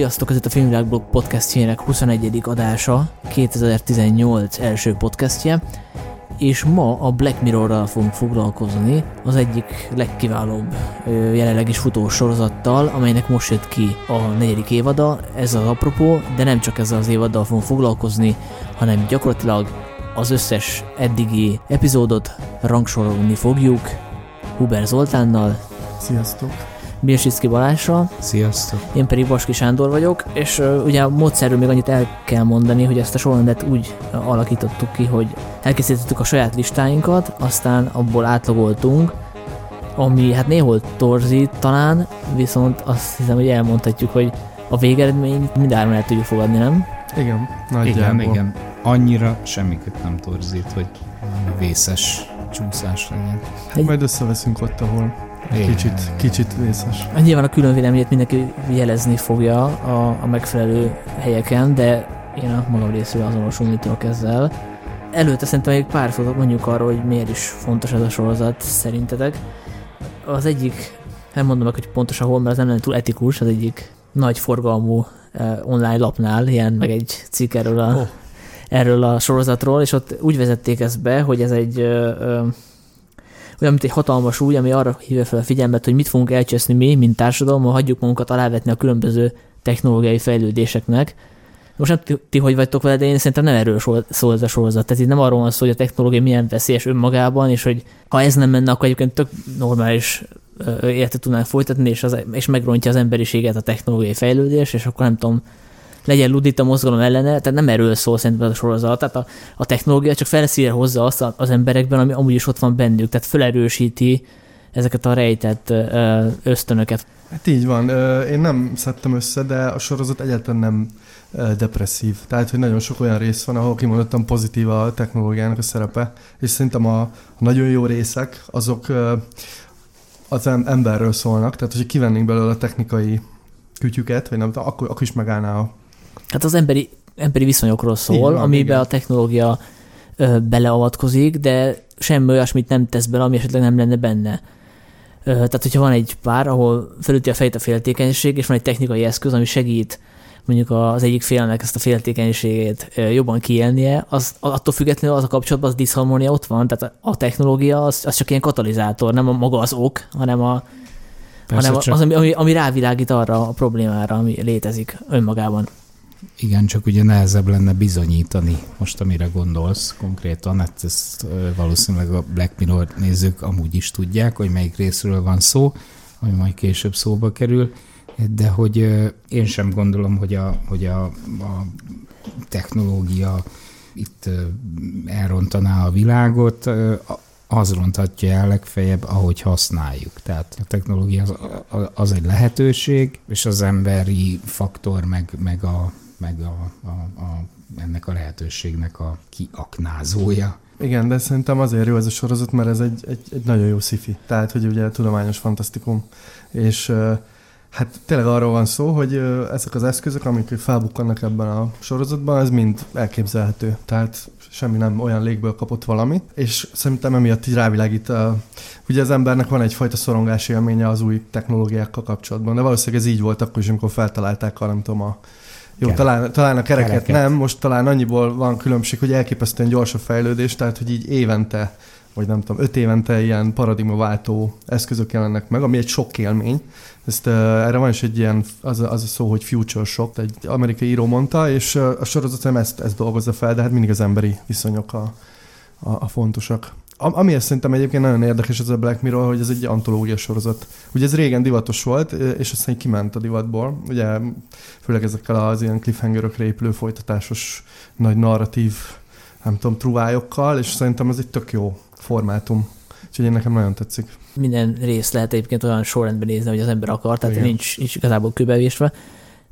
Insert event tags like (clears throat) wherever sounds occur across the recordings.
Sziasztok, ez itt a Filmvilágblog podcastjének 21. adása, 2018 első podcastje, és ma a Black Mirror-ral fogunk foglalkozni, az egyik legkiválóbb jelenleg is futó sorozattal, amelynek most jött ki a negyedik évada, ez az apropó, de nem csak ezzel az évaddal fogunk foglalkozni, hanem gyakorlatilag az összes eddigi epizódot rangsorolni fogjuk Huber Zoltánnal. Sziasztok! Birsicki Balázsra. Sziasztok! Én pedig Baski Sándor vagyok, és uh, ugye a módszerről még annyit el kell mondani, hogy ezt a sorrendet úgy alakítottuk ki, hogy elkészítettük a saját listáinkat, aztán abból átlagoltunk, ami hát néhol torzít talán, viszont azt hiszem, hogy elmondhatjuk, hogy a végeredményt mindárban el tudjuk fogadni, nem? Igen, nagyjából. Igen, igen. Annyira semmiket nem torzít, hogy vészes csúszás legyen. Hát majd összeveszünk ott, ahol Kicsit, kicsit vészes. Nyilván a külön véleményét mindenki jelezni fogja a, a megfelelő helyeken, de én a magam részéről azonosulni tudok ezzel. Előtte szerintem még pár szót mondjuk arról, hogy miért is fontos ez a sorozat szerintetek. Az egyik, nem mondom meg, hogy pontosan hol, mert az nem lenne túl etikus, az egyik nagy forgalmú uh, online lapnál ilyen meg egy cikk erről a, oh. erről a sorozatról, és ott úgy vezették ezt be, hogy ez egy uh, uh, olyan, mint egy hatalmas új, ami arra hívja fel a figyelmet, hogy mit fogunk elcseszni mi, mint társadalom, ha hagyjuk magunkat alávetni a különböző technológiai fejlődéseknek. Most nem ti, hogy vagytok vele, de én szerintem nem erről szól ez a sorozat. Tehát itt nem arról van szó, hogy a technológia milyen veszélyes önmagában, és hogy ha ez nem menne, akkor egyébként tök normális életet tudnánk folytatni, és, az, és megrontja az emberiséget a technológiai fejlődés, és akkor nem tudom, legyen ludita mozgalom ellene, tehát nem erről szól szerintem a sorozat, tehát a, a technológia csak felszíre hozza azt az emberekben, ami amúgy is ott van bennük, tehát felerősíti ezeket a rejtett ösztönöket. Hát így van, én nem szedtem össze, de a sorozat egyáltalán nem depresszív. Tehát, hogy nagyon sok olyan rész van, ahol kimondottan pozitív a technológiának a szerepe, és szerintem a, a nagyon jó részek, azok az emberről szólnak, tehát hogyha kivennénk belőle a technikai kütyüket, vagy nem, akkor, akkor is megállná a Hát az emberi, emberi viszonyokról szól, van, amiben igen. a technológia ö, beleavatkozik, de semmi olyasmit nem tesz bele, ami esetleg nem lenne benne. Ö, tehát, hogyha van egy pár, ahol felüti a fejét a féltékenység, és van egy technikai eszköz, ami segít mondjuk az egyik félnek ezt a féltékenységét jobban kiélnie, az, attól függetlenül az a kapcsolatban az diszharmónia ott van, tehát a technológia az, az csak ilyen katalizátor, nem a maga az ok, hanem a, Persze, hanem az, ami, ami, ami rávilágít arra a problémára, ami létezik önmagában. Igen, csak ugye nehezebb lenne bizonyítani most, amire gondolsz konkrétan, hát ezt valószínűleg a Black Mirror nézők amúgy is tudják, hogy melyik részről van szó, ami majd később szóba kerül, de hogy én sem gondolom, hogy a, hogy a, a technológia itt elrontaná a világot, az ronthatja el legfeljebb, ahogy használjuk. Tehát a technológia az, az egy lehetőség, és az emberi faktor, meg, meg a meg a, a, a, ennek a lehetőségnek a kiaknázója. Igen, de szerintem azért jó ez a sorozat, mert ez egy, egy, egy nagyon jó sci Tehát, hogy ugye tudományos fantasztikum. És hát tényleg arról van szó, hogy ezek az eszközök, amik felbukkannak ebben a sorozatban, ez mind elképzelhető. Tehát semmi nem olyan légből kapott valami, és szerintem emiatt így rávilágít. A, ugye az embernek van egyfajta szorongás élménye az új technológiákkal kapcsolatban, de valószínűleg ez így volt akkor is, amikor feltalálták a, nem tudom, a jó, Kerek. talán, talán a kereket, kereket nem, most talán annyiból van különbség, hogy elképesztően gyors a fejlődés, tehát hogy így évente, vagy nem tudom, öt évente ilyen paradigmaváltó eszközök jelennek meg, ami egy sok élmény. Ezt, uh, erre van is egy ilyen, az, az a szó, hogy future shock, egy amerikai író mondta, és uh, a sorozat nem ezt, ezt dolgozza fel, de hát mindig az emberi viszonyok a, a, a fontosak. Ami szerintem egyébként nagyon érdekes ez a Black Mirror, hogy ez egy antológia sorozat. Ugye ez régen divatos volt, és aztán kiment a divatból. Ugye főleg ezekkel az ilyen cliffhangerökre épülő folytatásos nagy narratív, nem tudom, truvályokkal, és szerintem ez egy tök jó formátum. Úgyhogy én nekem nagyon tetszik. Minden rész lehet egyébként olyan sorrendben nézni, hogy az ember akar, tehát nincs, nincs igazából kőbevésve.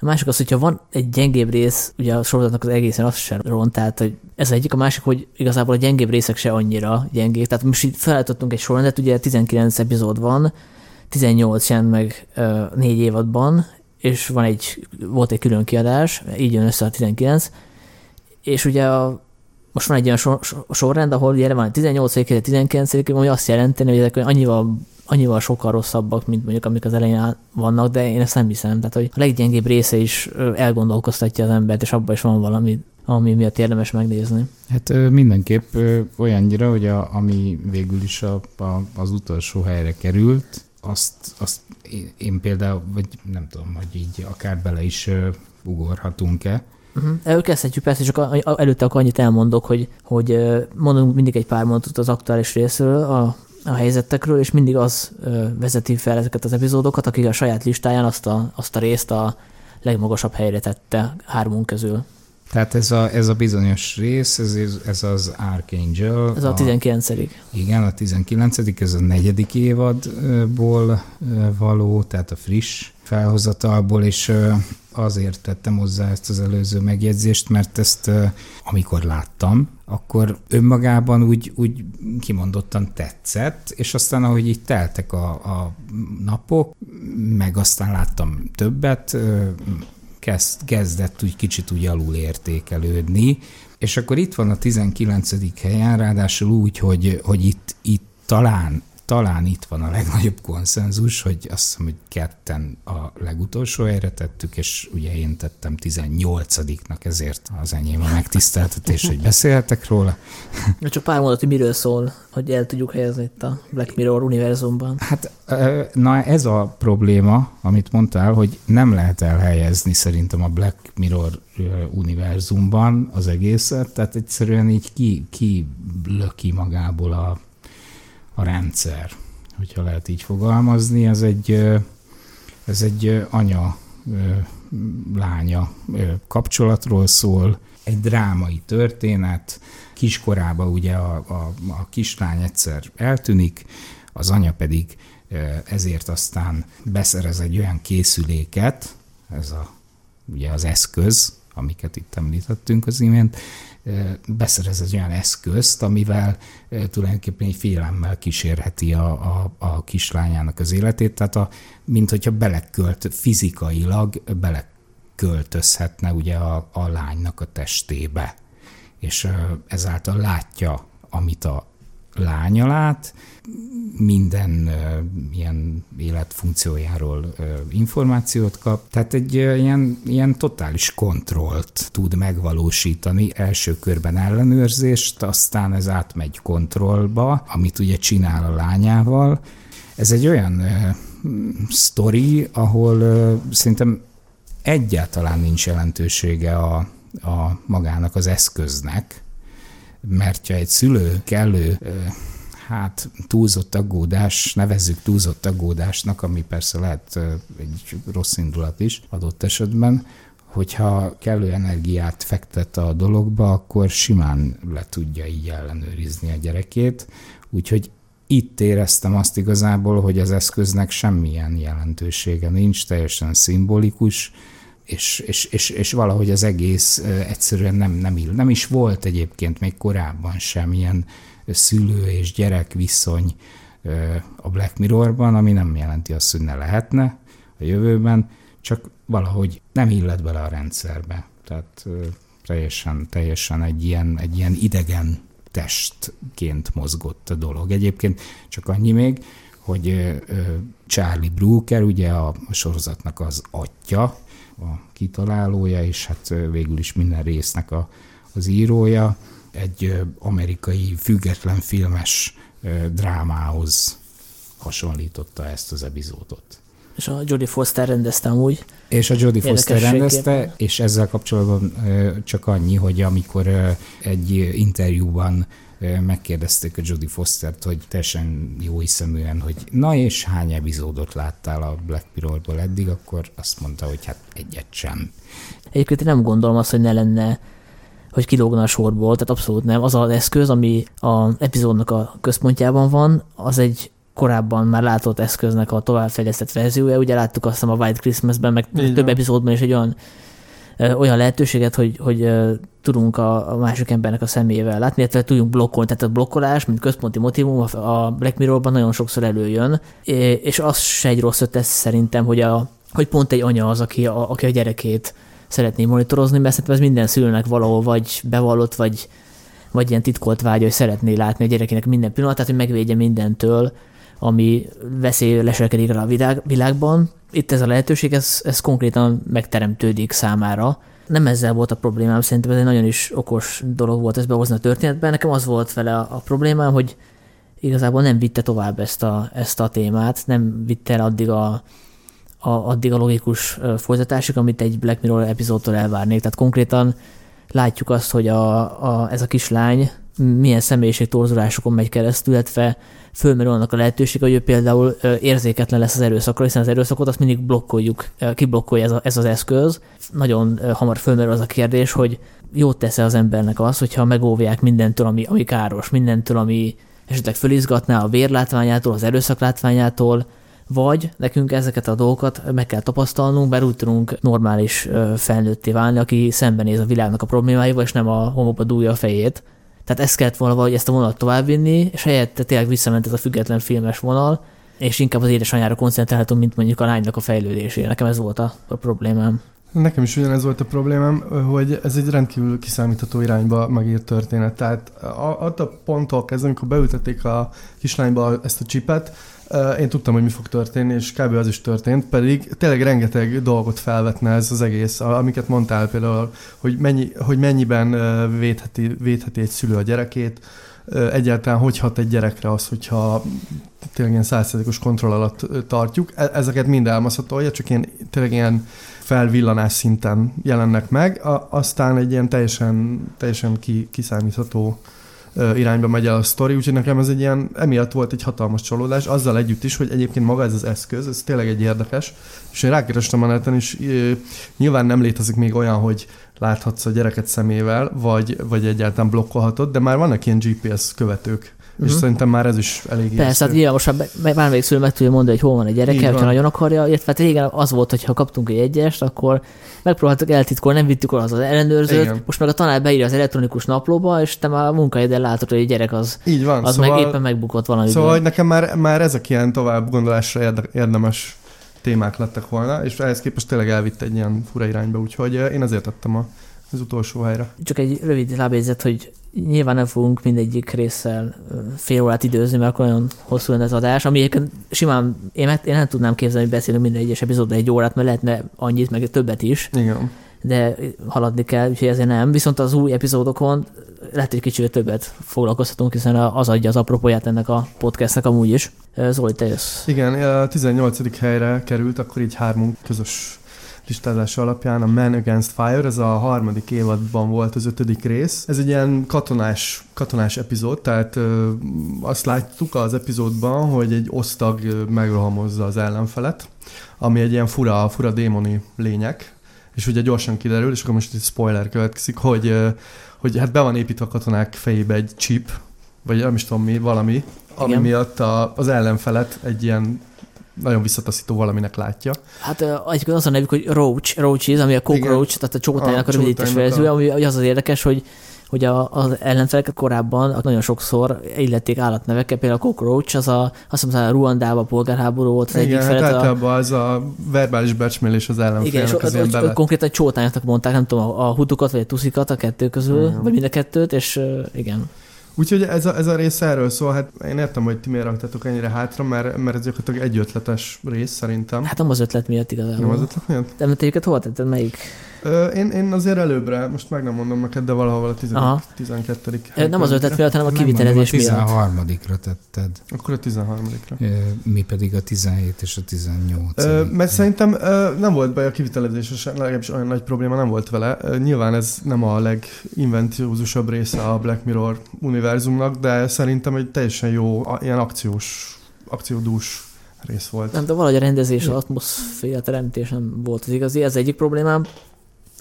A másik az, hogyha van egy gyengébb rész, ugye a sorozatnak az egészen az sem ront, tehát hogy ez egyik, a másik, hogy igazából a gyengébb részek se annyira gyengék. Tehát most itt felállítottunk egy sorrendet, ugye 19 epizód van, 18 jelent meg uh, négy évadban, és van egy, volt egy külön kiadás, így jön össze a 19, és ugye a, most van egy olyan sor, sorrend, ahol ugye van 18 19 ami azt jelenteni, hogy ezek annyival annyival sokkal rosszabbak, mint mondjuk amik az elején vannak, de én ezt nem hiszem. Tehát, hogy a leggyengébb része is elgondolkoztatja az embert, és abban is van valami, ami miatt érdemes megnézni. Hát mindenképp olyannyira, hogy a, ami végül is a, a, az utolsó helyre került, azt, azt én például, vagy nem tudom, hogy így akár bele is ugorhatunk-e. Uh-huh. Kezdhetjük persze, csak előtte akkor annyit elmondok, hogy, hogy mondunk mindig egy pár mondatot az aktuális részről, a, a helyzetekről, és mindig az vezeti fel ezeket az epizódokat, aki a saját listáján azt a, azt a részt a legmagasabb helyre tette hármunk közül. Tehát ez a, ez a bizonyos rész, ez, ez az Archangel. Ez a, a 19 Igen, a 19 ez a negyedik évadból való, tehát a friss felhozatalból, és azért tettem hozzá ezt az előző megjegyzést, mert ezt amikor láttam, akkor önmagában úgy, úgy kimondottan tetszett, és aztán ahogy így teltek a, a napok, meg aztán láttam többet, kezd, kezdett úgy kicsit úgy alul értékelődni, és akkor itt van a 19. helyen, ráadásul úgy, hogy, hogy itt, itt talán talán itt van a legnagyobb konszenzus, hogy azt hiszem, hogy ketten a legutolsó helyre tettük, és ugye én tettem 18-nak, ezért az enyém a megtiszteltetés, hogy beszélhetek róla. Csak pár mondat, hogy miről szól, hogy el tudjuk helyezni itt a Black Mirror univerzumban. Hát na ez a probléma, amit mondtál, hogy nem lehet elhelyezni szerintem a Black Mirror univerzumban az egészet, tehát egyszerűen így ki, ki löki magából a a rendszer, hogyha lehet így fogalmazni. Ez egy, ez egy anya lánya kapcsolatról szól, egy drámai történet. Kiskorában ugye a, a, a kislány egyszer eltűnik, az anya pedig ezért aztán beszerez egy olyan készüléket, ez a, ugye az eszköz, amiket itt említettünk az imént, beszerez egy olyan eszközt, amivel tulajdonképpen egy félelemmel kísérheti a, a, a kislányának az életét, tehát a, mint hogyha belekölt fizikailag, beleköltözhetne ugye a, a lánynak a testébe, és ezáltal látja, amit a lánya lát, minden ilyen életfunkciójáról információt kap. Tehát egy ilyen, ilyen totális kontrollt tud megvalósítani. Első körben ellenőrzést, aztán ez átmegy kontrollba, amit ugye csinál a lányával. Ez egy olyan sztori, ahol szerintem egyáltalán nincs jelentősége a, a magának az eszköznek, mert ha egy szülő kellő hát túlzott aggódás, nevezzük túlzott aggódásnak, ami persze lehet egy rossz indulat is adott esetben, hogyha kellő energiát fektet a dologba, akkor simán le tudja így ellenőrizni a gyerekét. Úgyhogy itt éreztem azt igazából, hogy az eszköznek semmilyen jelentősége nincs, teljesen szimbolikus, és, és, és, és valahogy az egész egyszerűen nem, nem, nem is volt egyébként még korábban sem ilyen szülő és gyerek viszony a Black Mirrorban, ami nem jelenti azt, hogy ne lehetne a jövőben, csak valahogy nem illet bele a rendszerbe. Tehát teljesen, teljesen egy ilyen, egy ilyen idegen testként mozgott a dolog. Egyébként csak annyi még, hogy Charlie Brooker, ugye a sorozatnak az atya, a kitalálója, és hát végül is minden résznek a, az írója, egy amerikai független filmes drámához hasonlította ezt az epizódot. És a Jodie Foster rendezte amúgy. És a Jodie Foster rendezte, és ezzel kapcsolatban csak annyi, hogy amikor egy interjúban megkérdezték a Jodie Fostert, hogy teljesen jó hiszeműen, hogy na és hány epizódot láttál a Black Mirrorból eddig, akkor azt mondta, hogy hát egyet sem. Egyébként én nem gondolom azt, hogy ne lenne hogy kilógna a sorból, tehát abszolút nem. Az az eszköz, ami a epizódnak a központjában van, az egy korábban már látott eszköznek a továbbfejlesztett verziója. Ugye láttuk azt a White Christmas-ben, meg Igen. több epizódban is egy olyan olyan lehetőséget, hogy, hogy tudunk a, a másik embernek a személyével látni, illetve tudjunk blokkolni. Tehát a blokkolás, mint központi motivum a Black Mirrorban nagyon sokszor előjön, és az se egy rossz ötlet szerintem, hogy, a, hogy pont egy anya az, aki a, aki a gyerekét szeretné monitorozni, mert szerintem ez minden szülőnek valahol vagy bevallott, vagy, vagy ilyen titkolt vágy, hogy szeretné látni a gyerekének minden pillanatát, hogy megvédje mindentől, ami veszély leselkedik rá a világ, világban. Itt ez a lehetőség, ez, ez konkrétan megteremtődik számára. Nem ezzel volt a problémám, szerintem ez egy nagyon is okos dolog volt ezt behozni a történetben. Nekem az volt vele a, a problémám, hogy igazából nem vitte tovább ezt a, ezt a témát, nem vitte el addig a, a, addig a logikus folytatásig, amit egy Black Mirror epizódtól elvárnék. Tehát konkrétan látjuk azt, hogy a, a, ez a kislány milyen személyiségtorzulásokon megy keresztül, illetve fölmerül annak a lehetőség, hogy ő például érzéketlen lesz az erőszakra, hiszen az erőszakot azt mindig blokkoljuk, kiblokkolja ez, a, ez az eszköz. Nagyon hamar fölmerül az a kérdés, hogy jót tesz az embernek az, hogyha megóvják mindentől, ami, ami káros, mindentől, ami esetleg fölizgatná a vérlátványától, az erőszaklátványától, vagy nekünk ezeket a dolgokat meg kell tapasztalnunk, mert úgy tudunk normális felnőtté válni, aki szembenéz a világnak a problémáival, és nem a homokba dúlja a fejét. Tehát ezt kellett volna valahogy ezt a vonalat továbbvinni, és helyette tényleg visszament ez a független filmes vonal, és inkább az édesanyára koncentrálhatunk, mint mondjuk a lánynak a fejlődésére. Nekem ez volt a, a problémám. Nekem is ugyanez volt a problémám, hogy ez egy rendkívül kiszámítható irányba megírt történet. Tehát attól ponttól kezdve, amikor beültették a kislányba ezt a csipet, én tudtam, hogy mi fog történni, és kb. az is történt, pedig tényleg rengeteg dolgot felvetne ez az egész, amiket mondtál például, hogy, mennyi, hogy mennyiben védheti, védheti egy szülő a gyerekét, egyáltalán hogy hat egy gyerekre az, hogyha tényleg ilyen százszerzékos kontroll alatt tartjuk. E, ezeket mind elmaszhatolja, csak ilyen, tényleg ilyen felvillanás szinten jelennek meg, aztán egy ilyen teljesen, teljesen ki, kiszámítható irányba megy el a sztori, úgyhogy nekem ez egy ilyen, emiatt volt egy hatalmas csalódás, azzal együtt is, hogy egyébként maga ez az eszköz, ez tényleg egy érdekes, és én rákerestem a neten, és nyilván nem létezik még olyan, hogy láthatsz a gyereket szemével, vagy, vagy egyáltalán blokkolhatod, de már vannak ilyen GPS követők, Uh-huh. És mhm. szerintem már ez is elég Persze, hát nyilván most már bármelyik szülő meg tudja mondani, hogy hol van egy gyereke, ha nagyon akarja, illetve hát régen az volt, hogy ha kaptunk egy egyest, akkor megpróbáltuk eltitkolni, nem vittük oda az, az ellenőrzőt, Igen. most meg a tanár beírja az elektronikus naplóba, és te már a munkahelyeden látod, hogy egy gyerek az, Így van, az szóval, meg éppen megbukott valami. Szóval hogy nekem már, már ezek ilyen tovább gondolásra érdemes témák lettek volna, és ehhez képest tényleg elvitt egy ilyen fura irányba, úgyhogy én azért tettem a az utolsó helyre. Csak egy rövid lábjegyzet, hogy nyilván nem fogunk mindegyik résszel fél órát időzni, mert akkor olyan hosszú lenne az adás, ami simán, én, én nem tudnám képzelni, hogy beszélünk minden egyes epizódban egy órát, mert lehetne annyit, meg többet is. Igen. De haladni kell, úgyhogy ezért nem. Viszont az új epizódokon lehet, hogy kicsit többet foglalkozhatunk, hiszen az adja az apropóját ennek a podcastnek amúgy is. Zoli, te jössz. Igen, a 18. helyre került, akkor így hármunk közös listázása alapján a Man Against Fire, ez a harmadik évadban volt az ötödik rész. Ez egy ilyen katonás, katonás epizód, tehát ö, azt láttuk az epizódban, hogy egy osztag megrohamozza az ellenfelet, ami egy ilyen fura, fura démoni lények, és ugye gyorsan kiderül, és akkor most egy spoiler következik, hogy, hogy hát be van építve a katonák fejébe egy chip, vagy nem is tudom mi, valami, ami Igen. miatt a, az ellenfelet egy ilyen nagyon visszataszító valaminek látja. Hát egyébként az a nevük, hogy Roach, Roaches, ami a cockroach, tehát a csótájának a, a rövidítés verzió, ami az az érdekes, hogy hogy a, az ellenfelek korábban nagyon sokszor illették állatnevekkel, például a cockroach, az a, azt hiszem, a Ruandába polgárháború volt az Igen, egyik felet. Hát a... az a verbális becsmélés az ellenfélnek. Igen, és az az, az konkrétan csótányoknak mondták, nem tudom, a, a hutukat vagy a tuszikat, a kettő közül, Igen. vagy mind a kettőt, és igen. Úgyhogy ez a, ez a rész erről szól, hát én értem, hogy ti miért raktatok ennyire hátra, mert, mert ez gyakorlatilag egy ötletes rész szerintem. Hát nem az ötlet miatt igazából. Nem az ötlet miatt? De egyiket hova tetted, melyik? Ö, én, én azért előbbre, most meg nem mondom neked, de valahol a 12. 12. Nem az ötlet miatt, hanem a kivitelezés miatt. A 13-ra tetted. Akkor a 13-ra. Mi pedig a 17 és a 18. Ö, mert szerintem ö, nem volt baj a kivitelezés, legalábbis olyan nagy probléma nem volt vele. Ö, nyilván ez nem a leginvenciózusabb része a Black Mirror univerzumnak, de szerintem egy teljesen jó, ilyen akciós, akciódús rész volt. Nem, de valahogy a rendezés, az atmoszféra teremtés nem volt az igazi, ez egyik problémám.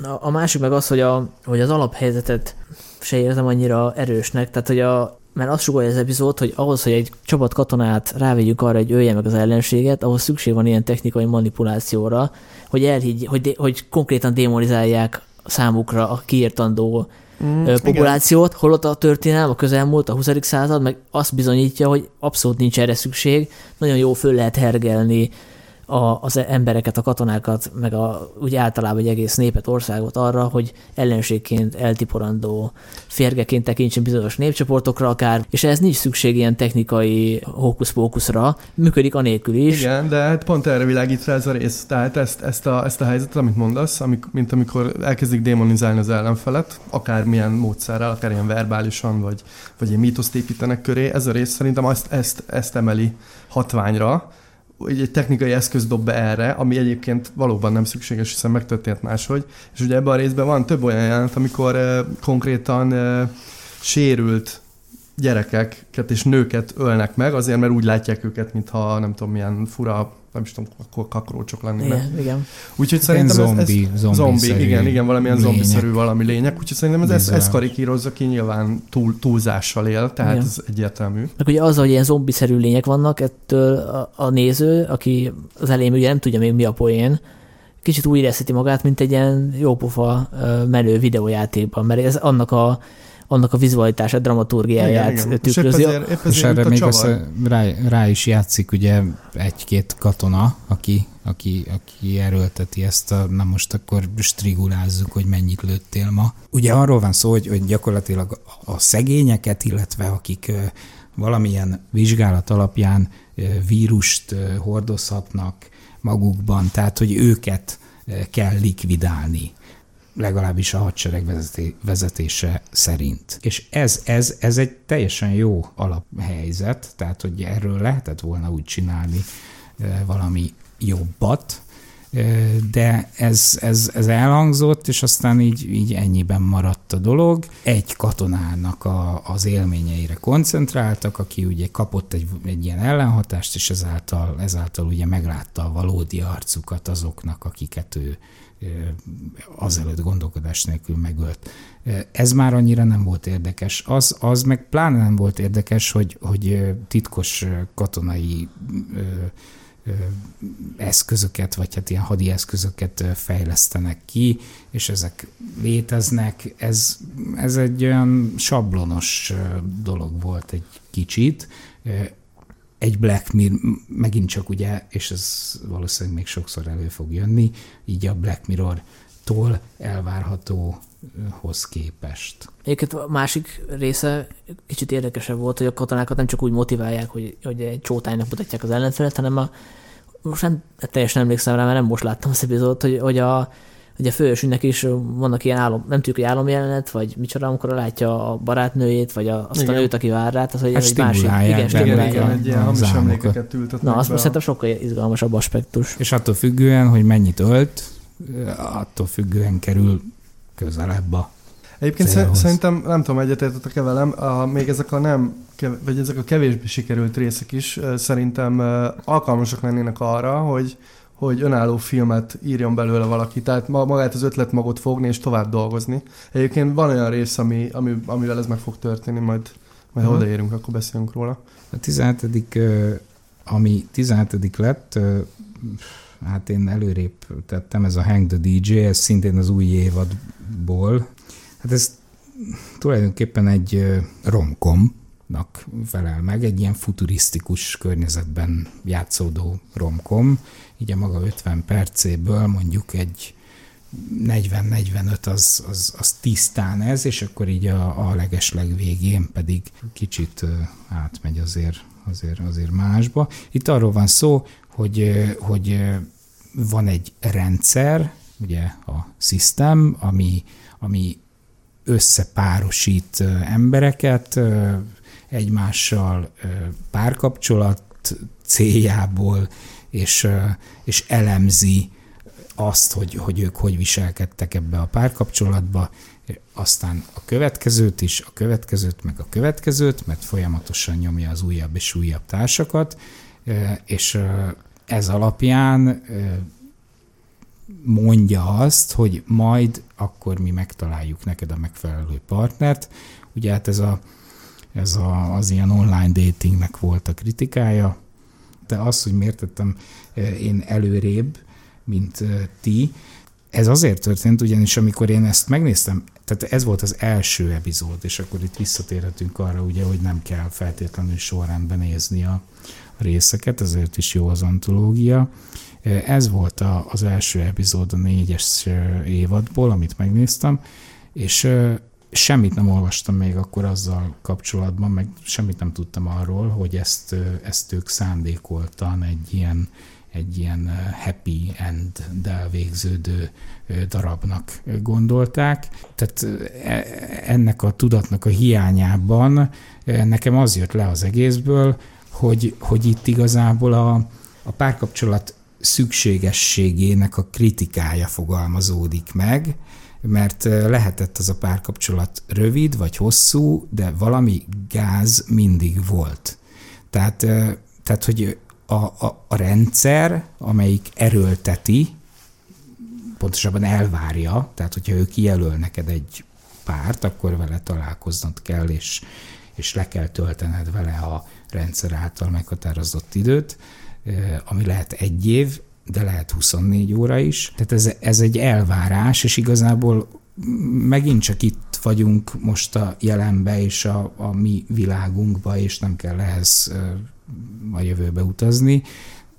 A, a másik meg az, hogy, a, hogy az alaphelyzetet se érzem annyira erősnek, tehát hogy a, mert azt sugalja az epizód, hogy ahhoz, hogy egy csapat katonát rávegyük arra, hogy ölje meg az ellenséget, ahhoz szükség van ilyen technikai manipulációra, hogy elhiggy, hogy, hogy konkrétan démonizálják számukra a kiírtandó mm, populációt, igen. holott a történelem, a közelmúlt, a 20. század meg azt bizonyítja, hogy abszolút nincs erre szükség, nagyon jó föl lehet hergelni a, az embereket, a katonákat, meg a, úgy általában egy egész népet, országot arra, hogy ellenségként eltiporandó férgeként tekintsen bizonyos népcsoportokra akár, és ez nincs szükség ilyen technikai hókusz-pókuszra, működik anélkül is. Igen, de hát pont erre világít rá ez a rész. Tehát ezt, ezt, a, ezt a helyzetet, amit mondasz, amik, mint amikor elkezdik démonizálni az ellenfelet, akár milyen módszerrel, akár ilyen verbálisan, vagy, vagy ilyen mítoszt építenek köré, ez a rész szerintem ezt, ezt, ezt emeli hatványra, egy technikai eszköz dob be erre, ami egyébként valóban nem szükséges, hiszen megtörtént máshogy. És ugye ebben a részben van több olyan jelent, amikor uh, konkrétan uh, sérült gyerekeket és nőket ölnek meg, azért mert úgy látják őket, mintha nem tudom milyen fura nem is tudom, akkor kakrócsok lennének. Igen, igen. Úgyhogy szerintem zombi, ez, ez zombi, zombi igen, igen, valamilyen lények. zombiszerű valami lények. Úgyhogy szerintem ez, ez, ez karikírozza ki, nyilván túl, túlzással él, tehát igen. ez egyértelmű. Meg ugye az, hogy ilyen zombiszerű lények vannak, ettől a, a néző, aki az elején ugye nem tudja még mi a poén, kicsit úgy érezheti magát, mint egy ilyen jópofa menő videójátékban, mert ez annak a annak a vizualitását, dramaturgiáját igen, igen. tükrözi. És, ezért, épp ezért és erre még az, rá, rá, is játszik ugye egy-két katona, aki, aki, aki erőlteti ezt a, na most akkor strigulázzuk, hogy mennyit lőttél ma. Ugye arról van szó, hogy, hogy gyakorlatilag a szegényeket, illetve akik valamilyen vizsgálat alapján vírust hordozhatnak magukban, tehát hogy őket kell likvidálni legalábbis a hadsereg vezetése szerint. És ez, ez, ez egy teljesen jó alaphelyzet, tehát hogy erről lehetett volna úgy csinálni valami jobbat, de ez, ez, ez elhangzott, és aztán így, így ennyiben maradt a dolog. Egy katonának a, az élményeire koncentráltak, aki ugye kapott egy, egy ilyen ellenhatást, és ezáltal, ezáltal ugye meglátta a valódi arcukat azoknak, akiket ő, azelőtt gondolkodás nélkül megölt. Ez már annyira nem volt érdekes. Az, az meg pláne nem volt érdekes, hogy, hogy titkos katonai eszközöket, vagy hát ilyen hadi eszközöket fejlesztenek ki, és ezek léteznek. Ez, ez egy olyan sablonos dolog volt egy kicsit egy Black Mirror, megint csak ugye, és ez valószínűleg még sokszor elő fog jönni, így a Black Mirror-tól elvárhatóhoz képest. Egyébként a másik része kicsit érdekesebb volt, hogy a katonákat nem csak úgy motiválják, hogy, hogy egy csótánynak mutatják az ellenfelet, hanem a, most nem teljesen emlékszem rá, mert nem most láttam az epizódot, hogy, hogy a, Ugye a fősünknek is vannak ilyen álom, nem tudjuk, hogy álomjelenet, vagy micsoda, amikor látja a barátnőjét, vagy a, azt igen. a nőt, aki vár rá, tehát hogy hát egy másik. Igen, stimulálják. Igen, egy ilyen hamis emlékeket Na, azt most szerintem sokkal izgalmasabb aspektus. És attól függően, hogy mennyit ölt, attól függően kerül közelebb a Egyébként célhoz. szerintem, nem tudom, egyetértetek-e velem, a, még ezek a nem, vagy ezek a kevésbé sikerült részek is szerintem alkalmasak lennének arra, hogy hogy önálló filmet írjon belőle valaki, tehát magát az ötlet magot fogni és tovább dolgozni. Egyébként van olyan rész, ami, ami, amivel ez meg fog történni, majd, majd ha odaérünk, akkor beszélünk róla. A 17. ami 17. lett, hát én előrébb tettem, ez a Hang the DJ, ez szintén az új évadból. Hát ez tulajdonképpen egy romkom, nak felel meg, egy ilyen futurisztikus környezetben játszódó romkom, így a maga 50 percéből mondjuk egy 40-45 az, az, az tisztán ez, és akkor így a, a legesleg végén pedig kicsit átmegy azért, azért, azért másba. Itt arról van szó, hogy, hogy van egy rendszer, ugye a system, ami, ami összepárosít embereket, egymással párkapcsolat céljából, és, és elemzi azt, hogy, hogy ők hogy viselkedtek ebbe a párkapcsolatba, aztán a következőt is, a következőt, meg a következőt, mert folyamatosan nyomja az újabb és újabb társakat, és ez alapján mondja azt, hogy majd akkor mi megtaláljuk neked a megfelelő partnert. Ugye hát ez a ez a, az ilyen online datingnek volt a kritikája, de az, hogy miért tettem eh, én előrébb, mint eh, ti, ez azért történt, ugyanis amikor én ezt megnéztem, tehát ez volt az első epizód, és akkor itt visszatérhetünk arra, ugye, hogy nem kell feltétlenül sorrendben nézni a részeket, ezért is jó az antológia. Ez volt a, az első epizód a négyes évadból, amit megnéztem, és semmit nem olvastam még akkor azzal kapcsolatban, meg semmit nem tudtam arról, hogy ezt, ezt ők szándékoltan egy ilyen, egy ilyen happy end-del végződő darabnak gondolták. Tehát e, ennek a tudatnak a hiányában nekem az jött le az egészből, hogy, hogy itt igazából a, a párkapcsolat szükségességének a kritikája fogalmazódik meg, mert lehetett az a párkapcsolat rövid vagy hosszú, de valami gáz mindig volt. Tehát, tehát hogy a, a, a rendszer, amelyik erőlteti, pontosabban elvárja, tehát hogyha ő kijelöl neked egy párt, akkor vele találkoznod kell, és, és le kell töltened vele a rendszer által meghatározott időt, ami lehet egy év, de lehet 24 óra is. Tehát ez, ez egy elvárás, és igazából megint csak itt vagyunk most a jelenbe és a, a mi világunkba, és nem kell ehhez a jövőbe utazni.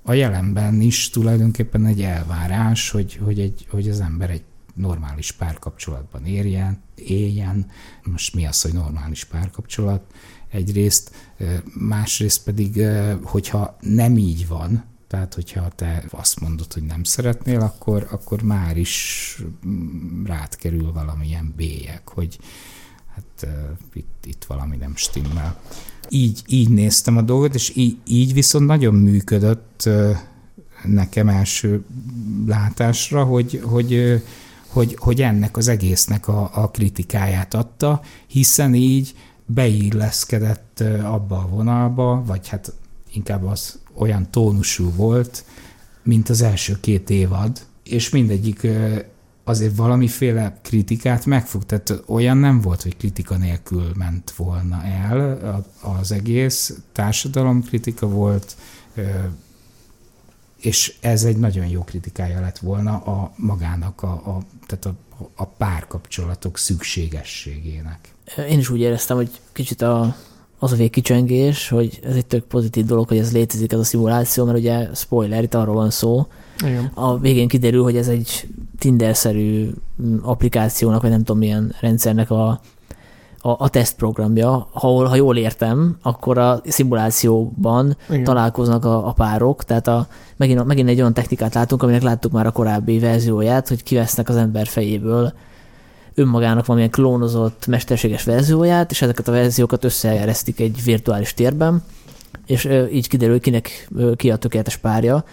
A jelenben is tulajdonképpen egy elvárás, hogy, hogy, egy, hogy az ember egy normális párkapcsolatban érjen, éljen. Most mi az, hogy normális párkapcsolat? Egyrészt, másrészt pedig, hogyha nem így van, tehát, hogyha te azt mondod, hogy nem szeretnél, akkor, akkor már is rád kerül valamilyen bélyek, hogy hát uh, itt, itt valami nem stimmel. Így, így néztem a dolgot, és így, így viszont nagyon működött nekem első látásra, hogy, hogy, hogy, hogy ennek az egésznek a, a kritikáját adta, hiszen így beilleszkedett abba a vonalba, vagy hát inkább az olyan tónusú volt, mint az első két évad, és mindegyik azért valamiféle kritikát megfog, tehát olyan nem volt, hogy kritika nélkül ment volna el az egész, társadalom kritika volt, és ez egy nagyon jó kritikája lett volna a magának, a, a, tehát a, a párkapcsolatok szükségességének. Én is úgy éreztem, hogy kicsit a az a végkicsengés, hogy ez egy tök pozitív dolog, hogy ez létezik ez a szimuláció, mert ugye spoiler, itt arról van szó. Igen. A végén kiderül, hogy ez egy Tinder-szerű mm, applikációnak, vagy nem tudom milyen rendszernek a, a, a tesztprogramja, ahol, ha jól értem, akkor a szimulációban Igen. találkoznak a, a párok, tehát a, megint, megint egy olyan technikát látunk, aminek láttuk már a korábbi verzióját, hogy kivesznek az ember fejéből önmagának valamilyen klónozott mesterséges verzióját, és ezeket a verziókat összeeresztik egy virtuális térben, és így kiderül, hogy kinek ki a tökéletes párja.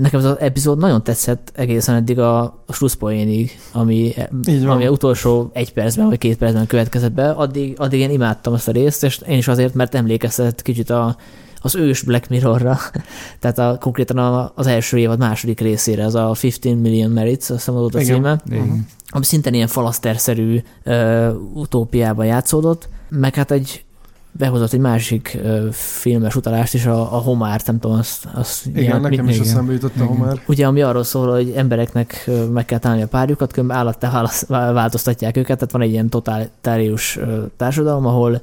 Nekem ez az epizód nagyon tetszett egészen eddig a, a slusszpoénig, ami, ami a utolsó egy percben vagy két percben következett be. Addig, addig én imádtam azt a részt, és én is azért, mert emlékeztetett kicsit a, az ős Black Mirrorra, (laughs) tehát a, konkrétan a, az első évad második részére, az a 15 Million Merits, azt hiszem volt a címe, Igen. ami szintén ilyen falaszterszerű uh, utópiában játszódott, meg hát egy behozott egy másik uh, filmes utalást is, a, a Homár, nem tudom, azt... azt igen, ilyen, nekem mit, is eszembe jutott a Homár. Ugye, ami arról szól, hogy embereknek meg kell találni a párjukat, különben állattá változtatják őket, tehát van egy ilyen totálitárius társadalom, ahol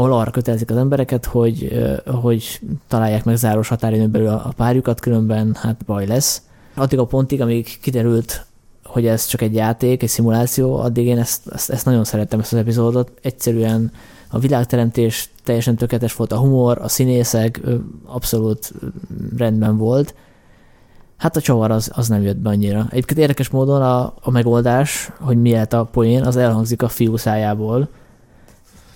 ahol arra kötelezik az embereket, hogy, hogy találják meg záros határidőn belül a párjukat, különben hát baj lesz. Addig a pontig, amíg kiderült, hogy ez csak egy játék, egy szimuláció, addig én ezt, ezt, ezt nagyon szerettem, ezt az epizódot. Egyszerűen a világteremtés teljesen tökéletes volt, a humor, a színészek abszolút rendben volt. Hát a csavar az, az nem jött be annyira. Egyébként érdekes módon a, a megoldás, hogy miért a poén, az elhangzik a fiú szájából,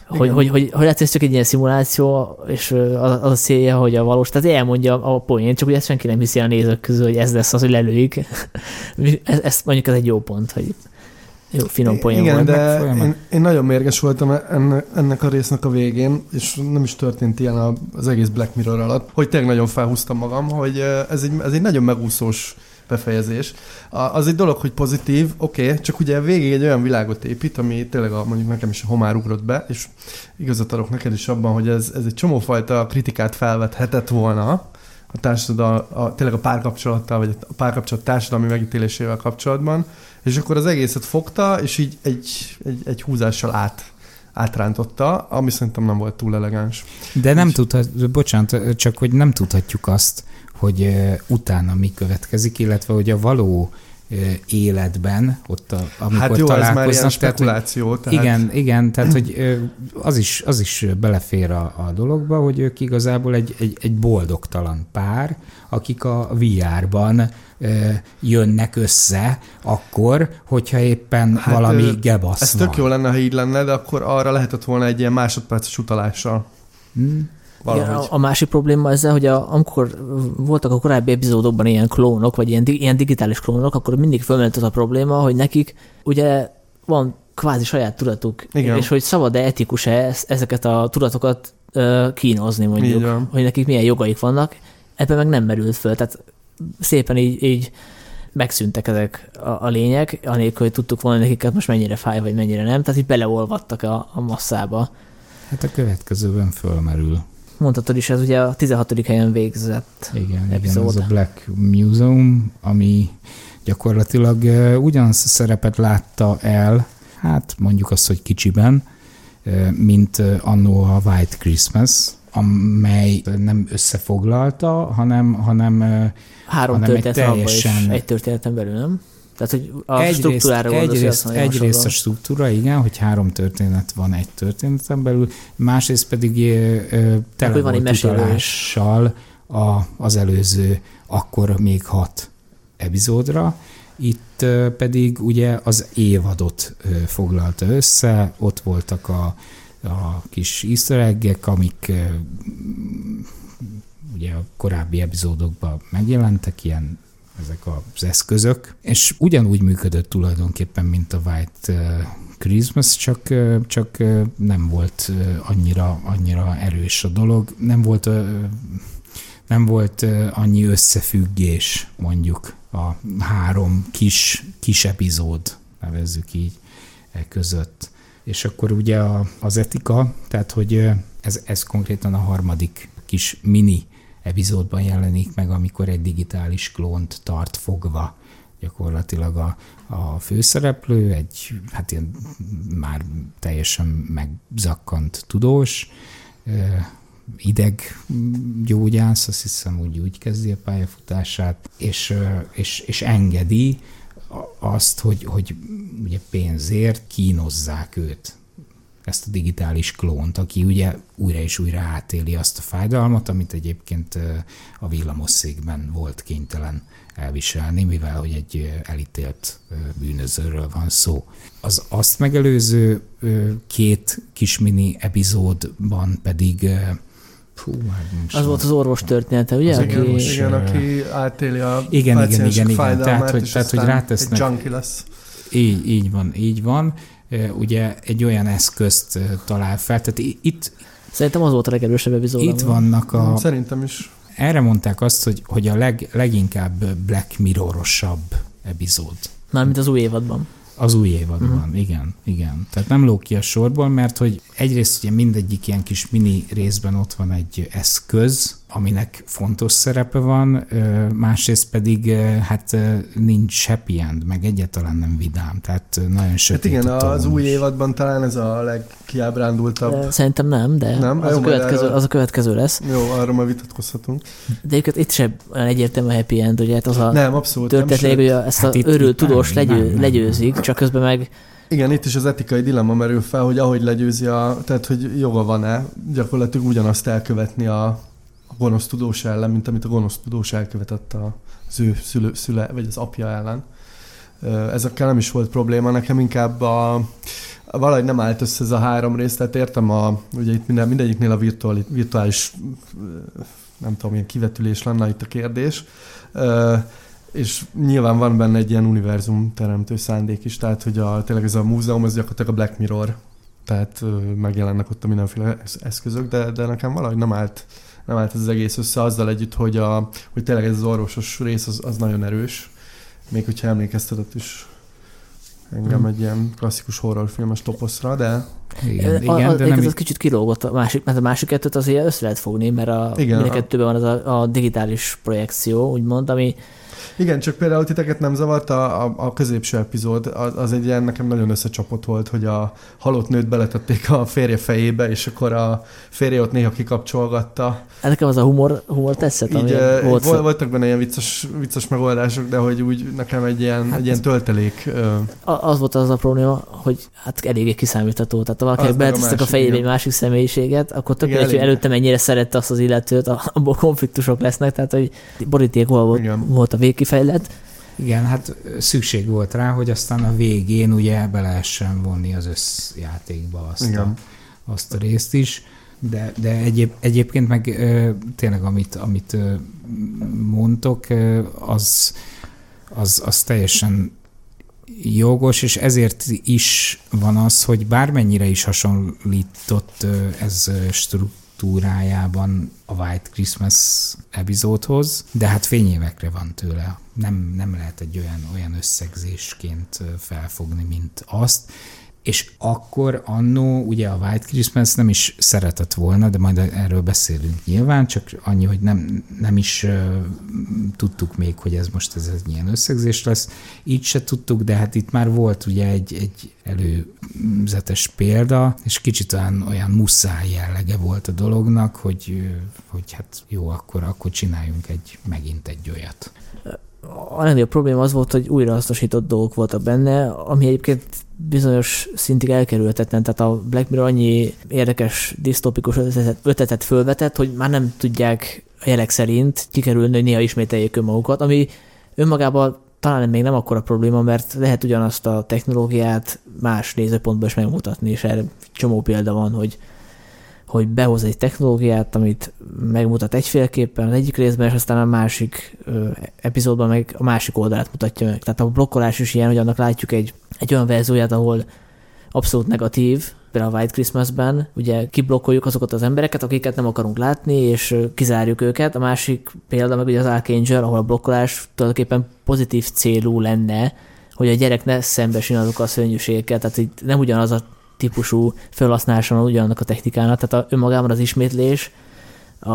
hogy, hogy, hogy, hogy lehet, ez csak egy ilyen szimuláció, és az, az a célja, hogy a valós, tehát elmondja a poén, csak ugye ezt senki nem hiszi a nézők közül, hogy ez lesz az, hogy lelőjük. (laughs) ez, ez mondjuk ez egy jó pont, hogy jó, finom poén Igen, volt. de én, én, nagyon mérges voltam ennek, ennek a résznek a végén, és nem is történt ilyen az egész Black Mirror alatt, hogy tényleg nagyon felhúztam magam, hogy ez egy, ez egy nagyon megúszós befejezés. Az egy dolog, hogy pozitív, oké, okay, csak ugye végig egy olyan világot épít, ami tényleg a, mondjuk nekem is a homár ugrott be, és igazat adok neked is abban, hogy ez, ez egy csomófajta kritikát felvethetett volna a társadalom, a, tényleg a párkapcsolattal, vagy a párkapcsolat társadalmi megítélésével kapcsolatban, és akkor az egészet fogta, és így egy, egy, egy húzással át átrántotta, ami szerintem nem volt túl elegáns. De nem tudhat, bocsánat, csak hogy nem tudhatjuk azt, hogy utána mi következik, illetve hogy a való életben, ott a, amikor Hát jó, ez már találkoznak, tehát, hogy spekuláció. Tehát, igen, igen, tehát hogy az is, az is belefér a, a dologba, hogy ők igazából egy, egy, egy boldogtalan pár, akik a VR-ban jönnek össze akkor, hogyha éppen Hát, valami ö, gebasz Ez van. tök jó lenne, ha így lenne, de akkor arra lehetett volna egy ilyen másodperces utalással. Igen, a, a másik probléma ezzel, hogy a, amikor voltak a korábbi epizódokban ilyen klónok, vagy ilyen, ilyen digitális klónok, akkor mindig fölmerült az a probléma, hogy nekik ugye van kvázi saját tudatuk, Igen. és hogy szabad-e, etikus-e ez- ezeket a tudatokat ö, kínozni mondjuk, van. hogy nekik milyen jogaik vannak, ebben meg nem merült föl, tehát szépen így, így megszűntek ezek a, a lények, anélkül, hogy tudtuk volna nekik most mennyire fáj, vagy mennyire nem, tehát így beleolvadtak a, a masszába. Hát a következőben fölmerül. Mondhatod is, ez ugye a 16. helyen végzett. Igen, Epizód. igen, ez a Black Museum, ami gyakorlatilag ugyanazt a szerepet látta el, hát mondjuk azt, hogy kicsiben, mint annó a White Christmas, amely nem összefoglalta, hanem, hanem Három hanem egy abban is, teljesen- egy történeten belül, nem? Tehát, hogy a egyrészt, struktúrára egyrészt, egyrészt a struktúra, igen, hogy három történet van egy történeten belül, másrészt pedig ö, tele van egy utalással a, az előző, akkor még hat epizódra. Itt ö, pedig ugye az évadot ö, foglalta össze, ott voltak a, a kis easter egg amik ö, ugye a korábbi epizódokban megjelentek, ilyen ezek az eszközök, és ugyanúgy működött tulajdonképpen, mint a White eh, Christmas, csak, eh, csak eh, nem volt annyira, annyira erős a dolog, nem volt, nem volt annyi összefüggés mondjuk a három kis, kis epizód, nevezzük így, e között. És akkor ugye az etika, tehát hogy ez, ez konkrétan a harmadik kis mini epizódban jelenik meg, amikor egy digitális klónt tart fogva. Gyakorlatilag a, a főszereplő, egy hát ilyen már teljesen megzakkant tudós, ö, ideg gyógyász, azt hiszem úgy, úgy kezdi a pályafutását, és, és, és engedi azt, hogy, hogy ugye pénzért kínozzák őt ezt a digitális klónt, aki ugye újra és újra átéli azt a fájdalmat, amit egyébként a villamosszékben volt kénytelen elviselni, mivel hogy egy elítélt bűnözőről van szó. Az azt megelőző két kis mini epizódban pedig Fú, is Az volt az orvos története, ugye? Az aki, Igen, orvos. igen, aki átéli a Igen, igen, igen, igen. fájdalmát, Tehát, hogy- és tehát, hogy rátesznek- Egy junkie lesz. Így, így van, így van. Ugye egy olyan eszközt talál fel, tehát itt, Szerintem az volt a legerősebb epizód. itt vannak a, Szerintem is. erre mondták azt, hogy, hogy a leg, leginkább Black Mirrorosabb epizód. Mármint az új évadban. Az új évadban, uh-huh. igen, igen. Tehát nem lóg ki a sorból, mert hogy egyrészt ugye mindegyik ilyen kis mini részben ott van egy eszköz, aminek fontos szerepe van, másrészt pedig hát nincs happy end, meg egyáltalán nem vidám, tehát nagyon Hát sötét igen, a az új évadban talán ez a legkiábrándultabb. Szerintem nem, de Nem? az, Jó, a következő, az a következő lesz. Jó, arról már vitatkozhatunk. De egyébként itt sem olyan egyértelmű a happy end, ugye hát az a Nem, abszolút nem. történet lényeg, sőt, hogy ezt Hát a nem, tudós nem, legyő, nem. legyőzik, csak közben meg Igen, itt is az etikai dilemma merül fel, hogy ahogy legyőzi a, tehát hogy joga van-e gyakorlatilag ugyanazt elkövetni a, a gonosz tudós ellen, mint amit a gonosz tudós elkövetett az ő szülő, szüle, vagy az apja ellen. Ezekkel nem is volt probléma, nekem inkább a, valahogy nem állt össze ez a három rész, tehát értem, a, ugye itt minden, mindegyiknél a virtuális, virtuális nem tudom, milyen kivetülés lenne itt a kérdés. És nyilván van benne egy ilyen univerzum teremtő szándék is, tehát hogy a, tényleg ez a múzeum, ez gyakorlatilag a Black Mirror, tehát megjelennek ott a mindenféle esz- eszközök, de, de nekem valahogy nem állt, nem állt ez az egész össze azzal együtt, hogy, a, hogy tényleg ez az orvosos rész az, az nagyon erős, még hogyha emlékeztetett is engem Mhm. egy ilyen klasszikus horrorfilmes toposzra, de Igen, a, igen, a, de nem az így- kicsit kilógott a másik, mert a másik kettőt azért össze lehet fogni, mert a, Igen, mind a- kettőben van az a, a digitális projekció, úgymond, ami Igen, csak például titeket nem zavart a, a, a középső epizód, az, az egy ilyen nekem nagyon összecsapott volt, hogy a halott nőt beletették a férje fejébe, és akkor a férje ott néha kikapcsolgatta. Nekem az a humor, humor tetszett, ami Így, volt. volt voltak benne ilyen vicces, vicces megoldások, de hogy úgy nekem egy ilyen, hát, egy ilyen töltelék. A- az volt az a probléma, hogy hát eléggé kiszámítható. Tehát ha valakinek a beletesztek a másik, fejébe egy másik személyiséget, akkor tök mindegy, hogy előtte mennyire szerette azt az illetőt, a- abból konfliktusok lesznek, tehát hogy borítékol volt, volt a végkifejlet. Igen, hát szükség volt rá, hogy aztán a végén ugye be lehessen vonni az összjátékba azt, a, azt a részt is. De, de egyéb, egyébként meg ö, tényleg, amit, amit ö, mondtok, ö, az, az, az teljesen jogos, és ezért is van az, hogy bármennyire is hasonlított ö, ez ö, struktúrájában a White Christmas epizódhoz, de hát fényévekre van tőle. Nem, nem lehet egy olyan, olyan összegzésként felfogni, mint azt. És akkor annó ugye a White Christmas nem is szeretett volna, de majd erről beszélünk nyilván, csak annyi, hogy nem, nem is tudtuk még, hogy ez most ez egy ilyen összegzés lesz. Így se tudtuk, de hát itt már volt ugye egy, egy előzetes példa, és kicsit olyan, olyan muszáj jellege volt a dolognak, hogy, hogy hát jó, akkor, akkor csináljunk egy, megint egy olyat. A legnagyobb probléma az volt, hogy újrahasznosított dolgok voltak benne, ami egyébként bizonyos szintig elkerülhetetlen. Tehát a Black Mirror annyi érdekes, disztópikus ötletet, ötletet fölvetett, hogy már nem tudják a jelek szerint kikerülni, hogy néha ismételjék önmagukat, ami önmagában talán még nem akkora probléma, mert lehet ugyanazt a technológiát más nézőpontból is megmutatni, és erre csomó példa van, hogy hogy behoz egy technológiát, amit megmutat egyféleképpen az egyik részben, és aztán a másik ö, epizódban meg a másik oldalát mutatja meg. Tehát a blokkolás is ilyen, hogy annak látjuk egy, egy olyan verzióját, ahol abszolút negatív, például a White Christmasben, ugye kiblokkoljuk azokat az embereket, akiket nem akarunk látni, és kizárjuk őket. A másik példa meg ugye az Archangel, ahol a blokkolás tulajdonképpen pozitív célú lenne, hogy a gyerek ne szembesüljön azokkal a szörnyűségekkel, tehát itt nem ugyanaz a típusú felhasználása van ugyanannak a technikának, tehát a, önmagában az ismétlés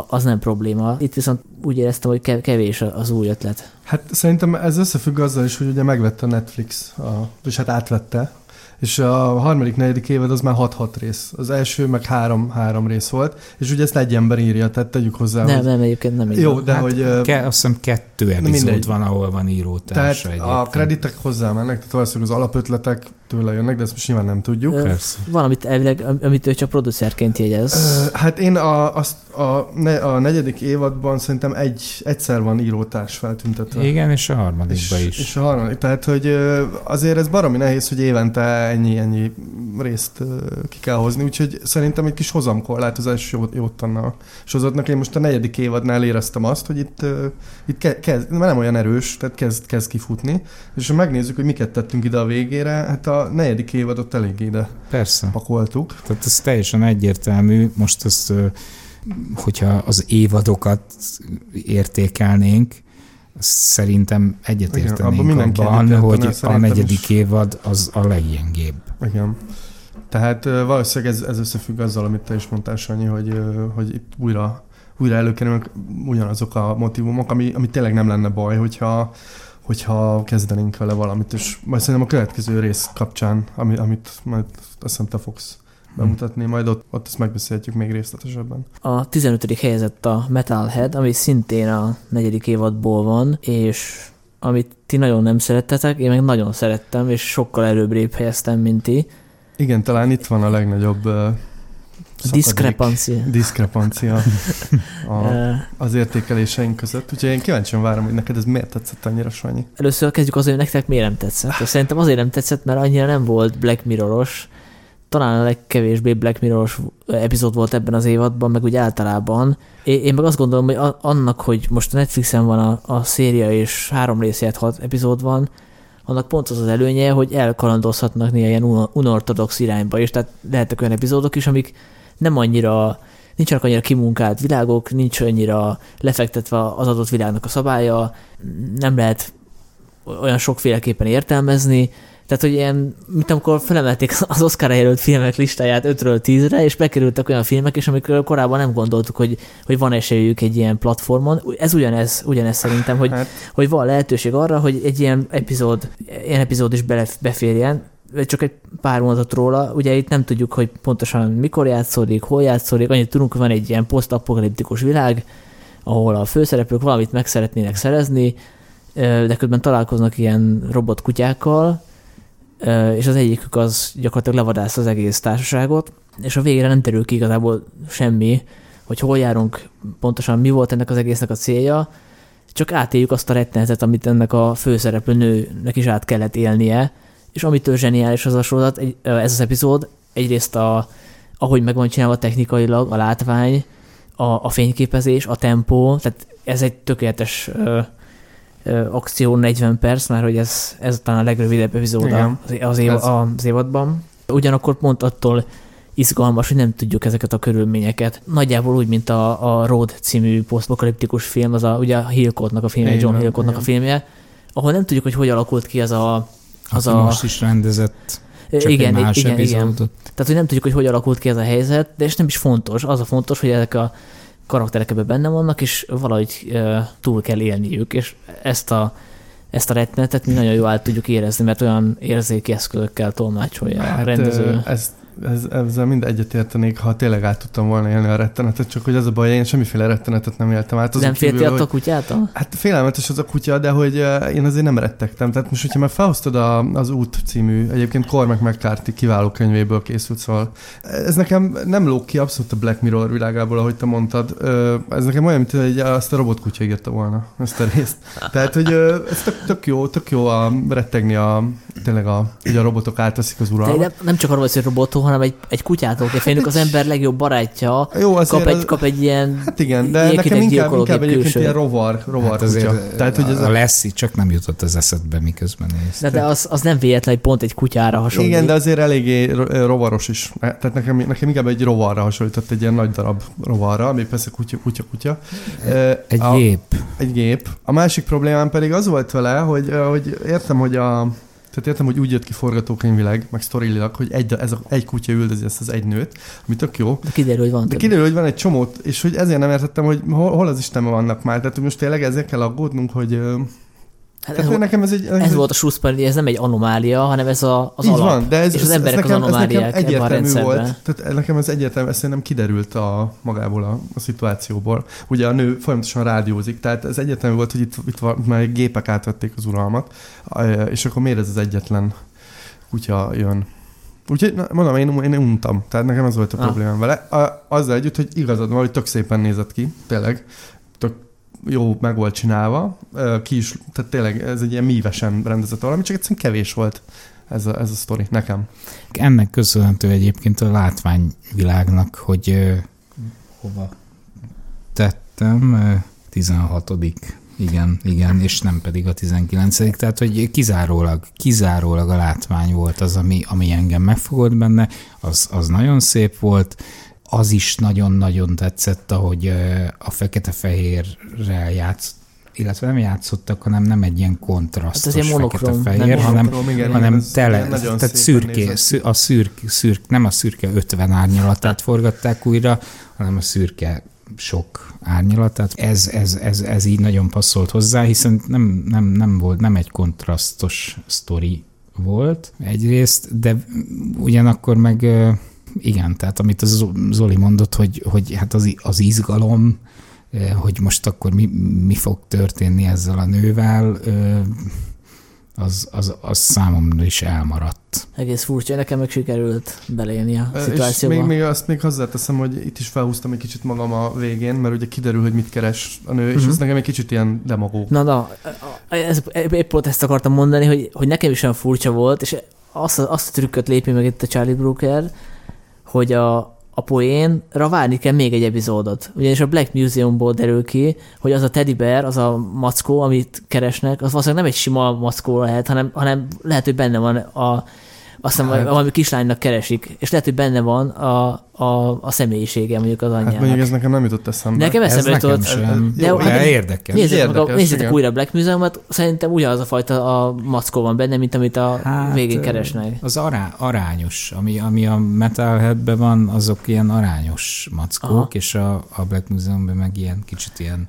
az nem probléma. Itt viszont úgy éreztem, hogy ke- kevés az új ötlet. Hát szerintem ez összefügg azzal is, hogy ugye megvette a Netflix, a, és hát átvette, és a harmadik, negyedik évad az már 6-6 rész. Az első meg 3-3 rész volt, és ugye ezt egy ember írja, tehát tegyük hozzá, Nem, hogy... nem, egyébként nem így Jó, van. de hát hogy... Ke, azt hiszem kettő epizód mindegy. van, ahol van Tehát írótársa a egyébként. kreditek hozzá mennek, tehát valószínűleg az alapötletek tőle jönnek, de ezt most nyilván nem tudjuk. Ö, Persze. Van, amit elvileg, am- amit ő csak producerként jegyez. Ö, Hát én a, azt a, ne, a negyedik évadban szerintem egy, egyszer van írótárs feltüntetve. Igen, és a És, harmadikba is. és a harmadik, tehát hogy azért ez baromi nehéz, hogy évente ennyi-ennyi részt ki kell hozni, úgyhogy szerintem egy kis hozamkorlátozás jót, jót tanna a sorozatnak. Én most a negyedik évadnál éreztem azt, hogy itt, itt ke, kezd, már nem olyan erős, tehát kezd, kezd kifutni, és ha megnézzük, hogy miket tettünk ide a végére, hát a negyedik évadot eléggé ide Persze. pakoltuk. Tehát ez teljesen egyértelmű. Most ezt, hogyha az évadokat értékelnénk, szerintem Igen, egyetértenénk abban mindenki abban, egyetértene, hogy a negyedik is. évad az a leggyengébb. Igen. Tehát valószínűleg ez, ez összefügg azzal, amit te is mondtál, Sanyi, hogy, hogy itt újra, újra előkerülnek ugyanazok a motivumok, ami, ami tényleg nem lenne baj, hogyha, hogyha kezdenénk vele valamit, és majd szerintem a következő rész kapcsán, ami, amit majd azt hiszem te fogsz bemutatni, majd ott, ott ezt megbeszélhetjük még részletesebben. A 15. helyezett a Metalhead, ami szintén a negyedik évadból van, és amit ti nagyon nem szerettetek, én meg nagyon szerettem, és sokkal előbbrébb helyeztem, mint ti. Igen, talán itt van a legnagyobb uh, Diskrepancia. diszkrepancia (laughs) a, az értékeléseink között. Úgyhogy én kíváncsian várom, hogy neked ez miért tetszett annyira, Sanyi. Először kezdjük azért, hogy nektek miért nem tetszett. (laughs) Szerintem azért nem tetszett, mert annyira nem volt Black Mirroros. Talán a legkevésbé Black Mirroros epizód volt ebben az évadban, meg úgy általában. Én, meg azt gondolom, hogy annak, hogy most a Netflixen van a, a széria, és három részét hat epizód van, annak pont az az előnye, hogy elkalandozhatnak néha ilyen un- unortodox irányba, és tehát lehetnek olyan epizódok is, amik nem annyira, nincsenek annyira kimunkált világok, nincs annyira lefektetve az adott világnak a szabálya, nem lehet olyan sokféleképpen értelmezni, Tehát, hogy ilyen, mint amikor felemelték az Oscar jelölt filmek listáját 5-ről 10-re, és bekerültek olyan filmek is, amikről korábban nem gondoltuk, hogy, hogy van esélyük egy ilyen platformon. Ez ugyanez, ugyanez szerintem, hogy, hát. hogy van lehetőség arra, hogy egy ilyen epizód, ilyen epizód is bele, beférjen, csak egy pár mondatot róla, ugye itt nem tudjuk, hogy pontosan mikor játszódik, hol játszódik, annyit tudunk, hogy van egy ilyen posztapokaliptikus világ, ahol a főszereplők valamit meg szeretnének szerezni, de közben találkoznak ilyen robotkutyákkal, és az egyikük az gyakorlatilag levadász az egész társaságot, és a végére nem terül ki igazából semmi, hogy hol járunk, pontosan mi volt ennek az egésznek a célja, csak átéljük azt a rettenetet, amit ennek a főszereplő nőnek is át kellett élnie, és amitől zseniális az a sorozat, ez az epizód, egyrészt a, ahogy meg van csinálva technikailag, a látvány, a, a fényképezés, a tempó, tehát ez egy tökéletes akció 40 perc, mert hogy ez, ez talán a legrövidebb epizód az, az, év, az évadban. Ugyanakkor pont attól izgalmas, hogy nem tudjuk ezeket a körülményeket. Nagyjából úgy, mint a, a Road című posztapokaliptikus film, az a, ugye a Hillcoatnak a filmje, John Hillcoatnak a filmje, ahol nem tudjuk, hogy hogy alakult ki ez a, az a... most is rendezett csak igen, egy más igen, epizódot. Igen. Tehát, hogy nem tudjuk, hogy hogy alakult ki ez a helyzet, de és nem is fontos. Az a fontos, hogy ezek a karakterek ebben benne vannak, és valahogy túl kell élniük, és ezt a, ezt a rettenetet mi nagyon jól át tudjuk érezni, mert olyan érzéki eszközökkel tolmácsolja hát, a rendező. Ez ez, ezzel mind egyetértenék, ha tényleg át tudtam volna élni a rettenetet, csak hogy az a baj, én semmiféle rettenetet nem éltem át. Az nem féltél a kutyától? Hát félelmetes az a kutya, de hogy én azért nem rettegtem. Tehát most, hogyha már felhoztad a, az út című, egyébként Cormac McCarthy kiváló könyvéből készült, szóval ez nekem nem lóg ki abszolút a Black Mirror világából, ahogy te mondtad. Ez nekem olyan, mint hogy azt a robotkutya írta volna, ezt a részt. Tehát, hogy ez tök, tök jó, tök jó a rettegni a, tényleg a, hogy a robotok átveszik az uralmat. nem, nem csak arról, hogy robotó, hanem egy, egy kutyától kell félnünk, az ember legjobb barátja Jó, kap, egy, kap egy ilyen Hát igen, de nekem inkább, inkább egyébként ilyen rovar, rovar hát azért kutya. Tehát, hogy ez a, a Leszi csak nem jutott az eszedbe, miközben nézte. De, de az, az nem véletlen, hogy pont egy kutyára hasonlít. Igen, de azért eléggé rovaros is. Tehát nekem, nekem inkább egy rovarra hasonlított, egy ilyen nagy darab rovarra, ami persze kutya, kutya, kutya. Egy a, gép. Egy gép. A másik problémám pedig az volt vele, hogy, hogy értem, hogy a tehát értem, hogy úgy jött ki forgatókönyvileg, meg sztorilag, hogy egy, ez a, egy kutya üldözi ezt az egy nőt, ami tök jó. De kiderül, hogy van. De kiderül, hogy van egy csomót, és hogy ezért nem értettem, hogy hol, hol az Isten vannak már. Tehát most tényleg ezért kell aggódnunk, hogy Hát ez, nekem ez, egy, ez, ez volt a Schusspardi, ez nem egy anomália, hanem ez a, az így alap. Van, de ez, és az emberek ez nekem, az anomáliák ez nekem egyértelmű volt. Tehát nekem ez egyértelmű, ez nem kiderült a, magából a, a szituációból. Ugye a nő folyamatosan rádiózik, tehát ez egyértelmű volt, hogy itt, itt van, már gépek átvették az uralmat, és akkor miért ez az egyetlen kutya jön? Úgyhogy mondom, én, én untam. Tehát nekem az volt a ah. problémám vele. A, azzal együtt, hogy igazad van, hogy tök szépen nézett ki, tényleg jó meg volt csinálva, ki is, tehát tényleg ez egy ilyen mívesen rendezett valami, csak egyszerűen kevés volt ez a, ez a sztori nekem. Ennek köszönhető egyébként a látványvilágnak, hogy hova? tettem, uh, 16 igen, igen, és nem pedig a 19 tehát hogy kizárólag, kizárólag a látvány volt az, ami, ami engem megfogott benne, az, az nagyon szép volt, az is nagyon-nagyon tetszett, ahogy a fekete-fehérrel játsz, illetve nem játszottak, hanem nem egy ilyen kontrasztos hát fekete-fehér, hanem, monokrom, igen, hanem igen, tele, tehát szürke, szür, a szürk, szürk, nem a szürke 50 árnyalatát forgatták újra, hanem a szürke sok árnyalatát. Ez, ez, ez, ez így nagyon passzolt hozzá, hiszen nem, nem, nem volt, nem egy kontrasztos sztori volt egyrészt, de ugyanakkor meg igen, tehát amit az Zoli mondott, hogy, hogy hát az, az izgalom, eh, hogy most akkor mi, mi fog történni ezzel a nővel, eh, az, az, az számomra is elmaradt. Egész furcsa, nekem meg sikerült belélni a szituációba. És még, még azt még hozzáteszem, hogy itt is felhúztam egy kicsit magam a végén, mert ugye kiderül, hogy mit keres a nő, uh-huh. és mhm. ez nekem egy kicsit ilyen demagóg. Na, na, ez, épp pont ezt akartam mondani, hogy, hogy nekem is olyan furcsa volt, és azt, azt a trükköt lépi meg itt a Charlie Brooker, hogy a, a poénra várni kell még egy epizódot. Ugyanis a Black Museumból derül ki, hogy az a teddy bear, az a mackó, amit keresnek, az valószínűleg nem egy sima mackó lehet, hanem, hanem lehet, hogy benne van a, Aztán Hát- hát. valami kislánynak keresik, és lehet, hogy benne van a, a, a személyisége mondjuk az anyjának. Hát mondjuk ez nekem nem jutott eszembe. Nekem Ez eszembe nekem jutott. sem. De- de- de érdekes. Nézzétek, meg a, Érdekes, nézzétek újra Black Museum-ot, szerintem ugyanaz a fajta a mackó van benne, mint amit a hát, végén keresnek. Az ará, arányos, ami, ami a Metalheadben van, azok ilyen arányos mackók, Aha. és a, a Black Museumban meg ilyen kicsit ilyen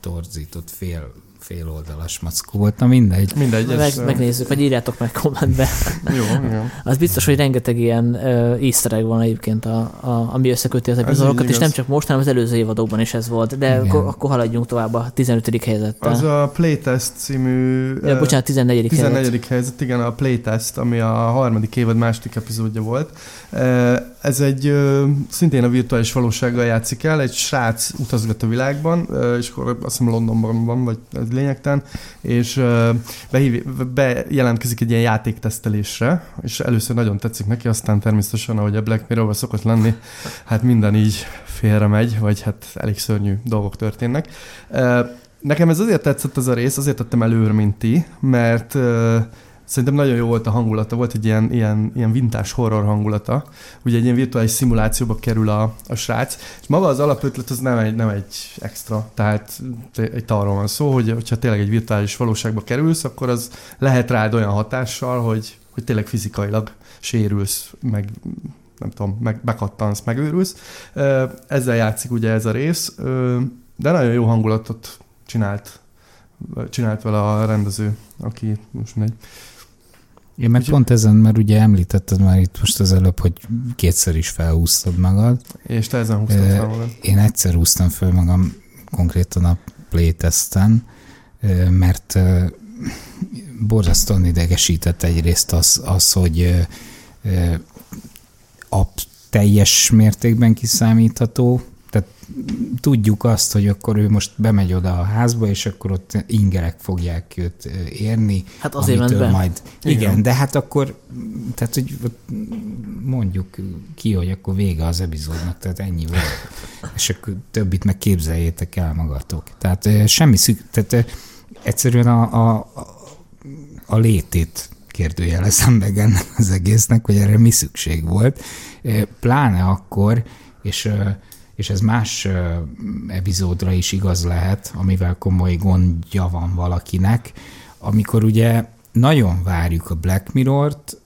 torzított fél, féloldalas mackó volt. Na mindegy. Mindegy, Meg, ez, megnézzük, vagy írjátok meg kommentbe. (laughs) Jó, igen. Az biztos, hogy rengeteg ilyen uh, easter egg van egyébként, a, a, ami összeköti az epizódokat, és nem csak most, hanem az előző évadokban is ez volt. De Igen. akkor, akkor haladjunk tovább a 15. helyzettel. Az a Playtest című... ja, bocsánat, 14. 14. helyzet. helyzet, igen, a Playtest, ami a harmadik évad második epizódja volt. Ö, Ez egy ö, szintén a virtuális valósággal játszik el, egy srác utazgat a világban, ö, és akkor azt hiszem Londonban van, vagy ez lényegtelen, és ö, behív, bejelentkezik egy ilyen játéktesztelésre, és először nagyon tetszik neki, aztán természetesen, ahogy a Black Mirror szokott lenni, hát minden így félre megy, vagy hát elég szörnyű dolgok történnek. Ö, Nekem ez azért tetszett ez a rész, azért tettem előre, mint ti, mert uh, szerintem nagyon jó volt a hangulata, volt egy ilyen, ilyen, ilyen vintás horror hangulata. Ugye egy ilyen virtuális szimulációba kerül a, a srác, és maga az alapötlet az nem egy, nem egy extra, tehát egy arról van szó, hogy hogyha tényleg egy virtuális valóságba kerülsz, akkor az lehet rád olyan hatással, hogy, hogy tényleg fizikailag sérülsz, meg nem tudom, meg, bekattansz, megőrülsz. Ezzel játszik ugye ez a rész, de nagyon jó hangulatot csinált, csinált vele a rendező, aki most mindegy. Én meg Úgyhogy- pont ezen, mert ugye említetted már itt most az előbb, hogy kétszer is felhúztad magad. És te ezen húztad fel magad. Én egyszer húztam fel magam konkrétan a playtesten, mert borzasztóan idegesített egyrészt az, az hogy a teljes mértékben kiszámítható, tudjuk azt, hogy akkor ő most bemegy oda a házba, és akkor ott ingerek fogják őt érni, Hát azért ment be. majd igen, de hát akkor, tehát hogy mondjuk ki, hogy akkor vége az epizódnak, tehát ennyi volt. És akkor többit meg képzeljétek el magatok. Tehát semmi szük, tehát egyszerűen a, a, a- létét kérdőjelezem meg ennek az egésznek, hogy erre mi szükség volt. Pláne akkor, és és ez más epizódra is igaz lehet, amivel komoly gondja van valakinek, amikor ugye nagyon várjuk a Black Mirror-t,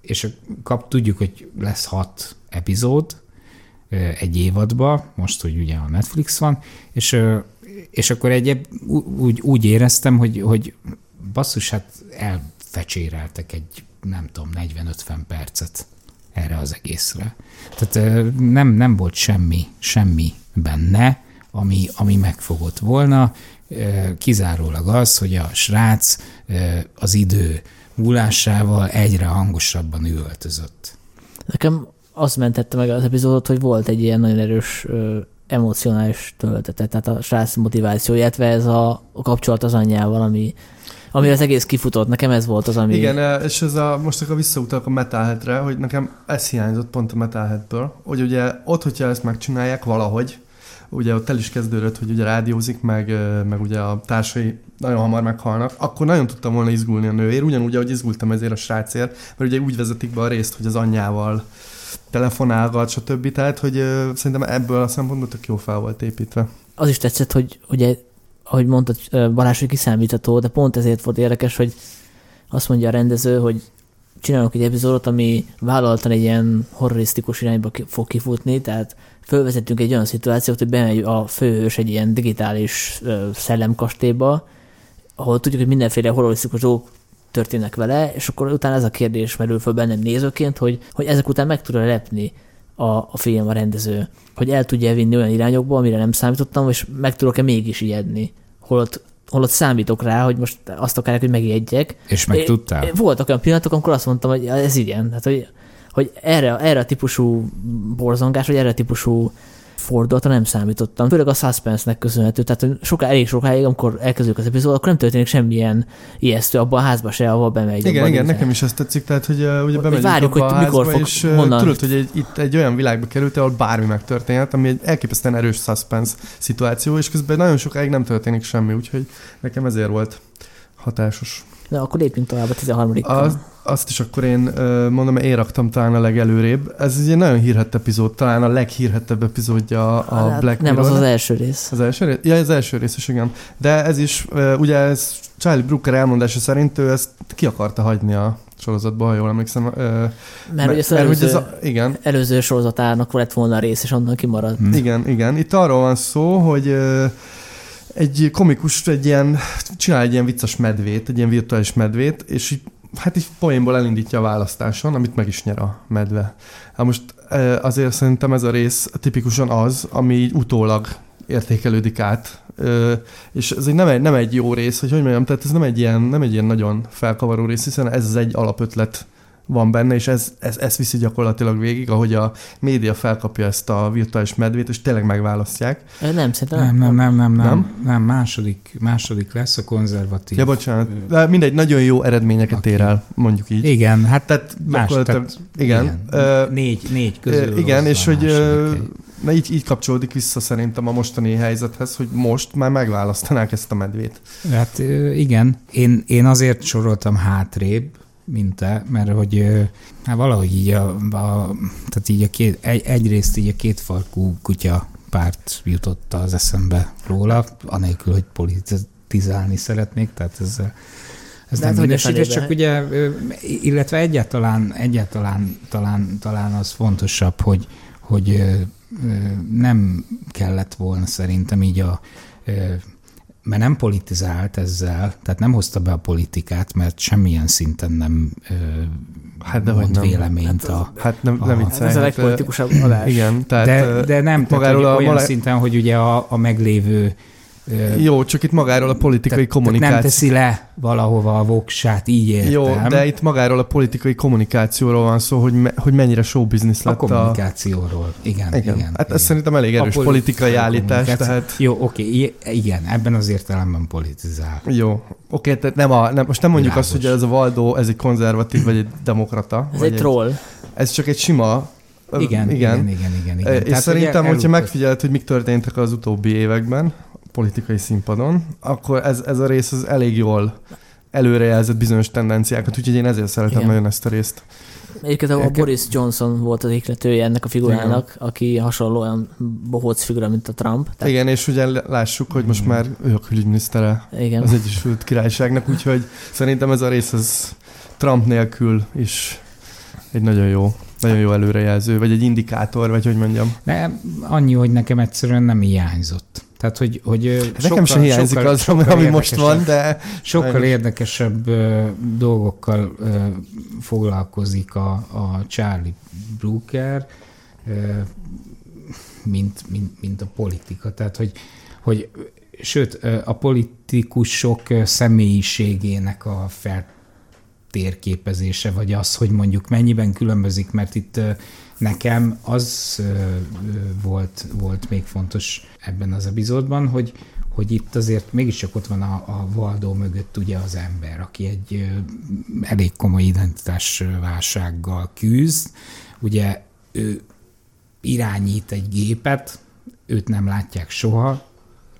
és kap, tudjuk, hogy lesz hat epizód egy évadba, most, hogy ugye a Netflix van, és, és akkor egy, úgy, úgy éreztem, hogy, hogy basszus, hát elfecséreltek egy, nem tudom, 40-50 percet erre az egészre. Tehát nem, nem volt semmi, semmi benne, ami, ami megfogott volna, kizárólag az, hogy a srác az idő múlásával egyre hangosabban üvöltözött. Nekem azt mentette meg az epizódot, hogy volt egy ilyen nagyon erős ö, emocionális töltete, tehát a srác motiváció, illetve ez a kapcsolat az anyjával, ami, ami az egész kifutott. Nekem ez volt az, ami... Igen, eh, és ez a, most akkor visszautalok a Metalheadre, hogy nekem ez hiányzott pont a Metalheadből, hogy ugye ott, hogyha ezt megcsinálják valahogy, ugye ott el is kezdődött, hogy ugye rádiózik, meg, eh, meg ugye a társai nagyon hamar meghalnak, akkor nagyon tudtam volna izgulni a nőért, ugyanúgy, ahogy izgultam ezért a srácért, mert ugye úgy vezetik be a részt, hogy az anyjával telefonálgat, stb. Tehát, hogy ö, szerintem ebből a szempontból tök jó fel volt építve. az is tetszett, hogy ugye, ahogy mondtad, ö, Balázs, hogy kiszámítható, de pont ezért volt érdekes, hogy azt mondja a rendező, hogy csinálunk egy epizódot, ami vállaltan egy ilyen horrorisztikus irányba fog kifutni, tehát fölvezetünk egy olyan szituációt, hogy bemegy a főhős egy ilyen digitális szellemkastélyba, ahol tudjuk, hogy mindenféle horrorisztikus dolgok történnek vele, és akkor utána ez a kérdés merül föl bennem nézőként, hogy, hogy ezek után meg tudja lepni a, a film, a rendező, hogy el tudja vinni olyan irányokba, amire nem számítottam, és meg tudok-e mégis ijedni. Holott, holott számítok rá, hogy most azt akarják, hogy megijedjek. És meg tudtál? Voltak olyan pillanatok, amikor azt mondtam, hogy ez igen, hát hogy, hogy erre, erre a típusú borzongás, vagy erre a típusú fordulatra nem számítottam. Főleg a suspense-nek köszönhető, tehát soká, elég sokáig, amikor elkezdődik az epizód, akkor nem történik semmilyen ijesztő abban a házba se, ahol bemegy. Igen, igen, nekem is ezt tetszik, tehát, hogy uh, ugye bemegyünk várjuk, abba hogy a mikor házba, fog- és uh, honnan- tudod, hogy egy, itt egy olyan világba került, ahol bármi megtörténhet, ami egy elképesztően erős suspense szituáció, és közben nagyon sokáig nem történik semmi, úgyhogy nekem ezért volt hatásos. Na, akkor lépjünk tovább a 13 Az, azt is akkor én mondom, én raktam talán a legelőrébb. Ez egy nagyon hírhett epizód, talán a leghírhettebb epizódja a Hát Black Nem, az Mirror. az első rész. Az első rész? Ja, az első rész is, igen. De ez is, ugye ez Charlie Brooker elmondása szerint ő ezt ki akarta hagyni a sorozatba, ha jól emlékszem. Ö, Mert, ez mert előző, ez a, igen, előző sorozatának lett volna a rész, és onnan kimaradt. Hm. Igen, igen. Itt arról van szó, hogy egy komikus egy ilyen, csinál egy ilyen vicces medvét, egy ilyen virtuális medvét, és így, hát így poénból elindítja a választáson, amit meg is nyer a medve. Hát most ö, azért szerintem ez a rész tipikusan az, ami így utólag értékelődik át, Ö, és ez egy nem, egy, nem egy jó rész, hogy hogy mondjam, tehát ez nem egy ilyen, nem egy ilyen nagyon felkavaró rész, hiszen ez egy alapötlet van benne, és ez, ez, ez viszi gyakorlatilag végig, ahogy a média felkapja ezt a virtuális medvét, és tényleg megválasztják. Nem, szerintem Nem, nem, nem, nem, nem, Nem? nem, második, második lesz a konzervatív. Ja, bocsánat. De mindegy, nagyon jó eredményeket Oké. ér el, mondjuk így. Igen, hát Tehát más, tehát, igen. Ö, négy, négy közül igen, és hogy hely. na így, így kapcsolódik vissza szerintem a mostani helyzethez, hogy most már megválasztanák ezt a medvét. Hát igen, én, én azért soroltam hátrébb, mint te, mert hogy hát valahogy így a, a tehát így a két, egy, egyrészt így a kétfarkú kutya párt jutott az eszembe róla, anélkül, hogy politizálni szeretnék, tehát ez, ez De nem hát, minőséges, csak ugye, illetve egyáltalán, egyáltalán talán, talán az fontosabb, hogy, hogy nem kellett volna szerintem így a mert nem politizált ezzel, tehát nem hozta be a politikát, mert semmilyen szinten nem ö, Hát dehogy mond nem. véleményt a... Hát nem, nem Hát viccelj. ez a hát, legpolitikusabb adás. Igen, tehát De, de nem, tehát, magáról hogy a olyan mole- szinten, hogy ugye a, a meglévő Jó, csak itt magáról a politikai tehát kommunikáció. nem teszi le valahova a voksát, így értem. Jó, de itt magáról a politikai kommunikációról van szó, hogy, me, hogy mennyire show business a lett a... kommunikációról. Igen, igen. Igen. igen hát igen. ez szerintem elég A erős politikai politikai állítás, tehát Jó, oké, igen, ebben az értelemben politizál. jó. Oké, tehát nem a, nem, most nem mondjuk Világos. azt, hogy ez a Valdó, ez egy konzervatív, vagy egy demokrata. Ez vagy egy troll. Ez csak egy sima... ö, Igen, igen, igen, igen. igen. És Tehát, szerintem, hogyha megfigyeled, hogy mik történtek az utóbbi években a politikai színpadon, akkor ez, ez a rész az elég jól előrejelzett bizonyos tendenciákat, úgyhogy én ezért szeretem Igen. nagyon ezt a részt. Egyébként a Boris Johnson volt az ikletője ennek a figurának, aki hasonlóan bohóc figura, mint a Trump. Tehát, Igen, és ugye lássuk, hogy most már ő a külügyminisztere igen. az Egyesült Királyságnak, úgyhogy szerintem ez a rész az Trump nélkül is egy nagyon jó, nagyon jó előrejelző, vagy egy indikátor, vagy hogy mondjam. De annyi, hogy nekem egyszerűen nem hiányzott. Tehát, hogy, hogy Hát Nekem sem hiányzik sokkal, az, sokkal ami most van, de Sokkal érdekesebb dolgokkal foglalkozik a, a Charlie Brooker, mint, mint, mint a politika. Tehát, hogy, hogy sőt, a politikusok személyiségének a feltérképezése, vagy az, hogy mondjuk mennyiben különbözik, mert itt nekem az volt, volt még fontos ebben az epizódban, hogy, hogy itt azért mégiscsak ott van a, a Valdó mögött ugye az ember, aki egy elég komoly identitásválsággal küzd. Ugye ő irányít egy gépet, őt nem látják soha,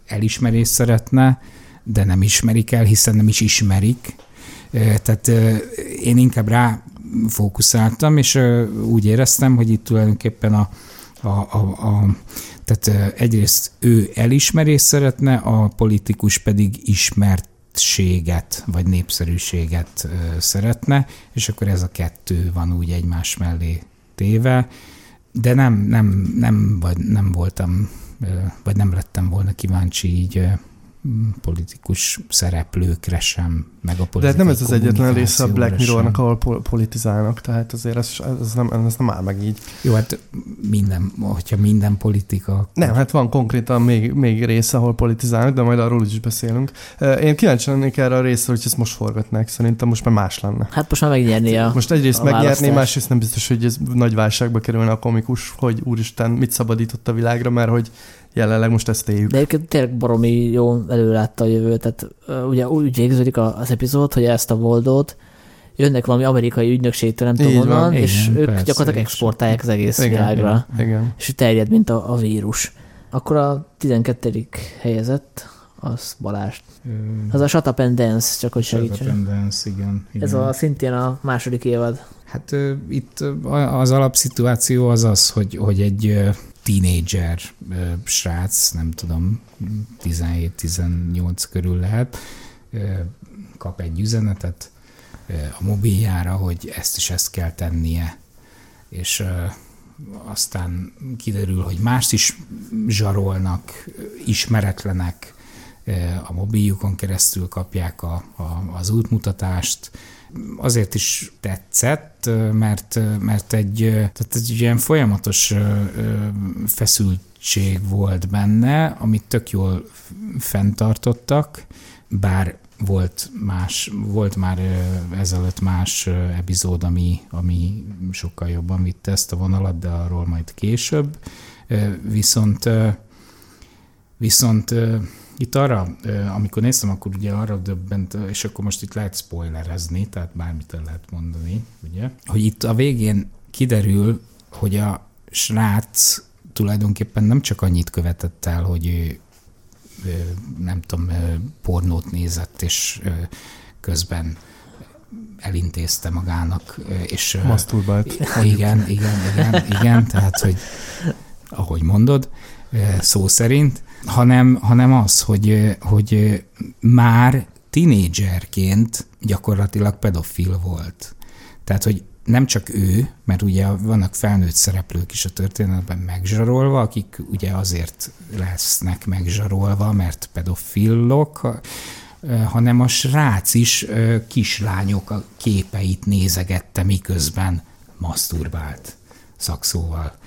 elismerést szeretne, de nem ismerik el, hiszen nem is ismerik. Tehát én inkább rá fókuszáltam, és úgy éreztem, hogy itt tulajdonképpen a, a, a, a tehát egyrészt ő elismerést szeretne, a politikus pedig ismertséget, vagy népszerűséget szeretne, és akkor ez a kettő van úgy egymás mellé téve, de nem, nem, nem, vagy nem voltam, vagy nem lettem volna kíváncsi így politikus szereplőkre sem, meg a De politikai hát nem ez az egyetlen része a Black Mirrornak, ahol pol- politizálnak, tehát azért ez, ez, nem, ez nem áll meg így. Jó, hát minden, hogyha minden politika... akkor- Nem, hát van konkrétan még, még része, ahol politizálnak, de majd arról is beszélünk. Én kíváncsi lennék erre a részre, hogy ezt most forgatnák. Szerintem most már más lenne. Hát most már megnyerni a... Most egyrészt a megnyerni, választás. másrészt nem biztos, hogy ez nagy válságba kerülne a komikus, hogy úristen, mit szabadított a világra, mert hogy jelenleg most ezt éljük. De egyébként tényleg baromi jó előlátta a jövőt. Tehát ugye úgy végződik a- az epizód, hogy ezt a Voldót jönnek valami amerikai ügynökségtől, nem tudom honnan, Igen, és ők persze, gyakorlatilag és- exportálják az egész Igen, világra. Igen. És terjed, mint a, a vírus. Akkor a 12. helyezett az Balást. Az a Shut Up and Dance, csak hogy segítsen. Dance, igen, igen. Ez a szintén a második évad. Hát itt az alapszituáció az az, hogy, hogy egy tínédzser srác, nem tudom, 17-18 körül lehet, kap egy üzenetet a mobiljára, hogy ezt is ezt kell tennie. És aztán kiderül, hogy mást is zsarolnak, ismeretlenek, a mobiljukon keresztül kapják a, a, az útmutatást. Azért is tetszett, mert, mert egy, tehát egy ilyen folyamatos feszültség volt benne, amit tök jól fenntartottak, bár volt más, volt már ezelőtt más epizód, ami, ami sokkal jobban vitte ezt a vonalat, de arról majd később. Viszont viszont itt arra, amikor néztem, akkor ugye arra döbbent, és akkor most itt lehet spoilerezni, tehát bármit el lehet mondani, ugye, hogy itt a végén kiderül, hogy a srác tulajdonképpen nem csak annyit követett el, hogy ő nem tudom, pornót nézett, és közben elintézte magának, és... Maszturbált. Igen, igen, igen, igen, tehát, hogy ahogy mondod, szó szerint, hanem, hanem az, hogy, hogy már tinédzserként gyakorlatilag pedofil volt. Tehát, hogy nem csak ő, mert ugye vannak felnőtt szereplők is a történetben megzsarolva, akik ugye azért lesznek megzsarolva, mert pedofillok, hanem a srác is kislányok a képeit nézegette, miközben maszturbált szakszóval.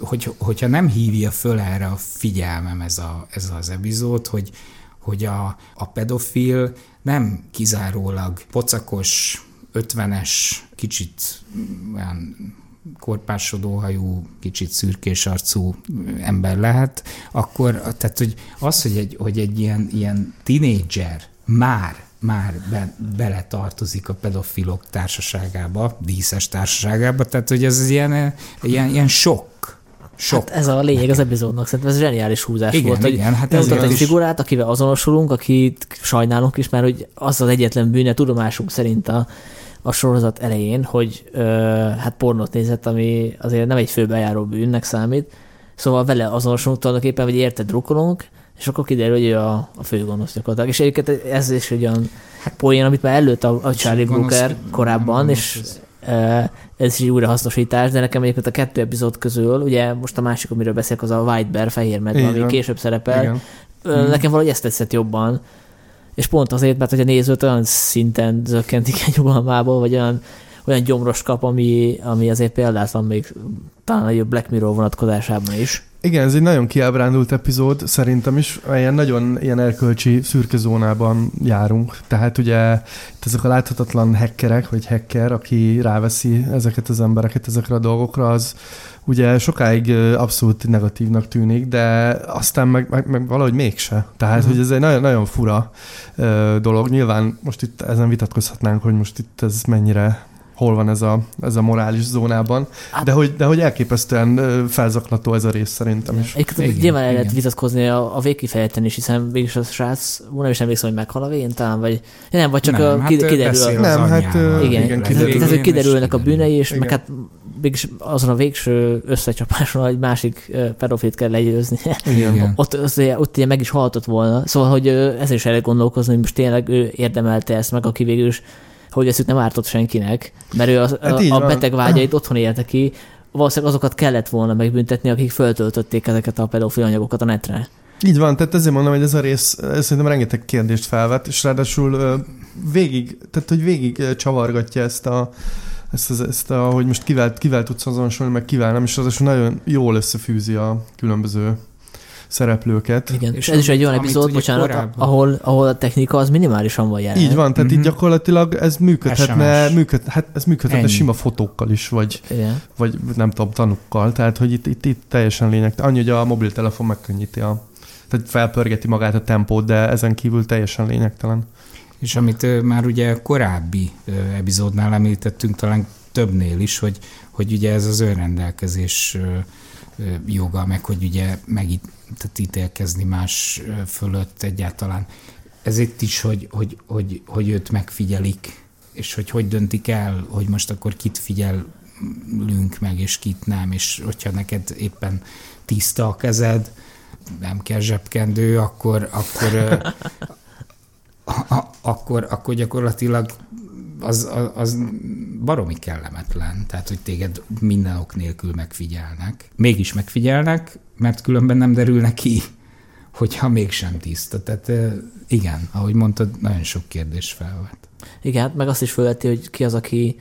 Hogy, hogyha nem hívja föl erre a figyelmem ez, a, ez az epizód, hogy, hogy a, a pedofil nem kizárólag pocakos, ötvenes, kicsit olyan korpásodóhajú, kicsit szürkés arcú ember lehet, akkor tehát, hogy az, hogy egy, hogy egy ilyen, ilyen tinédzser már már be, bele tartozik a pedofilok társaságába, díszes társaságába, tehát hogy ez ilyen, ilyen, ilyen sok. Sok. Hát ez a lényeg az epizódnak, szerintem ez zseniális húzás igen, volt. Igen, hogy hát ez egy figurát, akivel azonosulunk, akit sajnálunk is, mert hogy az az egyetlen bűne tudomásunk szerint a, a sorozat elején, hogy ö, hát pornót nézett, ami azért nem egy főbejáró bűnnek számít, szóval vele azonosulunk tulajdonképpen, vagy érted drukkolunk, és akkor kiderül, hogy ő a, a főgonosz gyakorlatilag. És egyébként ez is egy olyan hát, poén, amit már előtt a, a Charlie Brooker korábban, és ez. ez is egy újrahasznosítás, de nekem egyébként a kettő epizód közül, ugye most a másik, amiről beszélek, az a White Bear, fehér medve, ami később szerepel. Igen. Nekem valahogy ezt tetszett jobban, és pont azért, mert hogy a nézőt olyan szinten zökkentik (laughs) egy nyugalmából, vagy olyan, olyan gyomros kap, ami, ami azért példátlan még talán a Black Mirror vonatkozásában is. Igen, ez egy nagyon kiábrándult epizód, szerintem is ilyen nagyon ilyen erkölcsi szürke zónában járunk. Tehát ugye itt ezek a láthatatlan hackerek, vagy hacker, aki ráveszi ezeket az embereket ezekre a dolgokra, az ugye sokáig abszolút negatívnak tűnik, de aztán meg, meg, meg valahogy mégse. Tehát, uh-huh. hogy ez egy nagyon, nagyon fura dolog. Nyilván most itt ezen vitatkozhatnánk, hogy most itt ez mennyire hol van ez a, ez a morális zónában, hát, de, hogy, de hogy elképesztően felzaklató ez a rész szerintem is. Egyébként nyilván el lehet vitatkozni a, a végkifejten is, hiszen végül a srác, nem is emlékszem, hogy meghal a végén talán, vagy nem, vagy csak nem, a, hát kiderül. A, nem, hát igen, igen kiderül. Tehát, hogy kiderülnek a bűnei, és igen. meg hát mégis azon a végső összecsapáson egy másik pedofilt kell legyőzni. Igen. ott, ott, ott ilyen meg is haltott volna. Szóval, hogy ezzel is el gondolkozni, hogy most tényleg ő érdemelte ezt meg, aki végül is hogy ezt nem ártott senkinek, mert ő az, hát a, a beteg vágyait otthon élte ki, valószínűleg azokat kellett volna megbüntetni, akik föltöltötték ezeket a pedofil anyagokat a netre. Így van, tehát ezért mondom, hogy ez a rész szerintem rengeteg kérdést felvet, és ráadásul végig, tehát hogy végig csavargatja ezt a, ezt, ezt, ezt a, hogy most kivel, kivel tudsz azonosulni, meg kivel nem, és az nagyon jól összefűzi a különböző szereplőket. Igen, és ez is egy olyan epizód, bocsánat, ahol, ahol a technika az minimálisan van jelen. Így van, tehát mm-hmm. így gyakorlatilag ez működhetne, működ, hát ez működhetne Ennyi. sima fotókkal is, vagy, Igen. vagy nem tudom, tanukkal, tehát hogy itt, itt, itt teljesen lényeg. Annyi, hogy a mobiltelefon megkönnyíti a, tehát felpörgeti magát a tempót, de ezen kívül teljesen lényegtelen. És amit már ugye korábbi epizódnál említettünk, talán többnél is, hogy, hogy ugye ez az önrendelkezés joga, meg hogy ugye megít, tehát ítélkezni más fölött egyáltalán. Ez itt is, hogy, hogy, hogy, hogy őt megfigyelik, és hogy hogy döntik el, hogy most akkor kit figyelünk meg, és kit nem, és hogyha neked éppen tiszta a kezed, nem kell zsebkendő, akkor, akkor, (laughs) a, a, akkor, akkor gyakorlatilag az, az, az baromi kellemetlen. Tehát, hogy téged minden ok nélkül megfigyelnek. Mégis megfigyelnek, mert különben nem derül ki, (laughs) hogyha mégsem tiszta. Tehát igen, ahogy mondtad, nagyon sok kérdés felvet. Igen, hát meg azt is felveti, hogy ki az, aki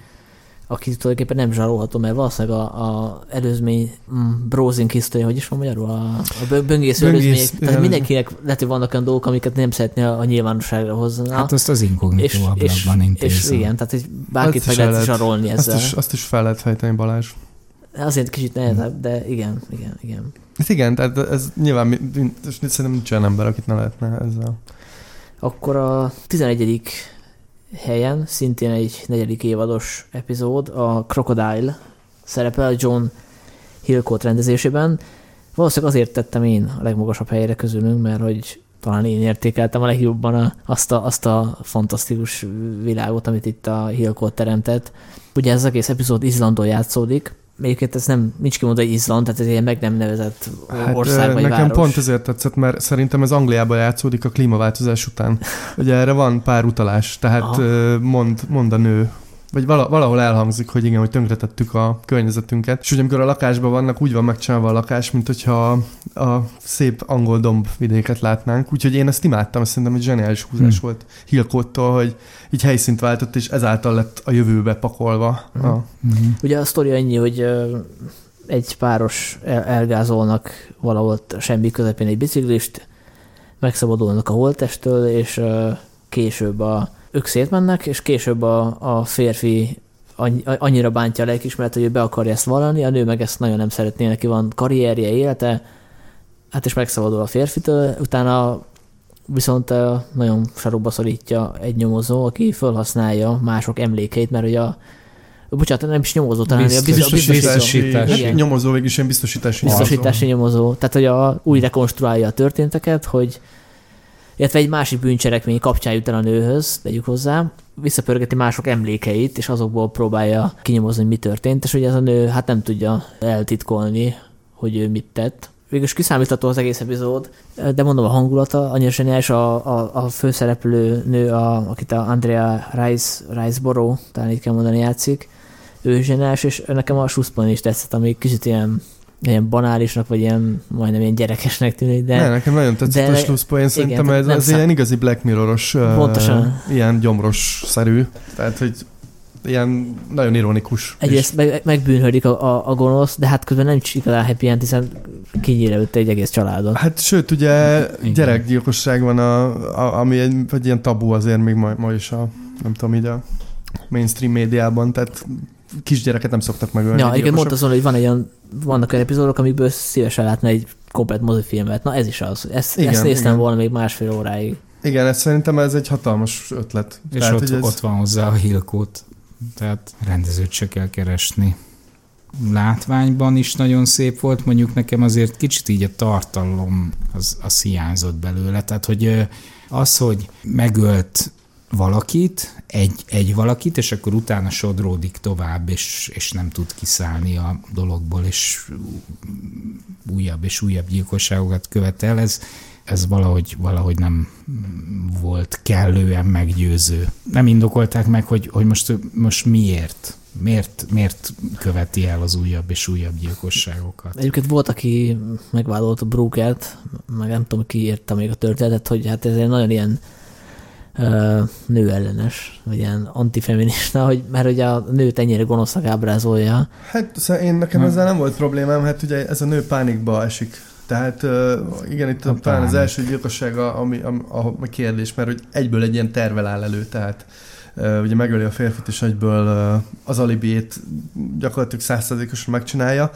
aki tulajdonképpen nem zsarolható, mert valószínűleg a, a előzmény mm, browsing history, hogy is van magyarul, a, a böngésző előzmények, tehát mindenkinek lehet, hogy vannak olyan dolgok, amiket nem szeretné a, a nyilvánosságra hozni. Hát azt az inkognitó ablakban intézem. És igen, tehát hogy bárkit meg lehet, zsarolni ezzel. Azt is, azt is fel lehet fejteni, Balázs. Azért kicsit nehezebb, de igen, igen, igen. Hát igen, tehát ez nyilván szerintem nincs olyan ember, akit ne lehetne ezzel. Akkor a 11 helyen, szintén egy negyedik évados epizód, a Crocodile szerepel John Hillcoat rendezésében. Valószínűleg azért tettem én a legmagasabb helyre közülünk, mert hogy talán én értékeltem a legjobban a, azt, a, azt a fantasztikus világot, amit itt a Hillcoat teremtett. Ugye ez az egész epizód Izlandon játszódik, Egyébként ez nem, nincs kimondva, hogy Izland, tehát ez ilyen meg nem nevezett hát, ország vagy Nekem város. pont ezért tetszett, mert szerintem ez Angliában játszódik a klímaváltozás után. Ugye erre van pár utalás, tehát mond, mond a nő vagy valahol elhangzik, hogy igen, hogy tönkretettük a környezetünket. És ugye amikor a lakásban vannak, úgy van megcsinálva a lakás, mint hogyha a szép angol domb vidéket látnánk. Úgyhogy én ezt imádtam, azt szerintem egy zseniális húzás hmm. volt Hilkottól, hogy így helyszínt váltott, és ezáltal lett a jövőbe pakolva. Hmm. A... Hmm. Ugye a sztori annyi, hogy egy páros elgázolnak valahol semmi közepén egy biciklist, megszabadulnak a holtestől, és később a ők szétmennek, és később a, a férfi annyira bántja a lelkismeret, hogy ő be akarja ezt vallani, a nő meg ezt nagyon nem szeretné, neki van karrierje, élete, hát és megszabadul a férfitől, utána viszont nagyon sarokba szorítja egy nyomozó, aki felhasználja mások emlékeit, mert ugye a bocsánat, nem is nyomozó, talán a biztosítási, biztosítási. Nyomozó, végig ilyen biztosítási, biztosítási nyomozó. nyomozó. Tehát, hogy a, úgy rekonstruálja a történteket, hogy illetve egy másik bűncselekmény kapcsán jut el a nőhöz, tegyük hozzá, visszapörgeti mások emlékeit, és azokból próbálja kinyomozni, hogy mi történt, és ugye ez a nő hát nem tudja eltitkolni, hogy ő mit tett. Végülis kiszámítható az egész epizód, de mondom a hangulata, annyira zseniális, a, a, a főszereplő nő, a, akit a Andrea Rice, Riceboro, talán így kell mondani, játszik, ő zseniális, és nekem a Suszpon is tetszett, ami kicsit ilyen ilyen banálisnak, vagy ilyen majdnem ilyen gyerekesnek tűnik, de... Ne, nekem nagyon tetszett de, a slusszpoén, szerintem ez, ez ilyen igazi Black Mirror-os, Pontosan. Uh, ilyen gyomros-szerű, tehát hogy ilyen nagyon ironikus. Egyrészt meg, megbűnhődik a, a, a gonosz, de hát közben nem is igazán happy end, hiszen kinyírelődte egy egész családot. Hát sőt, ugye gyerekgyilkosság van, a, a, ami egy, egy ilyen tabu azért még ma, ma is a, nem tudom, így a mainstream médiában, tehát kisgyereket nem szoktak megölni. Ja, igen, mondta azon, hogy van egy olyan, vannak olyan epizódok, amikből szívesen látna egy komplet mozifilmet. Na ez is az. Ezt, igen, ezt néztem igen. volna még másfél óráig. Igen, ez szerintem ez egy hatalmas ötlet. És Tehát, ott, ez... ott van hozzá a hilkót. Tehát rendezőt se kell keresni. Látványban is nagyon szép volt, mondjuk nekem azért kicsit így a tartalom az, az hiányzott belőle. Tehát, hogy az, hogy megölt valakit, egy, egy valakit, és akkor utána sodródik tovább, és, és nem tud kiszállni a dologból, és újabb és újabb gyilkosságokat követel. Ez, ez valahogy, valahogy nem volt kellően meggyőző. Nem indokolták meg, hogy, hogy most, most miért, miért, miért követi el az újabb és újabb gyilkosságokat. Egyébként volt, aki megvádolta Brookert, meg nem tudom, ki írta még a történetet, hogy hát ez egy nagyon ilyen nőellenes, vagy ilyen antifeminista, hogy, mert ugye a nőt ennyire gonoszak ábrázolja. Hát szóval én nekem ezzel nem volt problémám, hát ugye ez a nő pánikba esik. Tehát igen, itt a talán az első gyilkosság, ami, a, a, a kérdés, mert hogy egyből egy ilyen tervel áll elő, tehát ugye megöli a férfit, és egyből az alibiét gyakorlatilag százszerzékosan megcsinálja.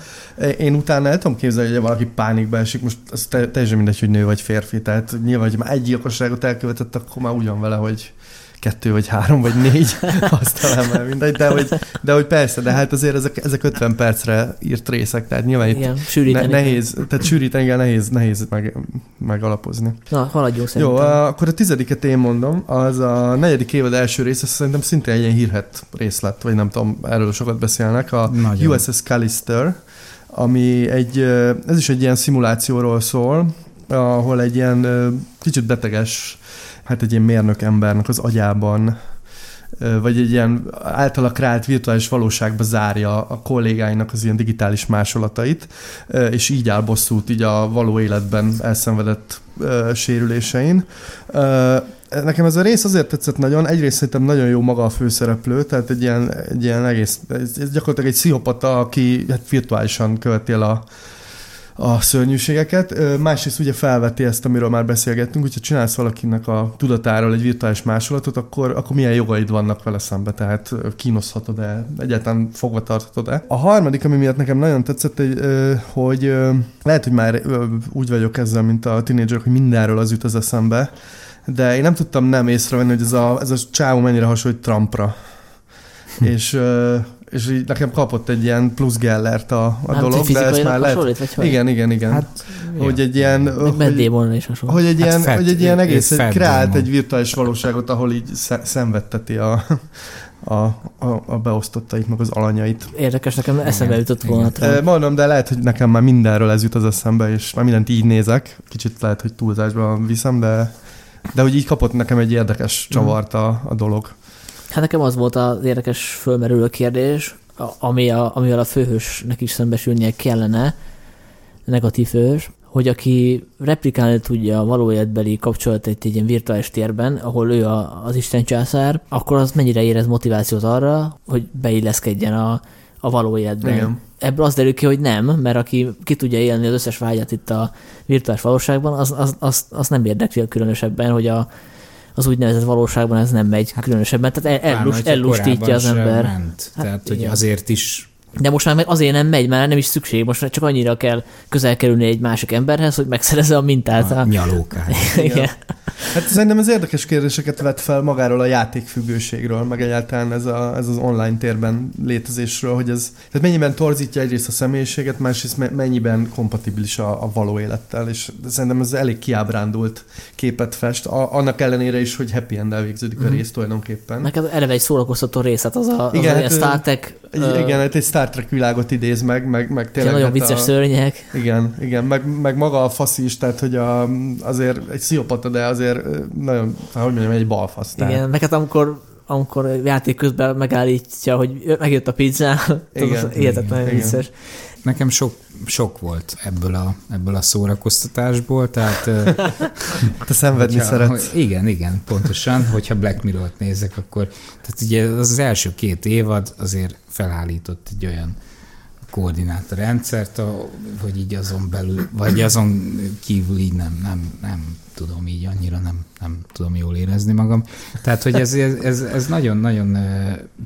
Én utána el tudom képzelni, hogy valaki pánikba esik, most az teljesen mindegy, hogy nő vagy férfi, tehát nyilván, hogy már egy gyilkosságot elkövetett, akkor már úgy van vele, hogy kettő, vagy három, vagy négy, (laughs) azt talán már mindegy, de hogy, de hogy persze, de hát azért ezek, ezek 50 percre írt részek, tehát nyilván itt Igen, ne, sűríteni. nehéz, tehát sűríteni, igen, nehéz, nehéz meg, megalapozni. Na, haladjunk Jó, szerintem. a- akkor a tizediket én mondom, az a negyedik évad első része szerintem szintén egy ilyen hírhet rész lett, vagy nem tudom, erről sokat beszélnek, a Nagyon. USS Callister, ami egy, ez is egy ilyen szimulációról szól, ahol egy ilyen kicsit beteges, hát egy ilyen mérnök embernek az agyában vagy egy ilyen általa kreált virtuális valóságba zárja a kollégáinak az ilyen digitális másolatait, és így áll bosszút így a való életben elszenvedett sérülésein. Nekem ez a rész azért tetszett nagyon, egyrészt szerintem nagyon jó maga a főszereplő, tehát egy ilyen, egy ilyen egész, ez, gyakorlatilag egy pszichopata, aki hát virtuálisan követi el a, a szörnyűségeket. Másrészt ugye felveti ezt, amiről már beszélgettünk, hogyha csinálsz valakinek a tudatáról egy virtuális másolatot, akkor, akkor milyen jogaid vannak vele szembe, tehát ö, kínoszhatod-e, egyáltalán fogva tarthatod-e. A harmadik, ami miatt nekem nagyon tetszett, hogy lehet, hogy már úgy vagyok ezzel, mint a tínédzserek, hogy mindenről az jut az eszembe, de én nem tudtam nem észrevenni, hogy ez a, ez a csávó mennyire hasonlít Trumpra. és, ö, és így nekem kapott egy ilyen plusz gellert a, a Nem, dolog, de fizikailag már lehet... hasonlít, vagy hogy? Igen, igen, igen. Hát, hogy egy ilyen... Hogy, is hasonló. hogy egy, Hát ilyen, Fat- hogy egy ilyen egész, egy kreált egy virtuális valóságot, ahol így sze- szenvedteti a, a, a, a beosztottait, meg az alanyait. Érdekes, nekem eszembe jutott volna. E, mondom, de lehet, hogy nekem már mindenről ez jut az eszembe, és már mindent így nézek. Kicsit lehet, hogy túlzásba viszem, de, de hogy így kapott nekem egy érdekes csavart a, a dolog. Hát nekem az volt az érdekes fölmerülő kérdés, ami a, amivel a főhősnek is szembesülnie kellene, negatív főhős, hogy aki replikálni tudja a való életbeli kapcsolatait egy ilyen virtuális térben, ahol ő a, az Isten császár, akkor az mennyire érez motivációt arra, hogy beilleszkedjen a, a való életben. Igen. Ebből az derül ki, hogy nem, mert aki ki tudja élni az összes vágyat itt a virtuális valóságban, az, az, az, az nem érdekli különösebben, hogy a, az úgynevezett valóságban ez nem megy hát, különösebben. Tehát el, ellust, ellustítja az ember. Ment. Hát Tehát, hogy igen. azért is De most már meg azért nem megy, mert nem is szükség. Most csak annyira kell közel kerülni egy másik emberhez, hogy megszerezze a mintát. a A... nyalókány. (laughs) Igen. Hát szerintem ez érdekes kérdéseket vet fel magáról a játékfüggőségről, meg egyáltalán ez, a, ez az online térben létezésről, hogy ez tehát mennyiben torzítja egyrészt a személyiséget, másrészt me- mennyiben kompatibilis a, a való élettel, és szerintem ez elég kiábrándult képet fest, a, annak ellenére is, hogy happy end végződik a Mhm. rész tulajdonképpen. Neked eleve egy szórakoztató rész, hát az a, az Igen, a hát, Star Trek, igen, hát egy Star Trek világot idéz meg, meg, meg tényleg... nagyon hát vicces a, szörnyek. Igen, igen, meg, meg maga a fasz is, tehát hogy a, azért egy sziopata, de azért nagyon, hát hogy mondjam, egy balfasz. Tehát. Igen, meg hát amikor amikor játék közben megállítja, hogy megjött a pizza, (laughs) Igen, az hihetetlenül igen. vicces. Nekem sok, sok volt ebből a, ebből a szórakoztatásból, tehát... (laughs) Te szenvedni hogyha- szeretsz. Igen, igen, pontosan. Hogyha Black Mirror-t nézek, akkor... Tehát ugye az, az első két évad azért felállított egy olyan koordinátorrendszert, hogy így azon belül, vagy azon kívül így nem, nem, nem tudom így annyira nem, nem tudom jól érezni magam. Tehát, hogy ez, ez, ez, ez nagyon-nagyon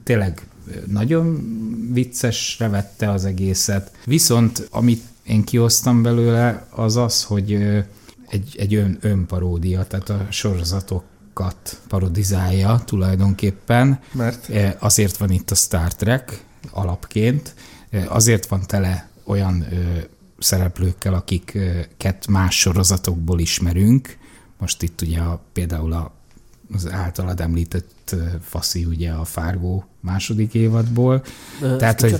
tényleg nagyon viccesre vette az egészet. Viszont amit én kihoztam belőle, az az, hogy egy, egy ön, önparódia, tehát a sorozatokat parodizálja tulajdonképpen. Mert Azért van itt a Star Trek alapként, azért van tele olyan szereplőkkel, akiket más sorozatokból ismerünk. Most itt ugye a, például a, az általad említett Faszi ugye a Fargo második évadból. Ö, Tehát, hogy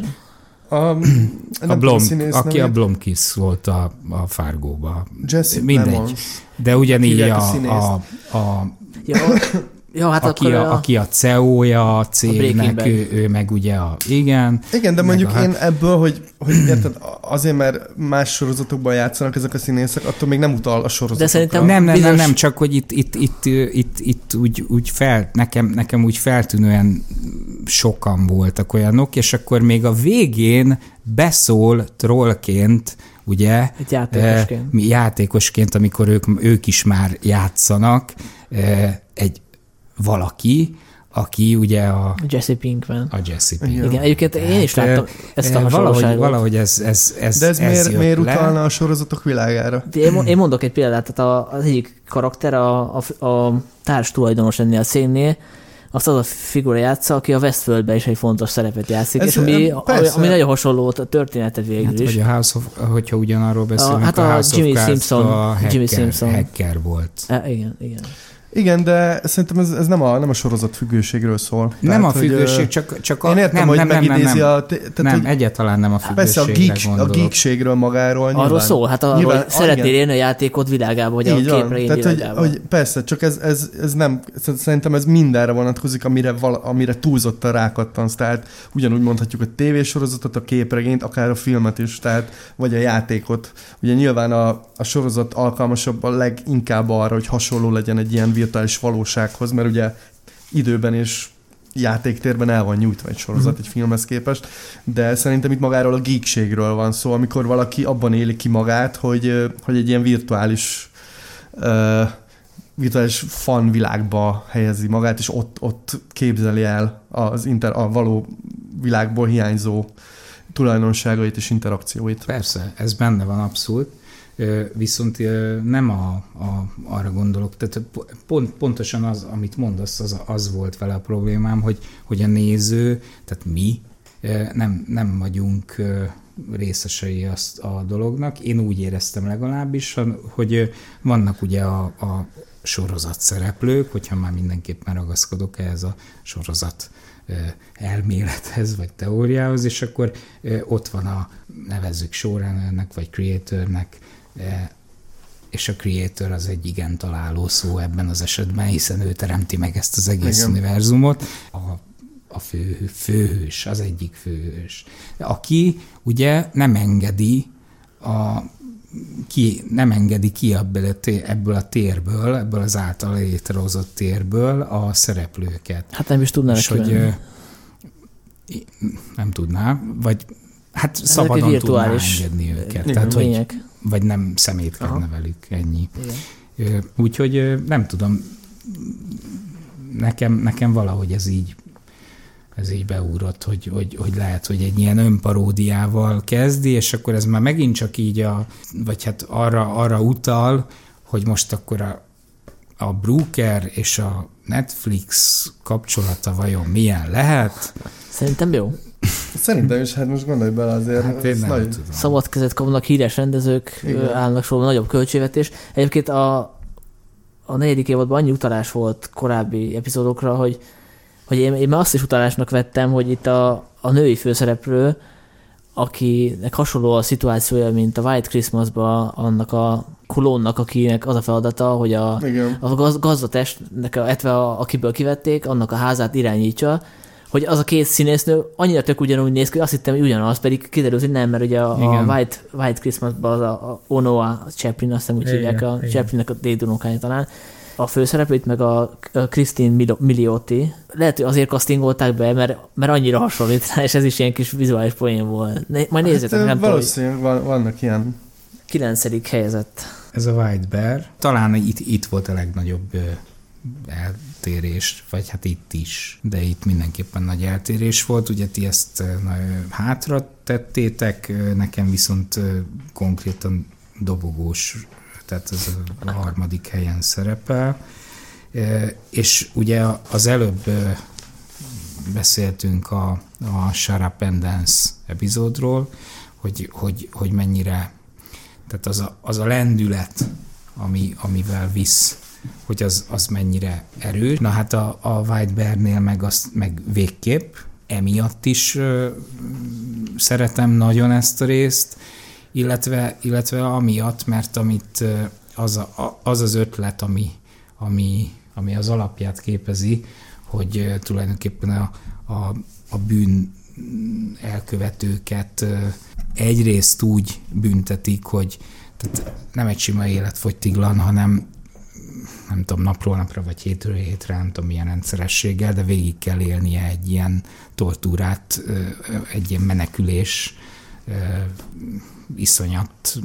a, (clears throat) a Blom, színész aki a. Blomkis volt a, a Fargóba. Jesse mindegy. Plemons. De ugyanígy a a, színészt. a, a Ja, ja, hát aki, akkor a, a, aki a CEO-ja a cégnek, Bad. ő, ő meg ugye a... Igen, Igen, de mondjuk a- én ebből, hogy, hogy érted, azért, mert más sorozatokban játszanak ezek a színészek, attól még nem utal a sorozatokra. De szerintem- Nem, nem, nem, Bizonyos- nem, csak hogy itt, itt, itt, itt, itt úgy, úgy fel, nekem, nekem úgy feltűnően sokan voltak olyanok, és akkor még a végén beszól trollként, ugye, egy játékosként. eh, mi játékosként, amikor ők, ők is már játszanak, eh, egy valaki, aki ugye a, Jesse Pinkman. a Jesse Igen. Pinkman. Igen, egyébként én is láttam ezt a Eh, valahogy, hasonlóságot. valahogy ez, ez, ez, De ez, miért, jött miért le. utalna a sorozatok világára? Én, én mondok egy példát, tehát a, az egyik karakter, a, a, a társ tulajdonos ennél a cégnél, azt az a figura játsza, aki a Westworldben is egy fontos szerepet játszik, Ez, és ami, persze. ami nagyon hasonló a története végül Hát, is. vagy a House of, hogyha ugyanarról beszélünk, hát a, a House Jimmy of Cards Simpson- a hacker, Jimmy Simpson. hacker volt. E, igen, igen. Igen, de szerintem ez, ez nem, a, nem a sorozat függőségről szól. Nem a hogy, függőség, csak, csak a... Én értem, nem, hogy nem, nem, nem, megidézi nem, a... Tehát, nem, hogy egyáltalán nem a persze a, függőségre geek, a geekségről magáról Arról nyilván, szól, hát arról, nyilván- szeretnél igen. élni a játékot világába, vagy Így a van. képregény Tehát, hogy, hogy persze, csak ez, ez, ez nem, szerintem ez mindenre vonatkozik, amire, vala, amire túlzottan rákattansz. Tehát ugyanúgy mondhatjuk a tévésorozatot, a képregényt, akár a filmet is, tehát, vagy a játékot. Ugye nyilván a, a sorozat alkalmasabb a leginkább arra, hogy hasonló legyen egy ilyen virtuális valósághoz, mert ugye időben és játéktérben el van nyújtva egy sorozat Mhm. egy filmhez képest, de szerintem itt magáról a geekségről van szó, amikor valaki abban éli ki magát, hogy, hogy egy ilyen virtuális uh, virtuális fan világba helyezi magát, és ott, ott képzeli el az inter, a való világból hiányzó tulajdonságait és interakcióit. Persze, ez benne van abszolút, viszont nem a, a, arra gondolok, tehát pont, pontosan az, amit mondasz, az, az volt vele a problémám, hogy, hogy a néző, tehát mi nem, nem vagyunk részesei azt a dolognak. Én úgy éreztem legalábbis, hogy vannak ugye a, a sorozat szereplők, hogyha már mindenképpen ragaszkodok ehhez a sorozat elmélethez, vagy teóriához, és akkor ott van a nevezzük showrunnernek, vagy creatornek, és a creator az egy igen találó szó ebben az esetben, hiszen ő teremti meg ezt az egész Igen. univerzumot. A, a fő, főhős, az egyik főhős, aki ugye nem engedi a ki, nem engedi ki ebből a, térből, ebből az által létrehozott térből a szereplőket. Hát nem is tudnának És hogy ö, nem tudná, vagy hát Ezek szabadon tudná engedni őket. Igen, Tehát, hogy. Vagy nem szemétkedne Aha. velük, ennyi. Igen. Úgyhogy nem tudom, nekem, nekem valahogy ez így ez így beúrott, hogy, hogy, hogy lehet, hogy egy ilyen önparódiával kezdi, és akkor ez már megint csak így a, vagy hát arra, arra utal, hogy most akkor a, a Brooker és a Netflix kapcsolata vajon milyen lehet? Szerintem jó. Szerintem is, hát most gondolj bele azért. Hát én nem nagy- tudom. Szabad kezet kapnak, híres rendezők Igen. állnak sorban, nagyobb költségvetés. Egyébként a, a negyedik évadban annyi utalás volt korábbi epizódokra, hogy, hogy én, én már azt is utalásnak vettem, hogy itt a, a női főszereplő, akinek hasonló a szituációja, mint a White Christmasban annak a klónnak, akinek az a feladata, hogy a, Igen. a gaz, gazdatestnek, a- etve a, akiből kivették, annak a házát irányítsa, hogy az a két színésznő annyira tök ugyanúgy néz ki, hogy azt hittem, hogy ugyanaz, pedig kiderült, hogy nem, mert ugye a, a. White, White Christmasban az a, a Onoa Chaplin, azt hiszem úgy Igen, hívják, a igen. Chaplinnek a dédunokája talán, a főszereplőt, meg a a Christine Miliotti. Lehet, hogy azért castingolták be, mert, mert annyira hasonlít rá, és ez is ilyen kis vizuális poén volt. Ne, majd nézzétek, hát, nem tudom, valószínűleg van, vannak ilyen. kilencedik helyezett. Ez a White Bear. Talán itt, itt volt a legnagyobb eltérés, vagy hát itt is, de itt mindenképpen nagy eltérés volt. Ugye ti ezt hátra tettétek, nekem viszont konkrétan dobogós, tehát ez a harmadik helyen szerepel. És ugye az előbb beszéltünk a, a and Dance epizódról, hogy, hogy, hogy mennyire tehát az a, az a lendület, ami, amivel visz, hogy az, az mennyire erős. Na hát a, a White Bear-nél meg, azt, meg végképp, emiatt is ö, szeretem nagyon ezt a részt, illetve, illetve amiatt, mert amit az, a, az az ötlet, ami, ami, ami az alapját képezi, hogy tulajdonképpen a, a, a bűn elkövetőket ö, egyrészt úgy büntetik, hogy tehát nem egy sima életfogytiglan, hanem nem tudom, napról napra, vagy hétről hétre, nem tudom milyen rendszerességgel, de végig kell élnie egy ilyen tortúrát, egy ilyen menekülés, iszonyat,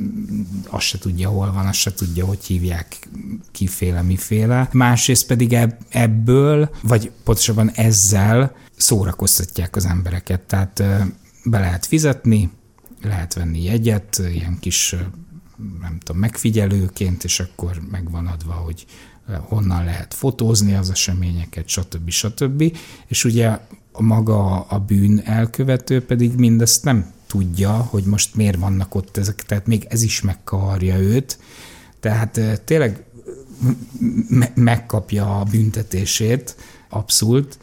azt se tudja, hol van, azt se tudja, hogy hívják, kiféle, miféle. Másrészt pedig ebb- ebből, vagy pontosabban ezzel szórakoztatják az embereket. Tehát be lehet fizetni, lehet venni jegyet, ilyen kis, nem tudom, megfigyelőként, és akkor megvan adva, hogy honnan lehet fotózni az eseményeket, stb. stb. És ugye maga a bűn elkövető pedig mindezt nem tudja, hogy most miért vannak ott ezek, tehát még ez is megkavarja őt. Tehát tényleg me- megkapja a büntetését, abszolút,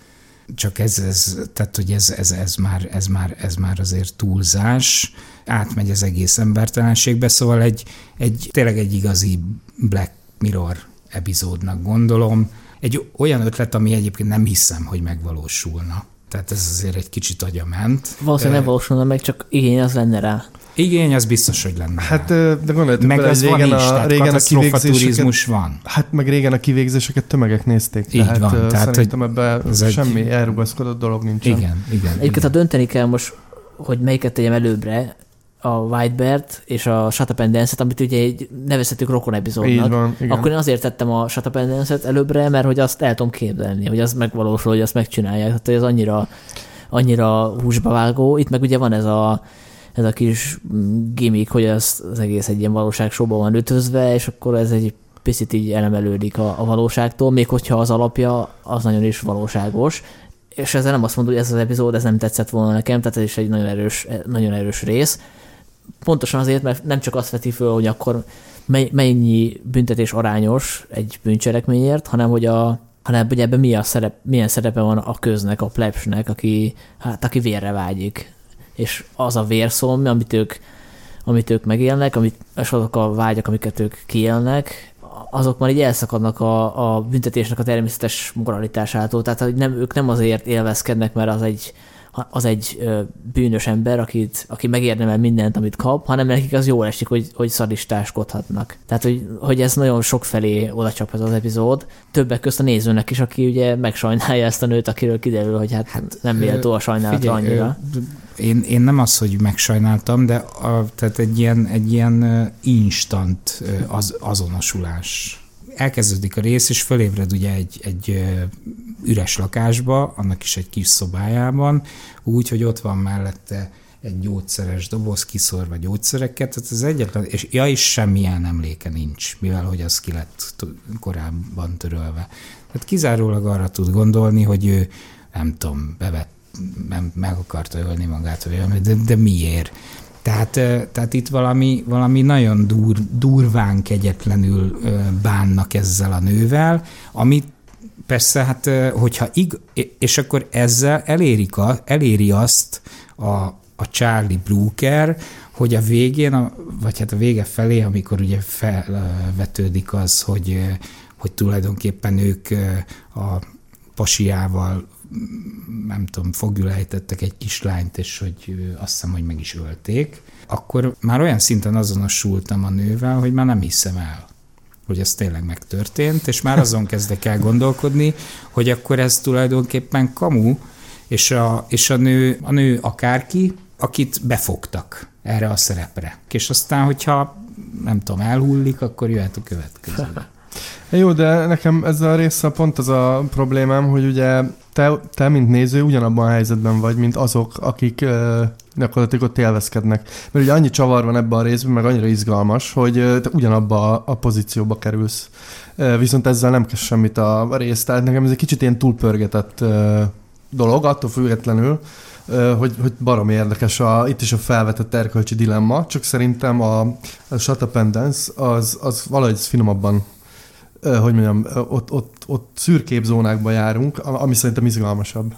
csak ez, ez tehát hogy ez, ez, ez, már, ez, már, ez már azért túlzás, átmegy az egész embertelenségbe, szóval egy, egy tényleg egy igazi Black Mirror epizódnak gondolom. Egy olyan ötlet, ami egyébként nem hiszem, hogy megvalósulna. Tehát ez azért egy kicsit agyament. Valószínűleg nem valósulna meg, csak igény az lenne rá. Igény, az biztos, hogy lenne. Hát, de gondoljátok meg bele, az hogy van régen is, a, tehát régen a kivégzéseket, van. hát meg régen a kivégzéseket tömegek nézték. Így tehát, van, tehát, szerintem ebben ez egy- semmi elrugaszkodott dolog nincsen. Igen, igen. Egyébként, igen. ha dönteni kell most, hogy melyiket tegyem előbbre, a Whitebird és a Shut Up and Dance-et, amit ugye egy nevezhetők rokon Így epizódnak. van, igen. Akkor én azért tettem a Shut Up and Dance-et előbbre, mert hogy azt el tudom képzelni, hogy az megvalósul, hogy azt megcsinálják. Tehát hogy ez annyira, annyira húsba vágó. Itt meg ugye van ez a, ez a kis mm, gimmick, hogy az, az egész egy ilyen valóságsóban van ötözve, és akkor ez egy picit így elemelődik a, a valóságtól, még hogyha az alapja az nagyon is valóságos. És ezzel nem azt mondom, hogy ez az epizód, ez nem tetszett volna nekem, tehát ez is egy nagyon erős, nagyon erős rész. Pontosan azért, mert nem csak azt veti föl, hogy akkor mennyi büntetés arányos egy bűncselekményért, hanem hogy a hanem hogy ebben mi a szerep, milyen szerepe van a köznek, a plebsnek, aki, hát, aki vérre vágyik. És az a vérszom, amit ők, amit ők megélnek, amit, és azok a vágyak, amiket ők kiélnek, azok már így elszakadnak a, a büntetésnek a természetes moralitásától. Tehát hogy nem, ők nem azért élvezkednek, mert az egy, az egy bűnös ember, akit, aki megérdemel mindent, amit kap, hanem nekik az jól esik, hogy, hogy szadistáskodhatnak. Tehát, hogy, hogy ez nagyon sok felé oda csap ez az epizód. Többek közt a nézőnek is, aki ugye megsajnálja ezt a nőt, akiről kiderül, hogy hát, hát nem méltó a sajnálatra annyira. ö, Én, én nem az, hogy megsajnáltam, de a, tehát egy ilyen, egy ilyen instant az, azonosulás. Elkezdődik a rész, és fölébred ugye egy, egy üres lakásba, annak is egy kis szobájában, úgy, hogy ott van mellette egy gyógyszeres doboz, kiszorva gyógyszereket, tehát az egyetlen, és ja, és semmilyen emléke nincs, mivel hogy az ki lett korábban törölve. Tehát kizárólag arra tud gondolni, hogy ő, nem tudom, bevett, nem, meg akarta ölni magát, vagy de, de miért? Tehát, tehát itt valami, valami nagyon dur, durván, kegyetlenül bánnak ezzel a nővel, amit persze, hát hogyha ig, és akkor ezzel elérik a, eléri azt a, a Charlie Brooker, hogy a végén, a, vagy hát a vége felé, amikor ugye felvetődik az, hogy, hogy tulajdonképpen ők a pasiával nem tudom, fogül ejtettek egy kislányt, és hogy azt hiszem, hogy meg is ölték, akkor már olyan szinten azonosultam a nővel, hogy már nem hiszem el hogy ez tényleg megtörtént, és már azon kezdek el gondolkodni, hogy akkor ez tulajdonképpen kamu, és a, és a, nő, a nő akárki, akit befogtak erre a szerepre. És aztán, hogyha nem tudom, elhullik, akkor jöhet a következő. (laughs) Jó, de nekem ezzel a résszel pont az a problémám, hogy ugye te, te mint néző, ugyanabban a helyzetben vagy, mint azok, akik uh, gyakorlatilag ott élvezkednek. Mert ugye annyi csavar van ebben a részben, meg annyira izgalmas, hogy uh, te ugyanabba a, a pozícióba kerülsz. Uh, viszont ezzel nem kezd semmit a, rész. Tehát nekem ez egy kicsit ilyen túlpörgetett uh, dolog, attól függetlenül, hogy, hogy barom érdekes a, itt is a felvetett erkölcsi dilemma, csak szerintem a, a Shut Up and Dance az, az valahogy finomabban hogy mondjam, ott, ott, ott szürkébb zónákba járunk, ami szerintem izgalmasabb.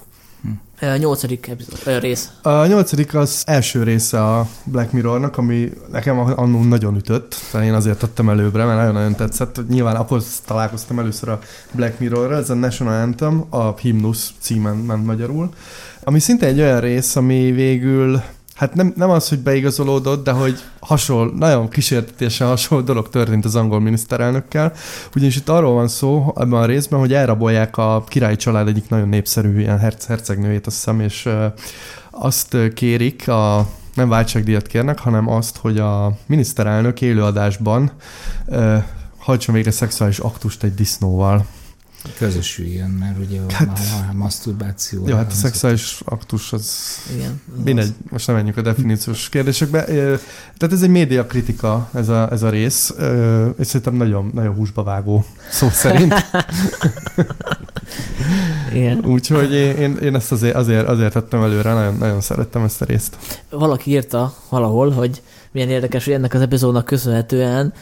A nyolcadik epizód, rész. A nyolcadik az első része a Black Mirrornak, ami nekem annól nagyon ütött, tehát én azért tettem előbbre, mert nagyon-nagyon tetszett. Nyilván akkor találkoztam először a Black Mirrorra, ez a National Anthem, a Hymnus címen ment magyarul, ami szinte egy olyan rész, ami végül Hát nem, nem az, hogy beigazolódott, de hogy hasonló, nagyon kísértetésen hasonló dolog történt az angol miniszterelnökkel. Ugyanis itt arról van szó ebben a részben, hogy elrabolják a királyi család egyik nagyon népszerű ilyen herc, hercegnőjét, azt hiszem, és azt kérik, a, nem váltságdíjat kérnek, hanem azt, hogy a miniszterelnök élőadásban uh, hajtson végre szexuális aktust egy disznóval. Közösüljön, mert ugye Hát- a, a maszturbáció. Jó, hát a szexuális aktus az Igen. mindegy, most nem menjünk a definíciós kérdésekbe. Tehát ez egy média kritika, ez a, ez a rész, és szerintem nagyon, nagyon húsba vágó szó szerint. (laughs) Igen. Úgyhogy én, én, én ezt azért, azért, azért tettem előre, nagyon, nagyon szerettem ezt a részt. Valaki írta valahol, hogy milyen érdekes, hogy ennek az epizódnak köszönhetően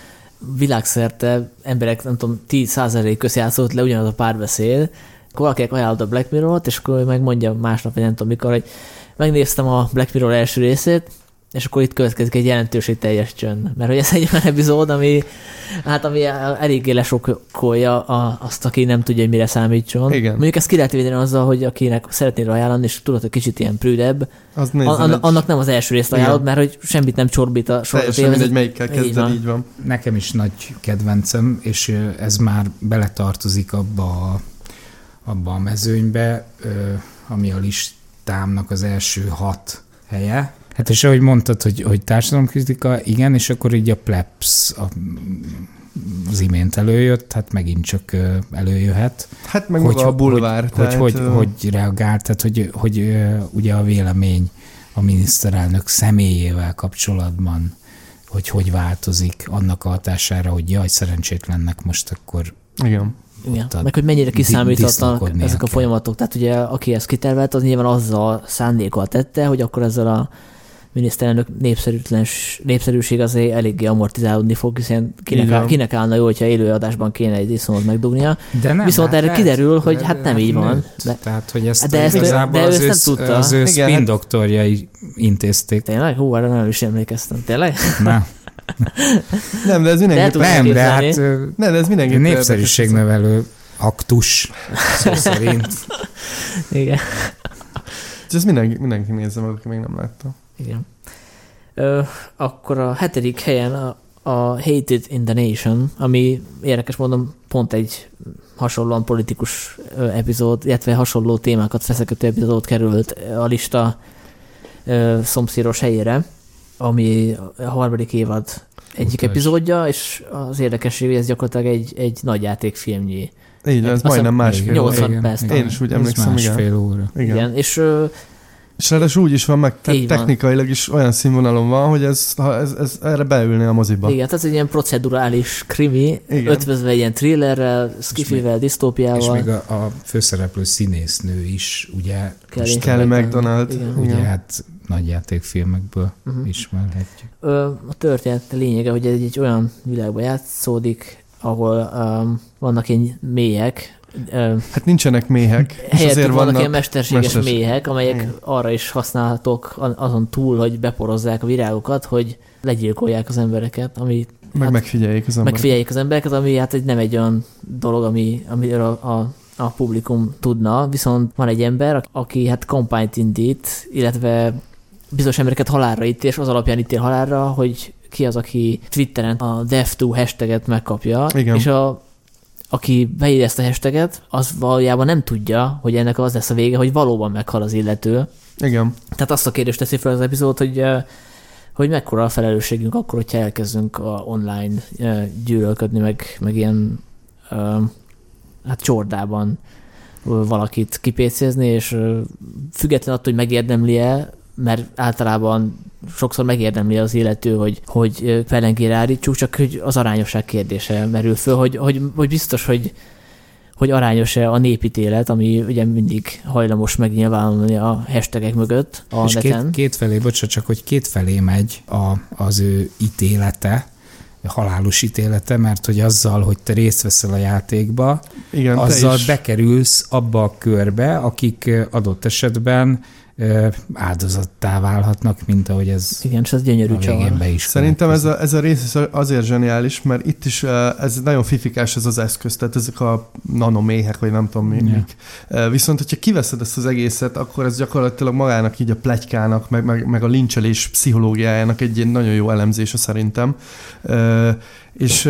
világszerte emberek, nem tudom, 10% közjátszott le ugyanaz a párbeszéd, akkor valakinek ajánlott a Black Mirror-t, és akkor megmondja másnap, vagy nem tudom mikor, hogy megnéztem a Black Mirror első részét, és akkor itt következik egy jelentőség teljes csönd. Mert hogy ez egy olyan epizód, ami, hát ami eléggé lesokkolja a, azt, aki nem tudja, hogy mire számítson. Igen. Mondjuk ezt ki lehet védeni azzal, hogy akinek szeretnél ajánlani, és tudod, hogy kicsit ilyen prűdebb, Az a, nézzen annak, egy, annak nem az első részt Igen. ajánlod, mert hogy semmit nem csorbít a sorozat teljesen mindegy, melyikkel Így kezded, van. így van. Nekem is nagy kedvencem, és ez már beletartozik abba a, abba a mezőnybe, ami a listámnak az első hat helye. Hát és ahogy mondtad, hogy, hogy társadalomkritika, igen, és akkor így a plebs a, az imént előjött, hát megint csak előjöhet. Hát meg maga a bulvár. Hogy, tehát, hogy, hogy, hogy reagált, tehát hogy, hogy ugye a vélemény a miniszterelnök személyével kapcsolatban, hogy hogy változik annak a hatására, hogy jaj, szerencsétlennek most akkor Igen. Igen. Meg hogy mennyire disznókodnia ezek a folyamatok. Tehát ugye aki ezt kitervelt, az nyilván azzal szándékkal tette, hogy akkor ezzel a miniszterelnök népszerűtlens, népszerűség azért eléggé amortizálódni fog, hiszen kinek, Így áll, kinek állna jó, hogyha élőadásban kéne egy disznót megdugnia. De nem, Viszont erre lehet, kiderül, hogy de- hát nem de így van. nőtt. De- Tehát, hogy ezt De ezt ő- igazából de ő az, ezt ő, nem tudta. az ő Igen, spin hát- doktorjai intézték. Tényleg? Hú, erre nem is emlékeztem. Tényleg? Na, (laughs) Nem, de ez De el mindenképp... tudom nem, de képzelni. hát ö, Nem, de ez mindenképp... népszerűségnövelő aktus szó (laughs) szerint. Igen. érdekes. Ez mindenki, mindenki nézze meg, aki még nem látta. Igen. Ö, akkor a hetedik helyen a, a Hated in the Nation, ami érdekes mondom, pont egy hasonlóan politikus ö, epizód, illetve hasonló témákat feszegető epizód került a lista ö, szomszédos helyére, ami a harmadik évad egyik Utas. epizódja, és az érdekesség, hogy ez gyakorlatilag egy, egy nagyjátékfilmnyi. Így van, ez majdnem másfél óra. 80 perc. Én is úgy emlékszem, igen. másfél óra. Igen. Igen. És ö, És ráadásul úgy is van meg, te- van. technikailag is olyan színvonalon van, hogy ez, ha ez, ez erre beülni a moziba. igen, tehát egy ilyen procedurális krimi, Igen. ötvözve ilyen thrillerrel, skifivel, És disztópiával. még a, a főszereplő színésznő is, ugye, Kelly. most, Kelly Igen. McDonald. Igen. Igen. ugye hát nagyjátékfilmekből Uh-huh. ismerhetjük. Ö, a történet lényege, hogy egy, egy olyan világban játszódik, ahol um, vannak ilyen mélyek, Hát nincsenek méhek, és azért vannak, vannak... ilyen mesterséges mesters- méhek, amelyek Igen. arra is használhatók azon túl, hogy beporozzák a virágokat, hogy legyilkolják az embereket, ami Meg hát- megfigyeljék az emberek. megfigyeljék az embereket, ami hát egy, nem egy olyan dolog, ami, amiről a, a, a publikum tudna, viszont van egy ember, aki hát kampányt indít, illetve bizonyos embereket halálra ítél, és az alapján ítél halálra, hogy ki az, aki Twitteren a Death2 hashtaget megkapja, Igen. és a, aki beírja ezt a hashtaget, az valójában nem tudja, hogy ennek az lesz a vége, hogy valóban meghal az illető. Igen. Tehát azt a kérdést teszi fel az epizód, hogy, eh, hogy mekkora a felelősségünk akkor, hogyha elkezdünk a online eh, gyűlölködni, meg, meg ilyen eh, hát csordában valakit kipécézni, és független attól, hogy megérdemli-e, mert általában sokszor megérdemli az illető, hogy, hogy pelengére állítsuk, csak hogy az arányosság kérdése merül föl, hogy, hogy, hogy biztos, hogy hogy arányos-e a népítélet, ami ugye mindig hajlamos megnyilvánulni a hashtagek mögött a és neten. két, két felé, bocsánat, csak hogy két felé megy a, az ő ítélete, halálos ítélete, mert hogy azzal, hogy te részt veszel a játékba, Igen, azzal bekerülsz abba a körbe, akik adott esetben áldozattá válhatnak, mint ahogy ez Igen, és ez gyönyörű a csavar. is Szerintem ez a, ez a rész azért zseniális, mert itt is ez nagyon fifikás ez az eszköz, tehát ezek a nanoméhek, vagy nem tudom mi. Ja. mik. Viszont, hogyha kiveszed ezt az egészet, akkor ez gyakorlatilag magának így a pletykának, meg, meg, meg a lincselés pszichológiájának egy ilyen nagyon jó elemzése szerintem. És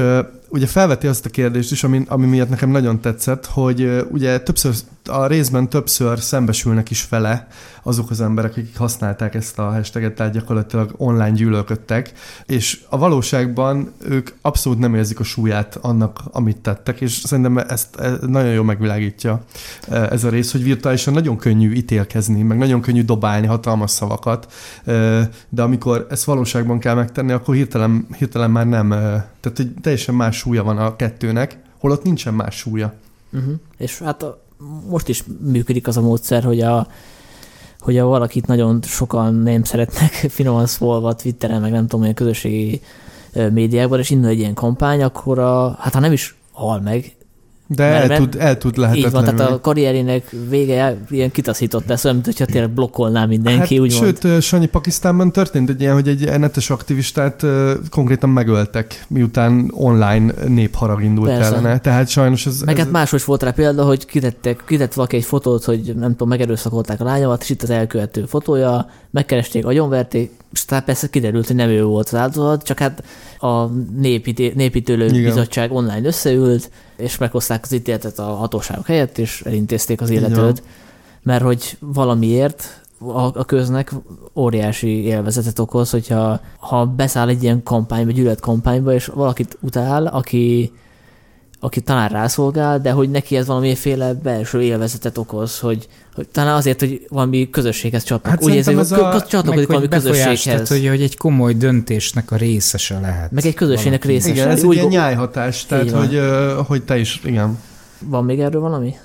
ugye felveti azt a kérdést is, ami, ami miatt nekem nagyon tetszett, hogy ugye többször a részben többször szembesülnek is vele azok az emberek, akik használták ezt a hashtaget, tehát gyakorlatilag online gyűlölködtek, és a valóságban ők abszolút nem érzik a súlyát annak, amit tettek, és szerintem ezt, ezt nagyon jól megvilágítja e, ez a rész, hogy virtuálisan nagyon könnyű ítélkezni, meg nagyon könnyű dobálni hatalmas szavakat, e, de amikor ezt valóságban kell megtenni, akkor hirtelen, hirtelen már nem, e, tehát hogy teljesen más súlya van a kettőnek, holott nincsen más súlya. Uh-huh. És hát a, most is működik az a módszer, hogy a hogy a valakit nagyon sokan nem szeretnek (laughs) finoman szólva Twitteren, meg nem tudom, olyan közösségi médiákban, és indul egy ilyen kampány, akkor a, hát ha nem is hal meg, de el, mert, tud, el tud Így van, tehát a karrierének vége ilyen kitaszított lesz, olyan, mint hogyha tényleg blokkolná mindenki, hát, úgymond. Sőt, Sanyi, Pakisztánban történt egy ilyen, hogy egy netes aktivistát konkrétan megöltek, miután online népharag indult Persze. ellene. Tehát sajnos ez... Meg ez... hát máshogy volt rá példa, hogy kitettek, kitett valaki egy fotót, hogy nem tudom, megerőszakolták a lányomat, és itt az elkövető fotója, megkeresték, agyonverték, és tehát persze kiderült, hogy nem ő volt az áldozat, csak hát a népítő, népítőlő Igen. bizottság online összeült, és meghozták az ítéletet a hatóságok helyett, és elintézték az életőt, mert hogy valamiért a, a köznek óriási élvezetet okoz, hogyha ha beszáll egy ilyen kampányba, gyűlölet kampányba, és valakit utál, aki aki talán rászolgál, de hogy neki ez valamiféle belső élvezetet okoz, hogy, hogy talán azért, hogy valami közösséghez csatnak. Hát Úgy érzi, hogy csatlakozik valami közösséghez. Tehát, hogy, hogy egy komoly döntésnek a részese lehet. Meg egy közösségnek valaki. részese. Igen, ez Úgy, egy ilyen nyájhatás, tehát hogy, hogy te is, igen. Van még erről valami?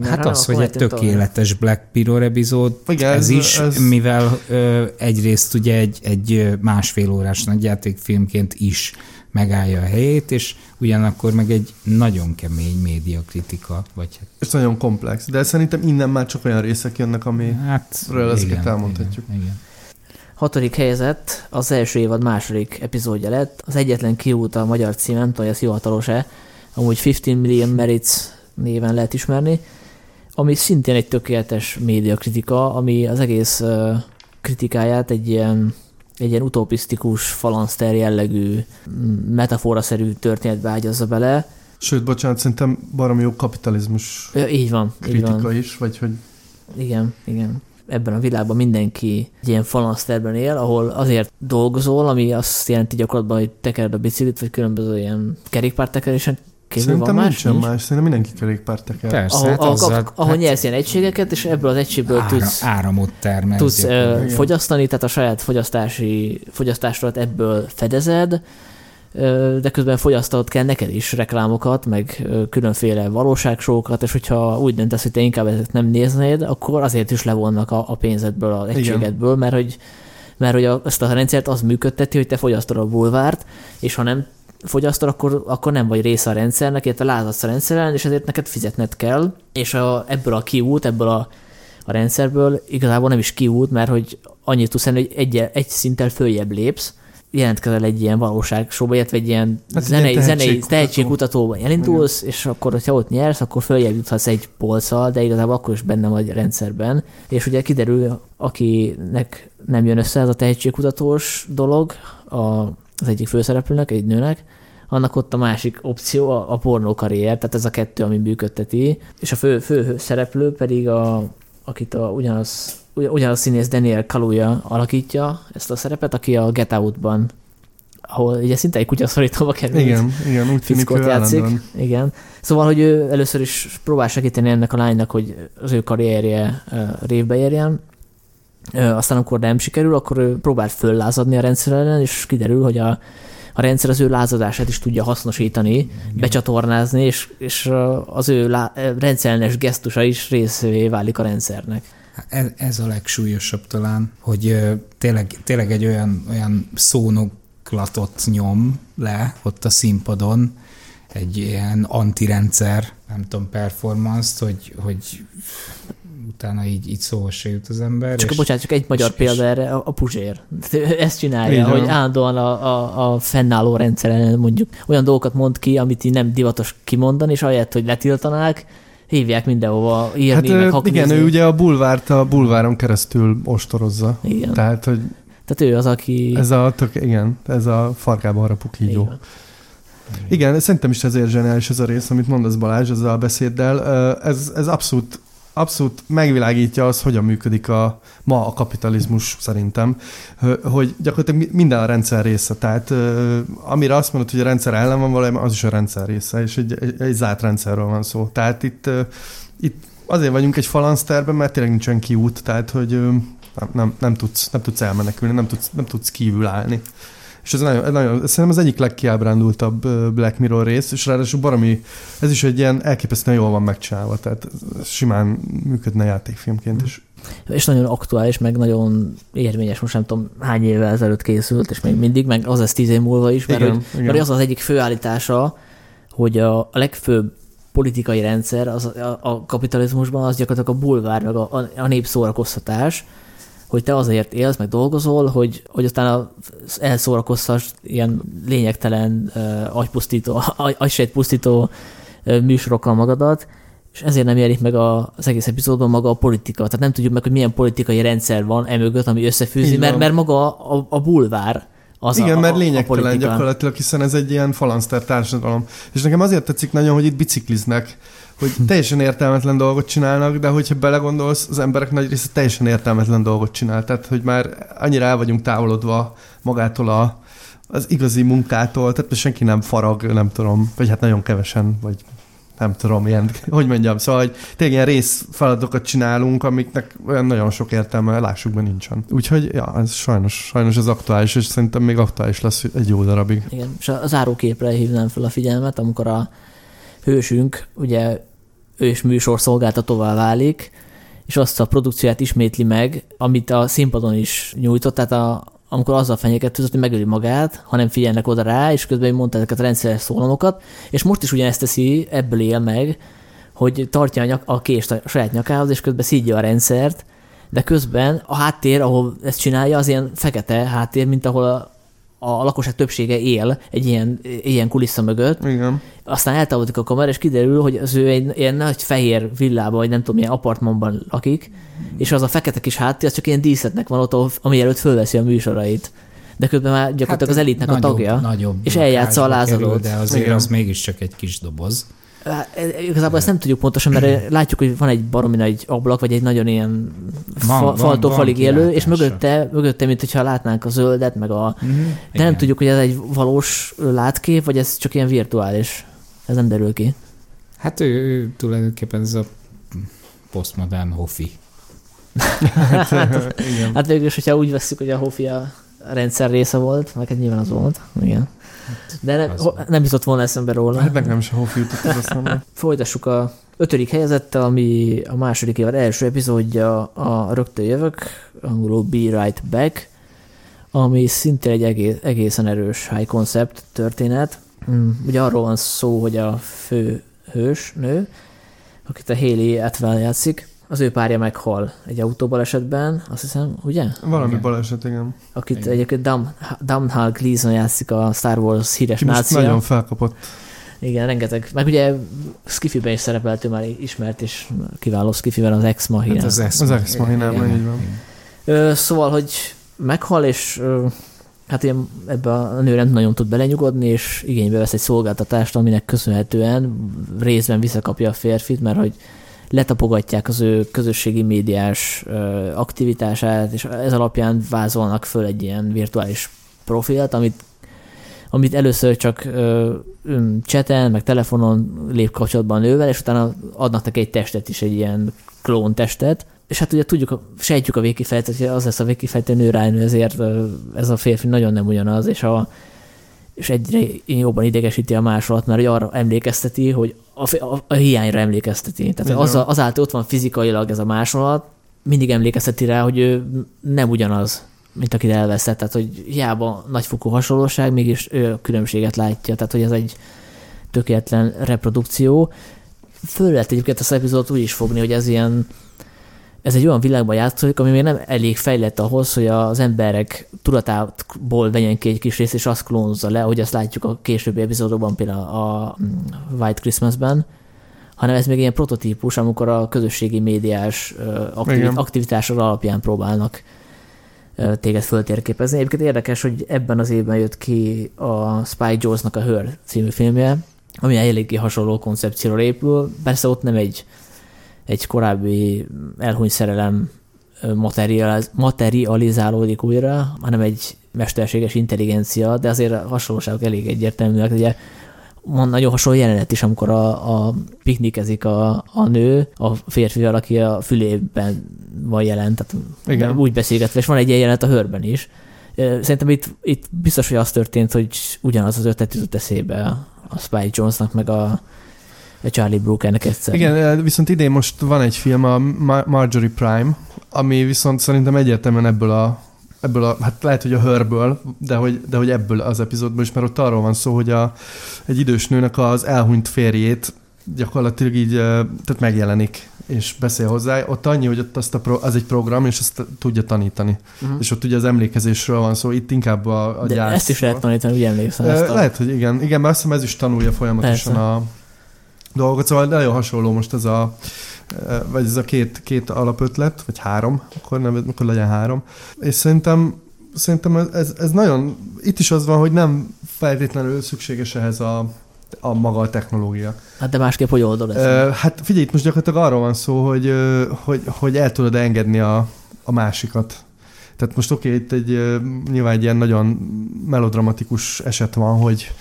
Mert hát az, hogy egy tökéletes tovább. Black Mirror epizód, Igen, ez, ez is, ez... mivel ö, egyrészt ugye egy, egy másfél órás nagyjátékfilmként is megállja a helyét, és ugyanakkor meg egy nagyon kemény médiakritika. Vagy hát... És nagyon komplex, de szerintem innen már csak olyan részek jönnek, ami hát, ezeket igen, elmondhatjuk. Igen, igen. Hatodik helyezett, az első évad második epizódja lett, az egyetlen kiút a magyar cím, nem tudom, hogy ez hivatalos-e, amúgy 15 Million Merits néven lehet ismerni, ami szintén egy tökéletes médiakritika, ami az egész uh, kritikáját egy ilyen egy ilyen utopisztikus, falanszter jellegű, metaforaszerű történetbe ágyazza bele. Sőt, bocsánat, szerintem baromi jó kapitalizmus ja, így van, kritika így van. is, vagy hogy... Igen, igen. Ebben a világban mindenki egy ilyen falanszterben él, ahol azért dolgozol, ami azt jelenti gyakorlatban, hogy tekered a biciklit, vagy különböző ilyen kerékpártekerésen kívül Szerintem van más? Nincsen más, szerintem mindenki kerékpárt teker. Persze, ahol, hát ahol, azzal, ahol hát nyersz ilyen egységeket, és ebből az egységből ára, tudsz, áramot termelsz. Tudsz uh, fogyasztani, tehát a saját fogyasztási, fogyasztásodat ebből fedezed, de közben fogyasztanod kell neked is reklámokat, meg különféle valóságsókat, és hogyha úgy döntesz, hogy te inkább ezeket nem néznéd, akkor azért is levonnak a, a pénzedből, az egységedből, Igen. mert hogy mert hogy a, ezt a rendszert az működteti, hogy te fogyasztod a bulvárt, és ha nem fogyasztol, akkor, akkor nem vagy része a rendszernek, illetve lázadsz a rendszeren, és ezért neked fizetned kell, és a, ebből a kiút, ebből a, a rendszerből igazából nem is kiút, mert hogy annyit tudsz hogy egy, egy szinttel följebb lépsz, jelentkezel egy ilyen valóságsóba, illetve egy ilyen hát zenei, ilyen zenei tehetségkutatóban elindulsz, Igen. és akkor, hogyha ott nyersz, akkor följebb juthatsz egy polccal, de igazából akkor is benne vagy a rendszerben. És ugye kiderül, akinek nem jön össze ez a tehetségkutatós dolog, a az egyik főszereplőnek, egy nőnek, annak ott a másik opció a, a pornó karrier, tehát ez a kettő, ami működteti, és a fő, fő szereplő pedig a, akit a, ugyanaz, ugyanaz színész Daniel Kaluja alakítja ezt a szerepet, aki a Get Out-ban ahol ugye szinte egy kutyaszorítóba került. Igen, igen, úgy tűnik, játszik. Állandóan. Igen. Szóval, hogy ő először is próbál segíteni ennek a lánynak, hogy az ő karrierje révbe érjen, aztán amikor nem sikerül, akkor ő próbál föllázadni a rendszer ellen, és kiderül, hogy a, a rendszer az ő lázadását is tudja hasznosítani, Igen. becsatornázni, és, és az ő lá, rendszerellenes gesztusa is részévé válik a rendszernek. Ez, ez a legsúlyosabb talán, hogy tényleg, tényleg egy olyan, olyan szónoklatot nyom le ott a színpadon, egy ilyen antirendszer, nem tudom, performance-t, hogy, hogy utána így, így szóval se jut az ember. Csak, és, bocsánat, csak egy magyar és, példa erre, a, a Puzsér. (laughs) Ezt csinálja, hogy állandóan a, a, a fennálló rendszeren mondjuk olyan dolgokat mond ki, amit így nem divatos kimondani, és ahelyett, hogy letiltanák, hívják mindenhova írni, hát, meg haknizni. Igen, ő ugye a bulvárt a bulváron keresztül ostorozza. Igen. Tehát, hogy tehát ő az, aki... Ez a, tök, igen, ez a farkába harapó kígyó. Igen. Igen, szerintem is ezért zseniális ez a rész, amit mondasz Balázs ezzel a beszéddel. Ez, ez abszolút abszolút megvilágítja az, hogyan működik a, ma a kapitalizmus szerintem, hogy gyakorlatilag minden a rendszer része. Tehát amire azt mondod, hogy a rendszer ellen van valami, az is a rendszer része, és egy, egy, egy zárt rendszerről van szó. Tehát itt, itt azért vagyunk egy falanszterben, mert tényleg nincsen kiút, tehát hogy nem, nem, nem, tudsz, nem tudsz elmenekülni, nem tudsz, nem tudsz kívül állni. És ez nagyon, nagyon, szerintem az egyik legkiábrándultabb Black Mirror rész, és ráadásul baromi, ez is egy ilyen elképesztően jól van megcsinálva, tehát simán működne játékfilmként is. És nagyon aktuális, meg nagyon érvényes, most nem tudom hány évvel ezelőtt készült, és még mindig, meg az ez tíz év múlva is, mert, igen, hogy, igen. mert az az egyik főállítása, hogy a, a legfőbb politikai rendszer az, a, a kapitalizmusban az gyakorlatilag a bulvár, meg a, a, a népszórakoztatás, hogy te azért élsz, meg dolgozol, hogy, hogy aztán elszórakoztass ilyen lényegtelen uh, agypusztító, agy, pusztító uh, műsorokkal magadat, és ezért nem jelenik meg a, az egész epizódban maga a politika. Tehát nem tudjuk meg, hogy milyen politikai rendszer van emögött, ami összefűzi, mert, mert maga a, a bulvár az Igen, a, mert lényegtelen a gyakorlatilag, hiszen ez egy ilyen falanszter társadalom. És nekem azért tetszik nagyon, hogy itt bicikliznek, hogy teljesen értelmetlen dolgot csinálnak, de hogyha belegondolsz, az emberek nagy része teljesen értelmetlen dolgot csinál. Tehát, hogy már annyira el vagyunk távolodva magától a, az igazi munkától, tehát senki nem farag, nem tudom, vagy hát nagyon kevesen, vagy nem tudom, ilyen, (laughs) hogy mondjam, szóval, hogy tényleg ilyen rész feladatokat csinálunk, amiknek olyan nagyon sok értelme, lássuk be nincsen. Úgyhogy, ja, ez sajnos, sajnos ez aktuális, és szerintem még aktuális lesz egy jó darabig. Igen, és a záróképre hívnám fel a figyelmet, amikor a hősünk, ugye ő is műsorszolgáltatóvá válik, és azt a produkcióját ismétli meg, amit a színpadon is nyújtott, tehát a, amikor azzal fenyegetőzött, hogy megöli magát, hanem figyelnek oda rá, és közben mondta ezeket a rendszeres szólamokat, és most is ugyanezt teszi, ebből él meg, hogy tartja a, nyak, a kést a saját nyakához, és közben szídja a rendszert, de közben a háttér, ahol ezt csinálja, az ilyen fekete háttér, mint ahol a, a lakosság többsége él egy ilyen, ilyen kulissza mögött. Igen. Aztán eltávolodik a kamera, és kiderül, hogy az ő egy ilyen nagy fehér villában, vagy nem tudom, milyen apartmanban lakik, és az a fekete kis háttér, az csak ilyen díszletnek van ott, ami előtt fölveszi a műsorait. De közben már gyakorlatilag hát az elitnek nagyobb, a tagja, nagyobb és eljátsza a lázadót. De azért Igen. az mégiscsak egy kis doboz. Igazából ezt nem tudjuk pontosan, mert látjuk, hogy van egy baromi nagy ablak, vagy egy nagyon ilyen fa, falig élő, és mögötte, mögötte, mint hogyha látnánk a zöldet, meg a... Mm-hmm. De Igen. nem tudjuk, hogy ez egy valós látkép, vagy ez csak ilyen virtuális. Ez nem derül ki. Hát ő, ő tulajdonképpen ez a postmodern hofi. (laughs) hát, (laughs) igen. hát végül is, hogyha úgy veszük, hogy a hofi a rendszer része volt, meg nyilván az volt. Igen. De nem, nem jutott volna eszembe róla. Hát nekem sem Hofi jutott az eszembe. (laughs) Folytassuk a ötödik helyezettel, ami a második évad első epizódja a Rögtön jövök, angolul Be Right Back, ami szintén egy egész, egészen erős high concept történet. Mm, ugye arról van szó, hogy a fő hős nő, akit a Haley Atwell játszik, az ő párja meghal egy autóbalesetben, azt hiszem, ugye? Valami igen. baleset, igen. Akit igen. egyébként Dam, Damnhal Gleason játszik a Star Wars híres Ki nácia. nagyon felkapott. Igen, rengeteg. Meg ugye Skiffy-ben is szerepelt, ő már ismert, és kiváló Skiffy-ben az Ex Machina. Hát az Ex, az Ex Machina, így van. Ö, szóval, hogy meghal, és ö, hát ilyen ebbe a nő nem nagyon tud belenyugodni, és igénybe vesz egy szolgáltatást, aminek köszönhetően részben visszakapja a férfit, mert hogy letapogatják az ő közösségi médiás aktivitását, és ez alapján vázolnak föl egy ilyen virtuális profilt, amit, amit először csak cseten, meg telefonon lép kapcsolatban a nővel, és utána adnak neki egy testet is, egy ilyen klón testet, és hát ugye tudjuk, sejtjük a végkifejtőt, hogy az lesz a végkifejtő nő ránő, ezért ez a férfi nagyon nem ugyanaz, és a, és egyre jobban idegesíti a másolat, mert arra emlékezteti, hogy a, a, a hiányra emlékezteti. Tehát az, azáltal ott van fizikailag ez a másolat, mindig emlékezteti rá, hogy ő nem ugyanaz, mint akit elveszett. Tehát, hogy hiába nagyfokú hasonlóság, mégis ő különbséget látja. Tehát, hogy ez egy tökéletlen reprodukció. Föl lehet egyébként a epizódot úgy is fogni, hogy ez ilyen ez egy olyan világban játszik, ami még nem elég fejlett ahhoz, hogy az emberek tudatából vegyen ki egy kis részt, és azt klónozza le, hogy azt látjuk a későbbi epizódokban, például a White Christmasben, hanem ez még ilyen prototípus, amikor a közösségi médiás aktivit- aktivitások alapján próbálnak téged föltérképezni. Egyébként érdekes, hogy ebben az évben jött ki a Spike Jones-nak a Her című filmje, ami eléggé hasonló koncepcióra épül. Persze ott nem egy egy korábbi elhunyt szerelem materializ- materializálódik újra, hanem egy mesterséges intelligencia, de azért a hasonlóságok elég egyértelműek. Ugye van nagyon hasonló jelenet is, amikor a, a piknikezik a, a nő a férfival, aki a fülében van jelent, tehát Igen. úgy beszélgetve, és van egy ilyen jelenet a hőrben is. Szerintem itt, itt biztos, hogy az történt, hogy ugyanaz az ötlet jutott eszébe a Spike Jonesnak, meg a Charlie Brookernek egyszer. Igen, viszont idén most van egy film, a Mar- Marjorie Prime, ami viszont szerintem egyértelműen ebből a ebből a, hát lehet, hogy a hörből, de hogy, de hogy ebből az epizódból is, mert ott arról van szó, hogy a, egy idős nőnek az elhunyt férjét gyakorlatilag így, tehát megjelenik és beszél hozzá. Ott annyi, hogy ott azt a pro, az egy program, és azt tudja tanítani. Uh-huh. És ott ugye az emlékezésről van szó, itt inkább a, a De gyász. ezt is lehet tanítani, úgy emlékszem. Ezt a... Lehet, hogy igen. Igen, mert azt hiszem ez is tanulja folyamatosan Persze. a dolgot. Szóval nagyon hasonló most ez a vagy ez a két, két alapötlet, vagy három, akkor, nem, akkor legyen három. És szerintem, szerintem ez, ez, nagyon, itt is az van, hogy nem feltétlenül szükséges ehhez a, a maga a technológia. Hát de másképp hogy oldod ezt? Uh, hát figyelj, itt most gyakorlatilag arról van szó, hogy, uh, hogy, hogy el tudod engedni a, a másikat. Tehát most oké, okay, itt egy nyilván egy ilyen nagyon melodramatikus eset van, hogy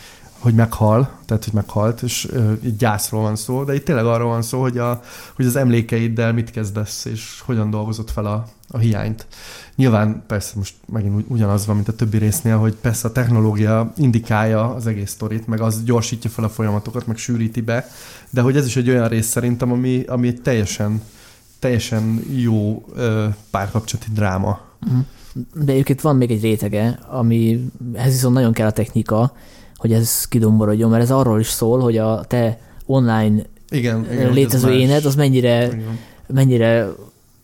hogy meghal, tehát hogy meghalt, és uh, így gyászról van szó, de itt tényleg arról van szó, hogy, a, hogy az emlékeiddel mit kezdesz, és hogyan dolgozott fel a, a hiányt. Nyilván persze most megint ugyanaz van, mint a többi résznél, hogy persze a technológia indikálja az egész sztorit, meg az gyorsítja fel a folyamatokat, meg sűríti be, de hogy ez is egy olyan rész szerintem, ami, ami egy teljesen, teljesen jó ö, párkapcsolati dráma. De egyébként van még egy rétege, ami ez viszont nagyon kell a technika, hogy ez kidomborodjon, mert ez arról is szól, hogy a te online igen, igen, létező éned, az mennyire, igen. mennyire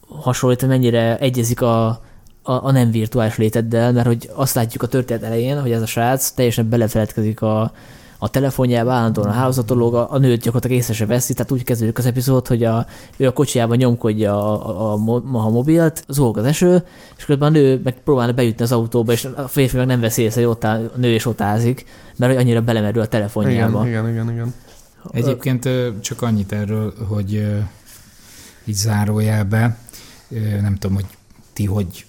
hasonlít, mennyire egyezik a, a, a nem virtuális léteddel, mert hogy azt látjuk a történet elején, hogy ez a srác teljesen belefeledkezik a, a telefonjába, állandóan a hálózatológ, a, a nőt gyakorlatilag észre se veszi, tehát úgy kezdődik az epizód, hogy a, ő a kocsijában nyomkodja a, a, a, a mobilt, zúg az eső, és közben a nő meg próbálna bejutni az autóba, és a férfi meg nem veszi észre, hogy ott áll, a nő is ott ázik, mert hogy annyira belemerül a telefonjába. Igen, igen, igen. igen. Egyébként csak annyit erről, hogy így zárójelbe, nem tudom, hogy ti hogy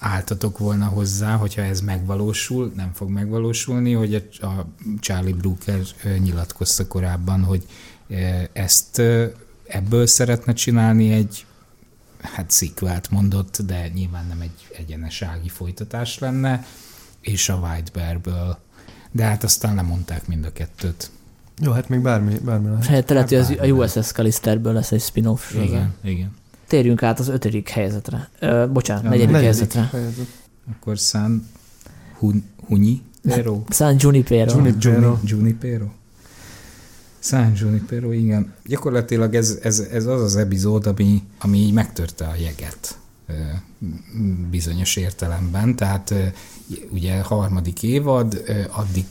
álltatok volna hozzá, hogyha ez megvalósul, nem fog megvalósulni, hogy a Charlie Brooker nyilatkozta korábban, hogy ezt ebből szeretne csinálni egy hát szikvált mondott, de nyilván nem egy egyenesági folytatás lenne, és a White Bear-ből. De hát aztán lemondták mind a kettőt. Jó, hát még bármi, bármi lehet. Hát lehet, hogy az a USS Callisterből lesz egy spin-off. Igen, sorozat. igen. Térjünk át az ötödik helyezetre. Ö, bocsánat, ja, negyedik, negyedik helyezetre. Helyezet. Akkor San Hun, Hunyi Pero? San Junipero. Junipero. Junipero. San Junipero, igen. Gyakorlatilag ez, ez, ez az az epizód, ami, ami így megtörte a jeget bizonyos értelemben, tehát ugye a harmadik évad, addig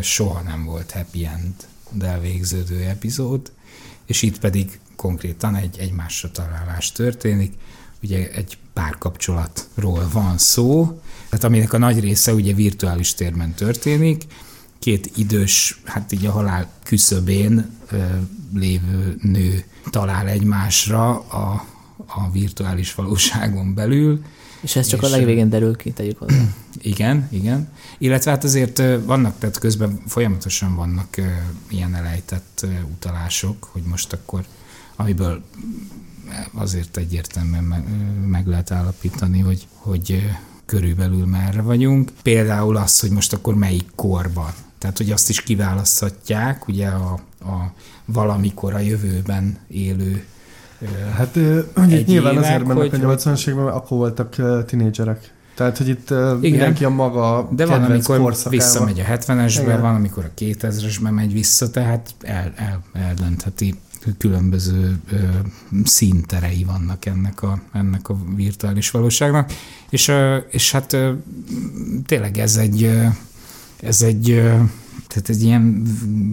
soha nem volt happy end de végződő epizód, és itt pedig konkrétan egy egymásra találás történik, ugye egy párkapcsolatról van szó, tehát aminek a nagy része ugye virtuális térben történik, két idős, hát így a halál küszöbén ö, lévő nő talál egymásra a, a virtuális valóságon belül. És ez csak és, a legvégén derül ki, tegyük hozzá. (clears throat) Igen, igen. Illetve hát azért vannak, tehát közben folyamatosan vannak ilyen elejtett utalások, hogy most akkor, amiből azért egyértelműen meg, lehet állapítani, hogy, hogy körülbelül merre vagyunk. Például az, hogy most akkor melyik korban. Tehát, hogy azt is kiválaszthatják, ugye a, a valamikor a jövőben élő Hát ugye nyilván azért mennek hogy... a 80-as években, akkor voltak tinédzserek. Tehát, hogy itt Igen, mindenki a maga De van, amikor visszamegy a 70-esbe, van, amikor a 2000-esbe megy vissza, tehát el, el, eldöntheti különböző ö, színterei vannak ennek a, ennek a virtuális valóságnak, és, és hát tényleg ez egy, ez egy, tehát egy ilyen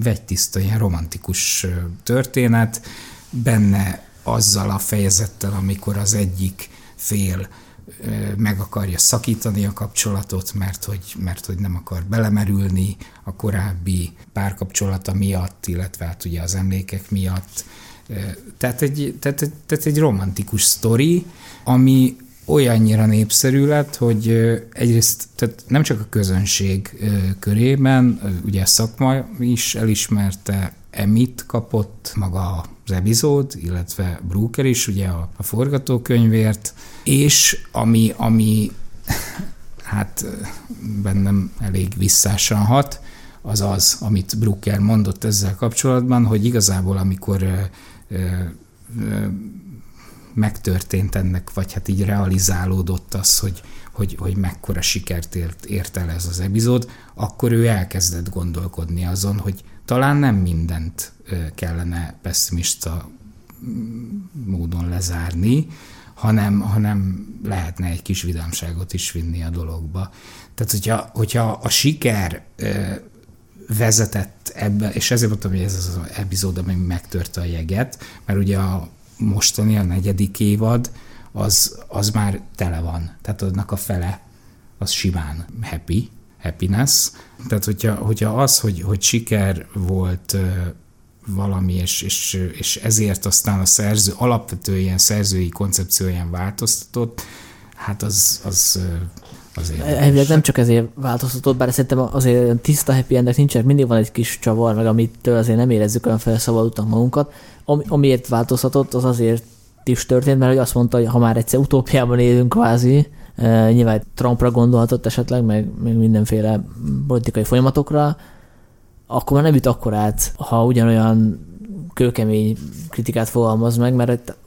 vegytiszta, ilyen romantikus történet, benne azzal a fejezettel, amikor az egyik fél meg akarja szakítani a kapcsolatot, mert hogy, mert hogy nem akar belemerülni a korábbi párkapcsolata miatt, illetve hát ugye az emlékek miatt, Tehát egy, tehát, tehát egy romantikus sztori, ami olyannyira népszerű lett, hogy egyrészt tehát nem csak a közönség körében, ugye a szakma is elismerte, Emit kapott maga az epizód, illetve Brooker is, ugye a, a forgatókönyvért, és ami, ami (laughs) hát bennem elég visszásan hat, az az, amit Brooker mondott ezzel kapcsolatban, hogy igazából amikor ö, ö, ö, megtörtént ennek, vagy hát így realizálódott az, hogy, hogy, hogy mekkora sikert ért, ért el ez az epizód, akkor ő elkezdett gondolkodni azon, hogy talán nem mindent kellene pessimista módon lezárni, hanem, hanem lehetne egy kis vidámságot is vinni a dologba. Tehát, hogyha, hogyha a siker vezetett ebbe, és ezért mondtam, hogy ez az epizód, ami megtörte a jeget, mert ugye a mostani, a negyedik évad, az, az már tele van. Tehát annak a fele az simán happy, happiness. Tehát hogyha, hogyha az, hogy, hogy siker volt valami, és, és, és ezért aztán a szerző alapvető ilyen szerzői koncepcióján változtatott, hát az, az azért. Elvileg nem csak ezért változtatott, bár szerintem azért tiszta happy endek nincsenek, mindig van egy kis csavar, meg amitől azért nem érezzük olyan felszabadultan magunkat. Ami, amiért változtatott, az azért is történt, mert hogy azt mondta, hogy ha már egyszer utópiában élünk kvázi, e, nyilván Trumpra gondolhatott esetleg, meg, meg mindenféle politikai folyamatokra, akkor már nem jut akkor át, ha ugyanolyan kőkemény kritikát fogalmaz meg, mert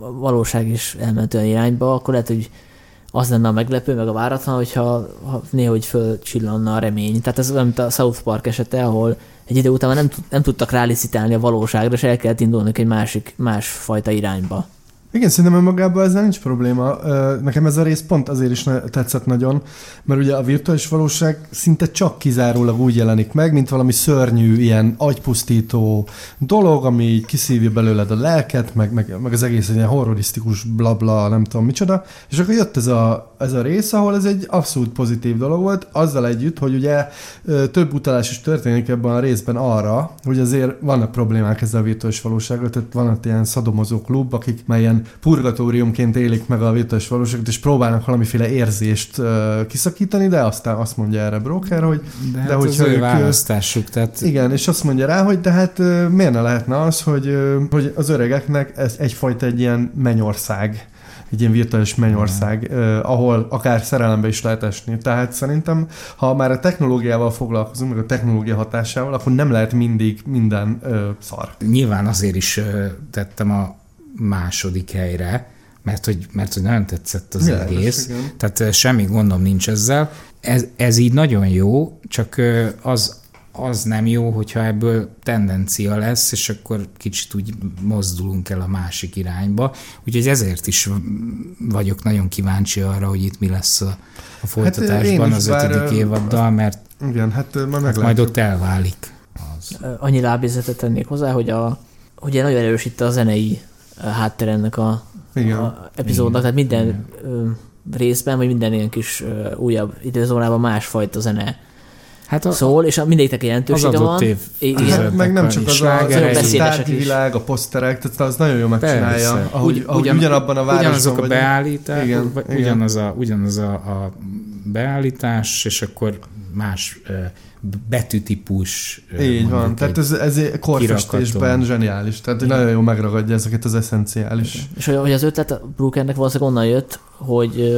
a valóság is elment olyan irányba, akkor lehet, hogy az lenne a meglepő, meg a váratlan, hogyha ha néhogy fölcsillanna a remény. Tehát ez olyan, mint a South Park esete, ahol egy idő után nem, nem tudtak rálicitálni a valóságra, és el kellett indulni egy másik, másfajta irányba. Igen, szerintem önmagában ezzel nincs probléma. Nekem ez a rész pont azért is tetszett nagyon, mert ugye a virtuális valóság szinte csak kizárólag úgy jelenik meg, mint valami szörnyű, ilyen agypusztító dolog, ami kiszívja belőled a lelket, meg, meg, meg az egész egy ilyen horrorisztikus blabla, nem tudom micsoda. És akkor jött ez a, ez a rész, ahol ez egy abszolút pozitív dolog volt, azzal együtt, hogy ugye több utalás is történik ebben a részben arra, hogy azért vannak problémák ezzel a virtuális valósággal, tehát vannak ilyen szadomozó klub, akik már ilyen purgatóriumként élik meg a virtuális valóságot, és próbálnak valamiféle érzést uh, kiszakítani, de aztán azt mondja erre broker, hogy de, hát de hogy az ő választásuk, tehát... Igen, és azt mondja rá, hogy de hát uh, miért ne lehetne az, hogy, uh, hogy az öregeknek ez egyfajta egy ilyen mennyország egy ilyen virtuális mennyország, eh, ahol akár szerelembe is lehet esni. Tehát szerintem, ha már a technológiával foglalkozunk, meg a technológia hatásával, akkor nem lehet mindig minden eh, szar. Nyilván azért is eh, tettem a második helyre, mert hogy, mert hogy nagyon tetszett az János, egész. Igen. Tehát semmi gondom nincs ezzel. Ez, ez így nagyon jó, csak az, az nem jó, hogyha ebből tendencia lesz, és akkor kicsit úgy mozdulunk el a másik irányba. Úgyhogy ezért is vagyok nagyon kíváncsi arra, hogy itt mi lesz a, a folytatásban hát az ötödik évaddal, mert igen, hát, majd, hát majd ott elválik. Az. Annyi lábézetet tennék hozzá, hogy a, ugye nagyon erős itt a zenei háttér ennek a, Igen. a epizódnak, tehát minden Igen. részben, vagy minden ilyen kis újabb időzónában másfajta zene Hát a, szól, és mindegyiknek jelentősége az van. Év hát meg nem csak az a, az világ, a poszterek, tehát az nagyon jól megcsinálja, Persze. ahogy, Ugy, ahogy ugyan, ugyanabban a városban Ugyanazok a beállítás, igen, ugyanaz, a, ugyanaz a, a beállítás, és akkor más betűtípus. Így van, tehát ez, ez korfestésben zseniális, tehát Igen. nagyon jól megragadja ezeket az eszenciális. És hogy az ötlet a Brookernek valószínűleg onnan jött, hogy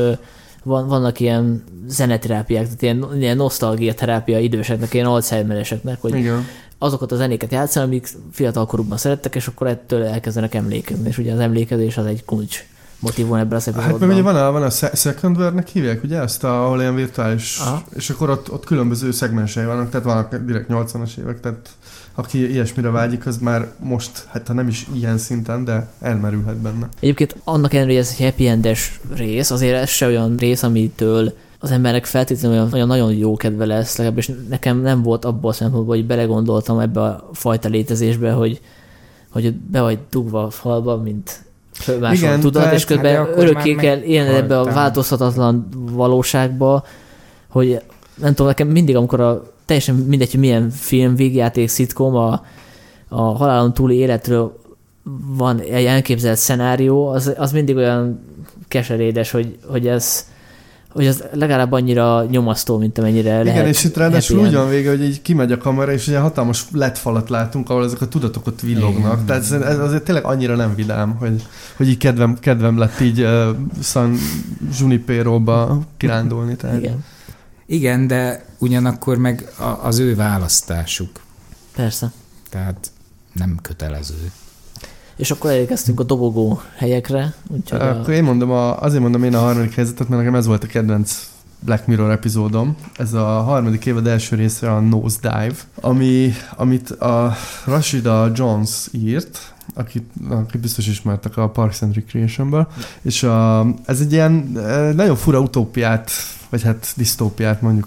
van, vannak ilyen zeneterápiák, tehát ilyen, ilyen nosztalgia terápia időseknek, ilyen Alzheimereseknek, hogy Igen. azokat a zenéket játszani, amik fiatal korukban szerettek, és akkor ettől elkezdenek emlékezni, és ugye az emlékezés az egy kulcs motivum ebben az epizódban. Hát meg ugye van a, van a second world hívják, ugye ezt, a, ahol ilyen virtuális, Aha. és akkor ott, ott különböző szegmensei vannak, tehát vannak direkt 80-as évek, tehát aki ilyesmire vágyik, az már most, hát ha nem is ilyen szinten, de elmerülhet benne. Egyébként annak ellenére, hogy ez egy happy endes rész, azért ez se olyan rész, amitől az emberek feltétlenül olyan, olyan nagyon jó kedve lesz, legalábbis nekem nem volt abból a szempontból, hogy belegondoltam ebbe a fajta létezésbe, hogy, hogy be vagy dugva a falba, mint máshol tudod, és közben hát örökké kell élni ebbe a változhatatlan valóságba, hogy nem tudom, nekem mindig, amikor a teljesen mindegy, hogy milyen film, végjáték, szitkom, a, a halálon túli életről van egy elképzelt szenárió, az, az mindig olyan keserédes, hogy, hogy ez hogy az legalább annyira nyomasztó, mint amennyire Igen, lehet. és itt ráadásul úgy van vége, hogy így kimegy a kamera, és ugye hatalmas LED falat látunk, ahol ezek a tudatok ott villognak. Igen. Tehát ez, ez azért tényleg annyira nem vidám, hogy, hogy így kedvem, kedvem lett így uh, San Junipero-ba kirándulni. Tehát. Igen, Igen, de ugyanakkor meg a, az ő választásuk. persze. Tehát nem kötelező. És akkor elérkeztünk a dobogó helyekre, úgyhogy a, Akkor én mondom, a, azért mondom én a harmadik helyzetet, mert nekem ez volt a kedvenc Black Mirror epizódom. Ez a harmadik évad első része a Nose Dive, ami, amit a Rashida Jones írt, akit, akit biztos ismertek a Parks and Recreationből, és a, ez egy ilyen eh, nagyon fura utópiát vagy hát disztópiát mondjuk,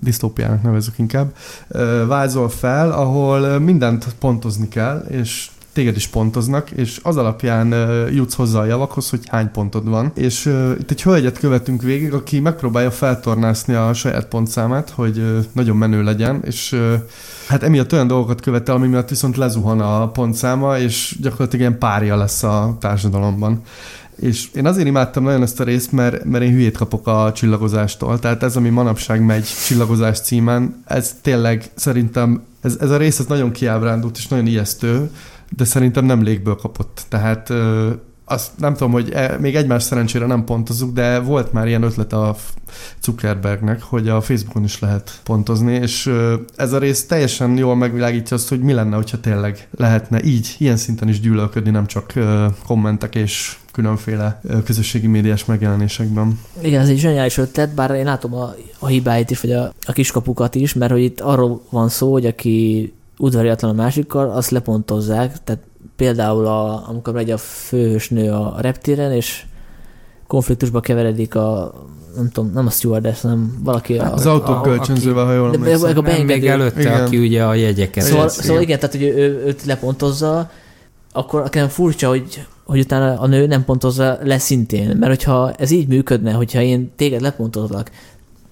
disztópiának nevezük inkább, eh, vázol fel, ahol mindent pontozni kell, és téged is pontoznak, és az alapján uh, jutsz hozzá a javakhoz, hogy hány pontod van. És uh, itt egy hölgyet követünk végig, aki megpróbálja feltornászni a saját pontszámát, hogy uh, nagyon menő legyen, és uh, hát emiatt olyan dolgokat követel, ami miatt viszont lezuhan a pontszáma, és gyakorlatilag ilyen párja lesz a társadalomban. És én azért imádtam nagyon ezt a részt, mert, mert én hülyét kapok a csillagozástól. Tehát ez, ami manapság megy csillagozás címen, ez tényleg szerintem, ez, ez a rész ez nagyon kiábrándult és nagyon ijesztő, de szerintem nem légből kapott. Tehát azt nem tudom, hogy e, még egymás szerencsére nem pontozzuk, de volt már ilyen ötlet a Zuckerbergnek, hogy a Facebookon is lehet pontozni, és ez a rész teljesen jól megvilágítja azt, hogy mi lenne, hogyha tényleg lehetne így, ilyen szinten is gyűlölködni, nem csak kommentek és különféle közösségi médiás megjelenésekben. Igen, ez egy zseniális ötlet, bár én látom a, a hibáit is, vagy a, a kiskapukat is, mert hogy itt arról van szó, hogy aki udvariatlan a másikkal, azt lepontozzák, tehát például a, amikor megy a főhősnő a reptéren, és konfliktusba keveredik a nem tudom, nem a stewardess, hanem valaki a, Az autók a- kölcsönzővel, ha jól de, emlékszem. a Nem, még beengedő, előtte, Igen. aki ugye a jegyeket Szóval, Yes, szóval igen. tehát hogy ő, ő, őt lepontozza, akkor nekem furcsa, hogy, hogy utána a nő nem pontozza le szintén. Mert hogyha ez így működne, hogyha én téged lepontozlak,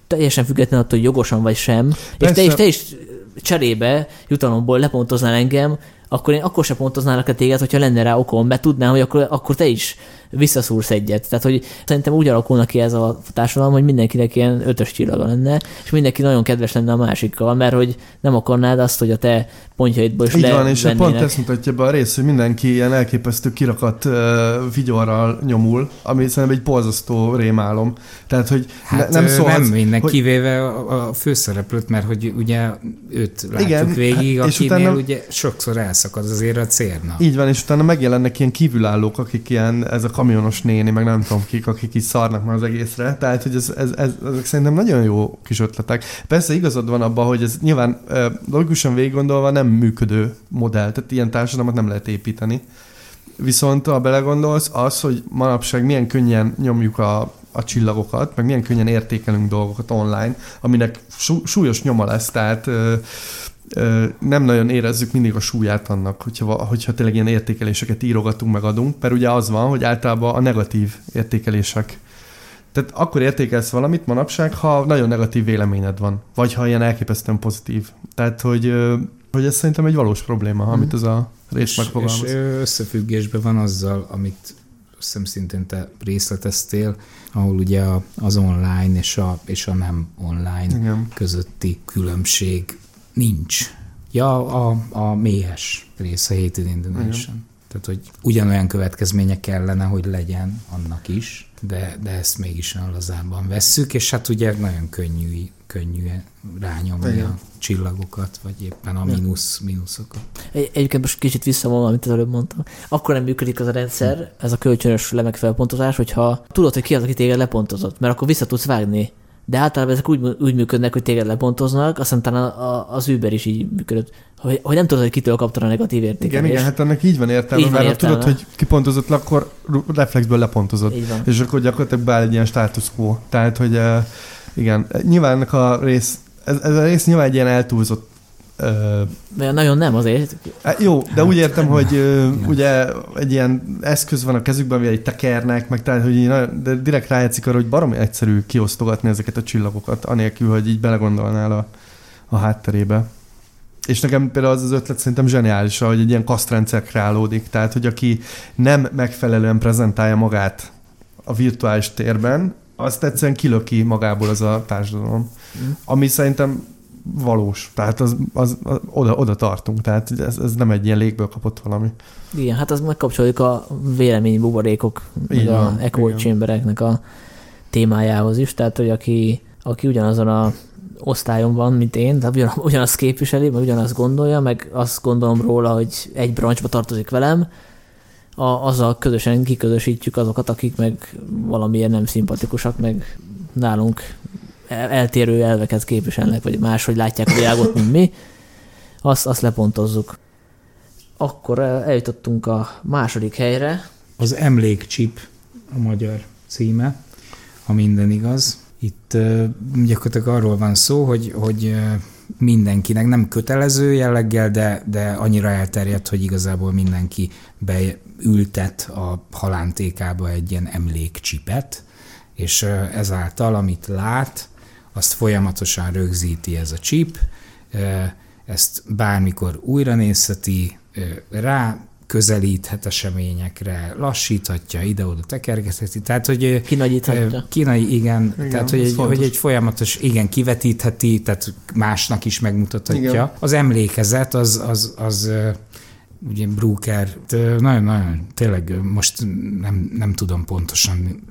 teljesen független attól, hogy jogosan vagy sem, és Persze. te is, te is cserébe jutalomból lepontoznál engem, akkor én akkor se pontoználak a téged, hogyha lenne rá okom, mert tudnám, hogy akkor, akkor te is visszaszúrsz egyet. Tehát, hogy szerintem úgy alakulna ki ez a társadalom, hogy mindenkinek ilyen ötös csillaga lenne, és mindenki nagyon kedves lenne a másikkal, mert hogy nem akarnád azt, hogy a te pontjaidból is Így van, és pont ezt mutatja be a rész, hogy mindenki ilyen elképesztő kirakat uh, vigyorral nyomul, ami szerintem egy borzasztó rémálom. Tehát, hogy Hát ne, nem szólhatsz, nem minden, hogy- kivéve a, a főszereplőt, mert hogy ugye őt látjuk Igen, Igen, végig, hát, és akinél utána- ugye sokszor elszakad azért a cérna. Így van, és utána megjelennek ilyen kívülállók, akik ilyen, ez a kamionos néni, meg nem tudom kik, akik így szarnak már az egészre. Tehát, hogy ez, ez, ez, ezek szerintem nagyon jó kis ötletek. Persze igazad van abban, hogy ez nyilván logikusan végig nem működő modell, tehát ilyen társadalmat nem lehet építeni. Viszont ha belegondolsz, az, hogy manapság milyen könnyen nyomjuk a, a csillagokat, meg milyen könnyen értékelünk dolgokat online, aminek sú, súlyos nyoma lesz, tehát nem nagyon érezzük mindig a súlyát annak, hogyha, hogyha tényleg ilyen értékeléseket írogatunk, meg adunk, mert ugye az van, hogy általában a negatív értékelések tehát akkor értékelsz valamit manapság, ha nagyon negatív véleményed van, vagy ha ilyen elképesztően pozitív. Tehát, hogy, hogy ez szerintem egy valós probléma, amit ez a rész és, megfogalmaz. és ö, összefüggésben van azzal, amit hiszem szintén te részleteztél, ahol ugye az online és a, és a nem online Igen. közötti különbség nincs. Ja, a, a méhes része Hate in Indonesian. Tehát, hogy ugyanolyan következménye kellene, hogy legyen annak is, de, de ezt mégis olyan lazában vesszük, és hát ugye nagyon könnyű, könnyű rányomni Igen. a csillagokat, vagy éppen a mínusz, mínuszokat. Egy, egyébként most kicsit visszavonva, amit az előbb mondtam. Akkor nem működik az a rendszer, ez a kölcsönös lemegfelelő pontozás, hogyha tudod, hogy ki az, aki téged lepontozott, mert akkor vissza tudsz vágni. De általában ezek úgy, úgy működnek, hogy téged lepontoznak, aztán talán a, a, az Uber is így működött, hogy, hogy nem tudod, hogy kitől kaptad a negatív értékelést. Igen, igen, hát ennek így van értelme, Így van mert ha értelme. tudod, hogy kipontozott akkor reflexből van. És akkor gyakorlatilag beáll egy ilyen status quo. Tehát, hogy uh, igen, nyilván ennek a rész, ez, ez a rész nyilván egy ilyen eltúlzott De nagyon nem azért. Jó, de Hát, úgy értem, hogy igen. ugye egy ilyen eszköz van a kezükben, ami egy tekernek, meg tehát, hogy így de direkt rájátszik arra, hogy baromi egyszerű kiosztogatni ezeket a csillagokat, anélkül, hogy így belegondolnál a, a hátterébe. És nekem például az az ötlet szerintem zseniális, hogy egy ilyen kasztrendszer kreálódik. Tehát, hogy aki nem megfelelően prezentálja magát a virtuális térben, azt egyszerűen kilöki magából az a társadalom. Mm. Ami szerintem valós. Tehát az, az, az oda, oda tartunk. Tehát ez, ez nem egy ilyen légből kapott valami. Igen, hát az megkapcsoljuk a vélemény buborékok, meg a echo chambereknek a témájához is. Tehát, hogy aki, aki ugyanazon a osztályon van, mint én, de ugyan, ugyanazt képviseli, meg ugyanazt gondolja, meg azt gondolom róla, hogy egy brancsba tartozik velem, a, azzal közösen kiközösítjük azokat, akik meg valamiért nem szimpatikusak, meg nálunk eltérő elveket képviselnek, vagy máshogy látják a világot, mint mi, azt, azt lepontozzuk. Akkor eljutottunk a második helyre. Az emlékcsip a magyar címe, ha minden igaz. Itt gyakorlatilag arról van szó, hogy, hogy mindenkinek nem kötelező jelleggel, de, de annyira elterjedt, hogy igazából mindenki beültet a halántékába egy ilyen emlékcsipet, és ezáltal, amit lát, azt folyamatosan rögzíti ez a chip, ezt bármikor újra nézheti, rá közelíthet eseményekre, lassíthatja, ide-oda tekergetheti, tehát hogy... Kinagyíthatja. Kínai, igen, igen tehát hogy egy, hogy egy folyamatos, igen, kivetítheti, tehát másnak is megmutathatja. Igen. Az emlékezet az, az, az ugye Brooker, nagyon-nagyon, tényleg most nem, nem tudom pontosan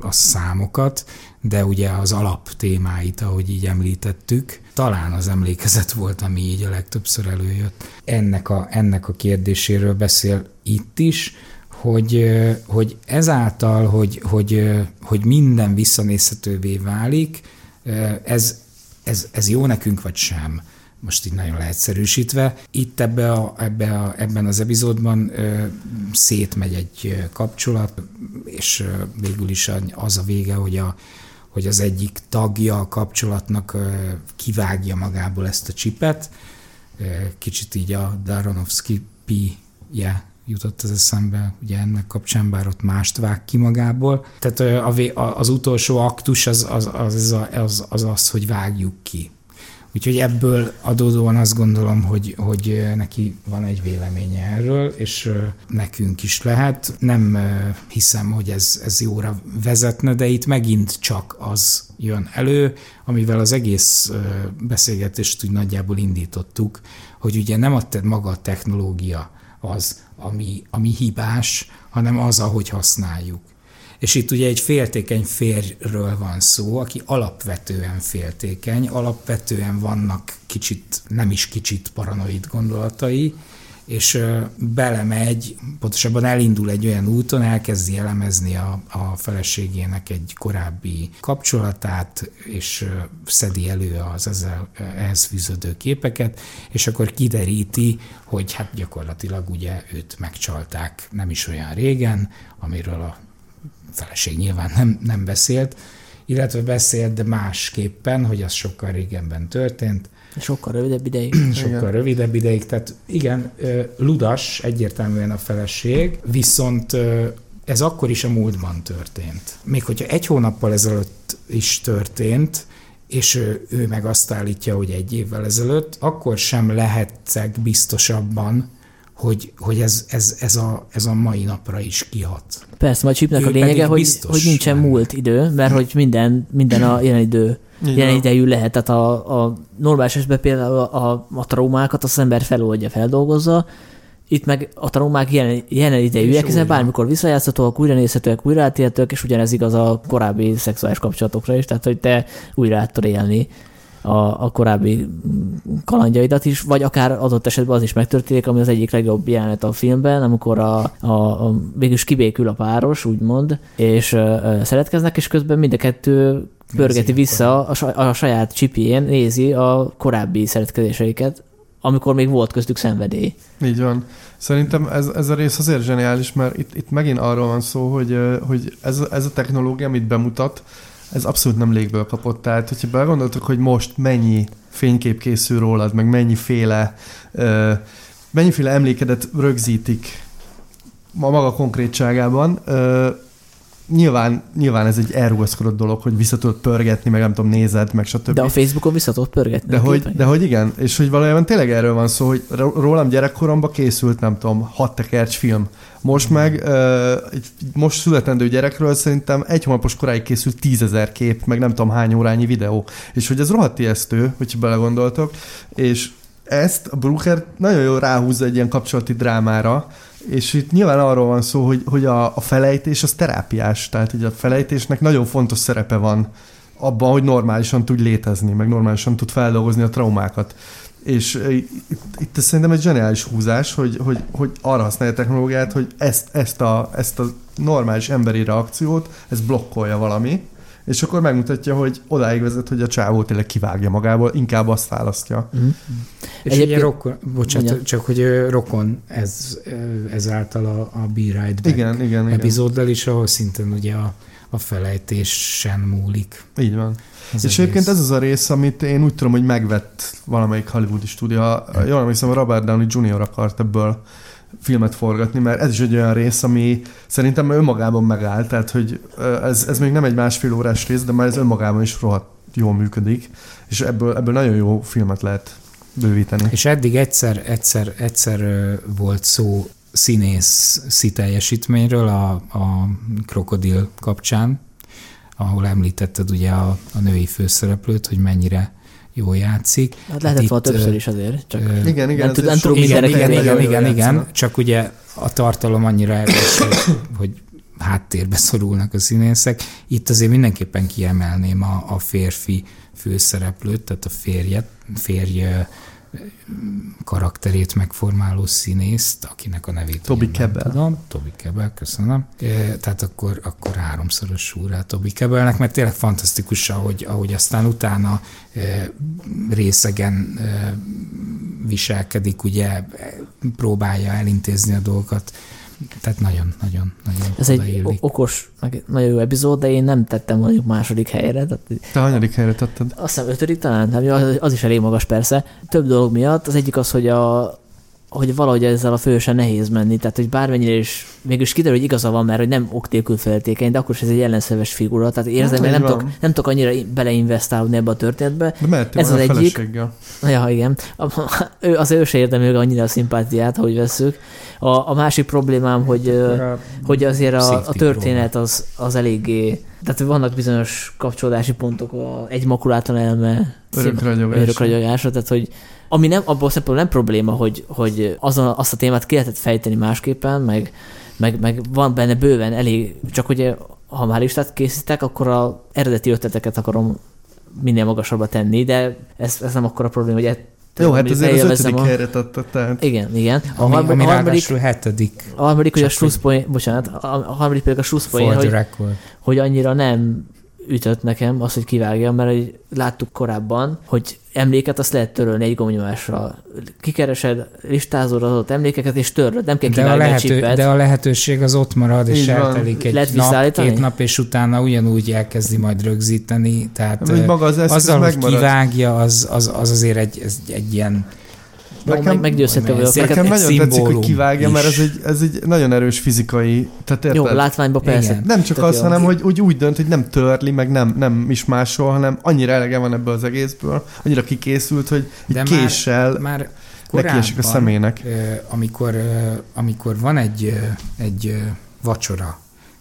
a számokat, de ugye az alap témáit, ahogy így említettük, talán az emlékezet volt, ami így a legtöbbször előjött. Ennek a, ennek a kérdéséről beszél itt is, hogy, hogy ezáltal, hogy, hogy, hogy minden visszanézhetővé válik, ez, ez, ez jó nekünk vagy sem most így nagyon leegyszerűsítve. Itt ebbe a, ebbe a, ebben az epizódban ö, szétmegy egy kapcsolat, és végül is az a vége, hogy, a, hogy az egyik tagja a kapcsolatnak kivágja magából ezt a csipet. Kicsit így a Daronovsky pi-je jutott az eszembe, ugye ennek kapcsán, bár ott mást vág ki magából. Tehát a, az utolsó aktus az az, az, az, az, az, az, hogy vágjuk ki Úgyhogy ebből adódóan azt gondolom, hogy, hogy neki van egy véleménye erről, és nekünk is lehet. Nem hiszem, hogy ez, ez jóra vezetne, de itt megint csak az jön elő, amivel az egész beszélgetést úgy nagyjából indítottuk, hogy ugye nem a maga a technológia az, ami, ami hibás, hanem az, ahogy használjuk. És itt ugye egy féltékeny férről van szó, aki alapvetően féltékeny, alapvetően vannak kicsit, nem is kicsit paranoid gondolatai, és belemegy, pontosabban elindul egy olyan úton, elkezdi elemezni a, a feleségének egy korábbi kapcsolatát, és szedi elő az ezzel, ehhez fűződő képeket, és akkor kideríti, hogy hát gyakorlatilag ugye őt megcsalták nem is olyan régen, amiről a feleség nyilván nem, nem beszélt, illetve beszélt, de másképpen, hogy az sokkal régenben történt. Sokkal rövidebb ideig. (clears throat) Sokkal rövidebb ideig, tehát igen, ludas egyértelműen a feleség, viszont ez akkor is a múltban történt. Még hogyha egy hónappal ezelőtt is történt, és ő, ő meg azt állítja, hogy egy évvel ezelőtt, akkor sem lehettek biztosabban, hogy, hogy ez, ez, ez, a, ez a mai napra is kihat. Persze, a chipnek a lényege, hogy, hogy nincsen nem. múlt idő, mert hogy minden, minden a jelen idő jelen idejű lehet. Tehát a, a normális esetben például a, a, a traumákat az ember feloldja, feldolgozza, itt meg a traumák jelen, jelen idejűek, hiszen bármikor visszajátszhatóak, újra nézhetőek, újra átélhetőek, és ugyanez igaz a korábbi szexuális kapcsolatokra is, tehát hogy te újra át élni a, a korábbi kalandjaidat is, vagy akár adott esetben az is megtörténik, ami az egyik legjobb jelenet a filmben, amikor a, a, a végülis kibékül a páros, úgymond, és ö, szeretkeznek, és közben mind a kettő pörgeti vissza a, a saját csipjén, nézi a korábbi szeretkezéseiket, amikor még volt köztük szenvedély. Így van. Szerintem ez, ez a rész azért zseniális, mert itt, itt megint arról van szó, hogy, hogy ez, ez a technológia, amit bemutat, ez abszolút nem légből kapott. Tehát, hogyha belegondoltok, hogy most mennyi fénykép készül rólad, meg mennyiféle, uh, mennyiféle emlékedet rögzítik ma maga konkrétságában, uh, nyilván, nyilván ez egy elrugaszkodott dolog, hogy vissza tudod pörgetni, meg nem tudom, nézed, meg stb. De a Facebookon vissza tudod pörgetni. De hogy, de hogy igen, és hogy valójában tényleg erről van szó, hogy rólam gyerekkoromban készült, nem tudom, hat tekercs film. Most meg, uh, most születendő gyerekről szerintem egy hónapos koráig készült tízezer kép, meg nem tudom hány órányi videó. És hogy ez rohadt ijesztő, hogyha belegondoltok, és ezt a Brucker nagyon jól ráhúzza egy ilyen kapcsolati drámára, és itt nyilván arról van szó, hogy, hogy a, a felejtés az terápiás, tehát hogy a felejtésnek nagyon fontos szerepe van abban, hogy normálisan tud létezni, meg normálisan tud feldolgozni a traumákat. És itt, itt szerintem egy zseniális húzás, hogy, hogy, hogy arra használja a technológiát, hogy ezt, ezt, a, ezt a normális emberi reakciót, ez blokkolja valami, és akkor megmutatja, hogy odáig vezet, hogy a csávó tényleg kivágja magából, inkább azt választja. Mm. És Egyébként... ugye rokon, bocsánat, ugye? csak hogy rokon ez, ezáltal a, a Be Right Back igen, igen, epizóddal is, ahol szintén ugye a, a felejtésen múlik. Így van. Az és egyébként ez az a rész, amit én úgy tudom, hogy megvett valamelyik hollywoodi stúdió. Jól emlékszem, a Robert Downey Jr. akart ebből filmet forgatni, mert ez is egy olyan rész, ami szerintem önmagában megáll, tehát hogy ez, ez még nem egy másfél órás rész, de már ez önmagában is rohadt jól működik, és ebből, ebből nagyon jó filmet lehet bővíteni. És eddig egyszer, egyszer, egyszer volt szó színész sziteljesítményről a, a krokodil kapcsán, ahol említetted ugye a, a női főszereplőt, hogy mennyire jól játszik. Hát lehetett hát volna többször is azért. Csak uh, igen, igen. Nem, tud, nem tudom igen, igen, igen, igen, igen, csak ugye a tartalom annyira erős, hogy, hogy háttérbe szorulnak a színészek. Itt azért mindenképpen kiemelném a, a férfi főszereplőt, tehát a férjet, férj karakterét megformáló színészt, akinek a nevét Tobi Kebel. Tudom. Tobi Kebel, köszönöm. E, tehát akkor, akkor háromszoros úrá Tobi Kebelnek, mert tényleg fantasztikus, ahogy, ahogy aztán utána e, részegen e, viselkedik, ugye próbálja elintézni a dolgokat tehát nagyon, nagyon, nagyon Ez egy okos, meg nagyon jó epizód, de én nem tettem mondjuk második helyre. Tehát, Te hanyadik helyre tetted? Azt hiszem ötödik talán, az, az is elég magas persze. Több dolog miatt. Az egyik az, hogy a, hogy valahogy ezzel a fősen nehéz menni, tehát hogy bármennyire is, mégis kiderül, hogy igaza van, mert hogy nem ok nélkül feltékeny, de akkor is ez egy ellenszerves figura, tehát érzem, hogy nem tudok, nem tudok annyira beleinvestálódni ebbe a történetbe. De ez az egyik. Ja, igen. (laughs) Ő, az ő se érdemli annyira a szimpátiát, hogy vesszük. A, a másik problémám, hogy, hogy azért a, a történet az, az eléggé tehát vannak bizonyos kapcsolódási pontok, a egy makulátlan elme örökragyogásra, tehát hogy ami nem, abból szempontból nem probléma, hogy, hogy azon, azt a témát ki lehetett fejteni másképpen, meg, meg, meg van benne bőven elég, csak hogy ha már listát készítek, akkor a eredeti ötleteket akarom minél magasabbra tenni, de ez, ez nem akkor a probléma, hogy jó, hát azért az ötödik a... helyre adta, tehát... Igen, igen. A, ami, harmadik, ami a harmadik, hetedik. A harmadik, hogy a slusszpoint, bocsánat, a, harmadik pedig a slusszpoint, hogy, hogy annyira nem ütött nekem az, hogy kivágja, mert hogy láttuk korábban, hogy emléket azt lehet törölni egy gomnyomásra. Kikeresed, listázod az ott emlékeket, és töröd, nem kell de a, lehető, a de a lehetőség az ott marad, és eltelik egy lehet nap, két nap, és utána ugyanúgy elkezdi majd rögzíteni. Tehát maga az azzal, megmarad. hogy kivágja, az, az, az azért egy, ez egy ilyen Nekem, meggyőzhető vagyok. Nekem nagyon tetszik, hogy kivágja, is. mert ez egy, ez egy nagyon erős fizikai... Tehát érted? Jó, látványban persze. Igen. Nem csak az, hanem hogy, hogy úgy dönt, hogy nem törli, meg nem, nem is máshol, hanem annyira elege van ebből az egészből, annyira kikészült, hogy egy késsel már, már nekiesik a szemének. Amikor, amikor van egy, egy vacsora,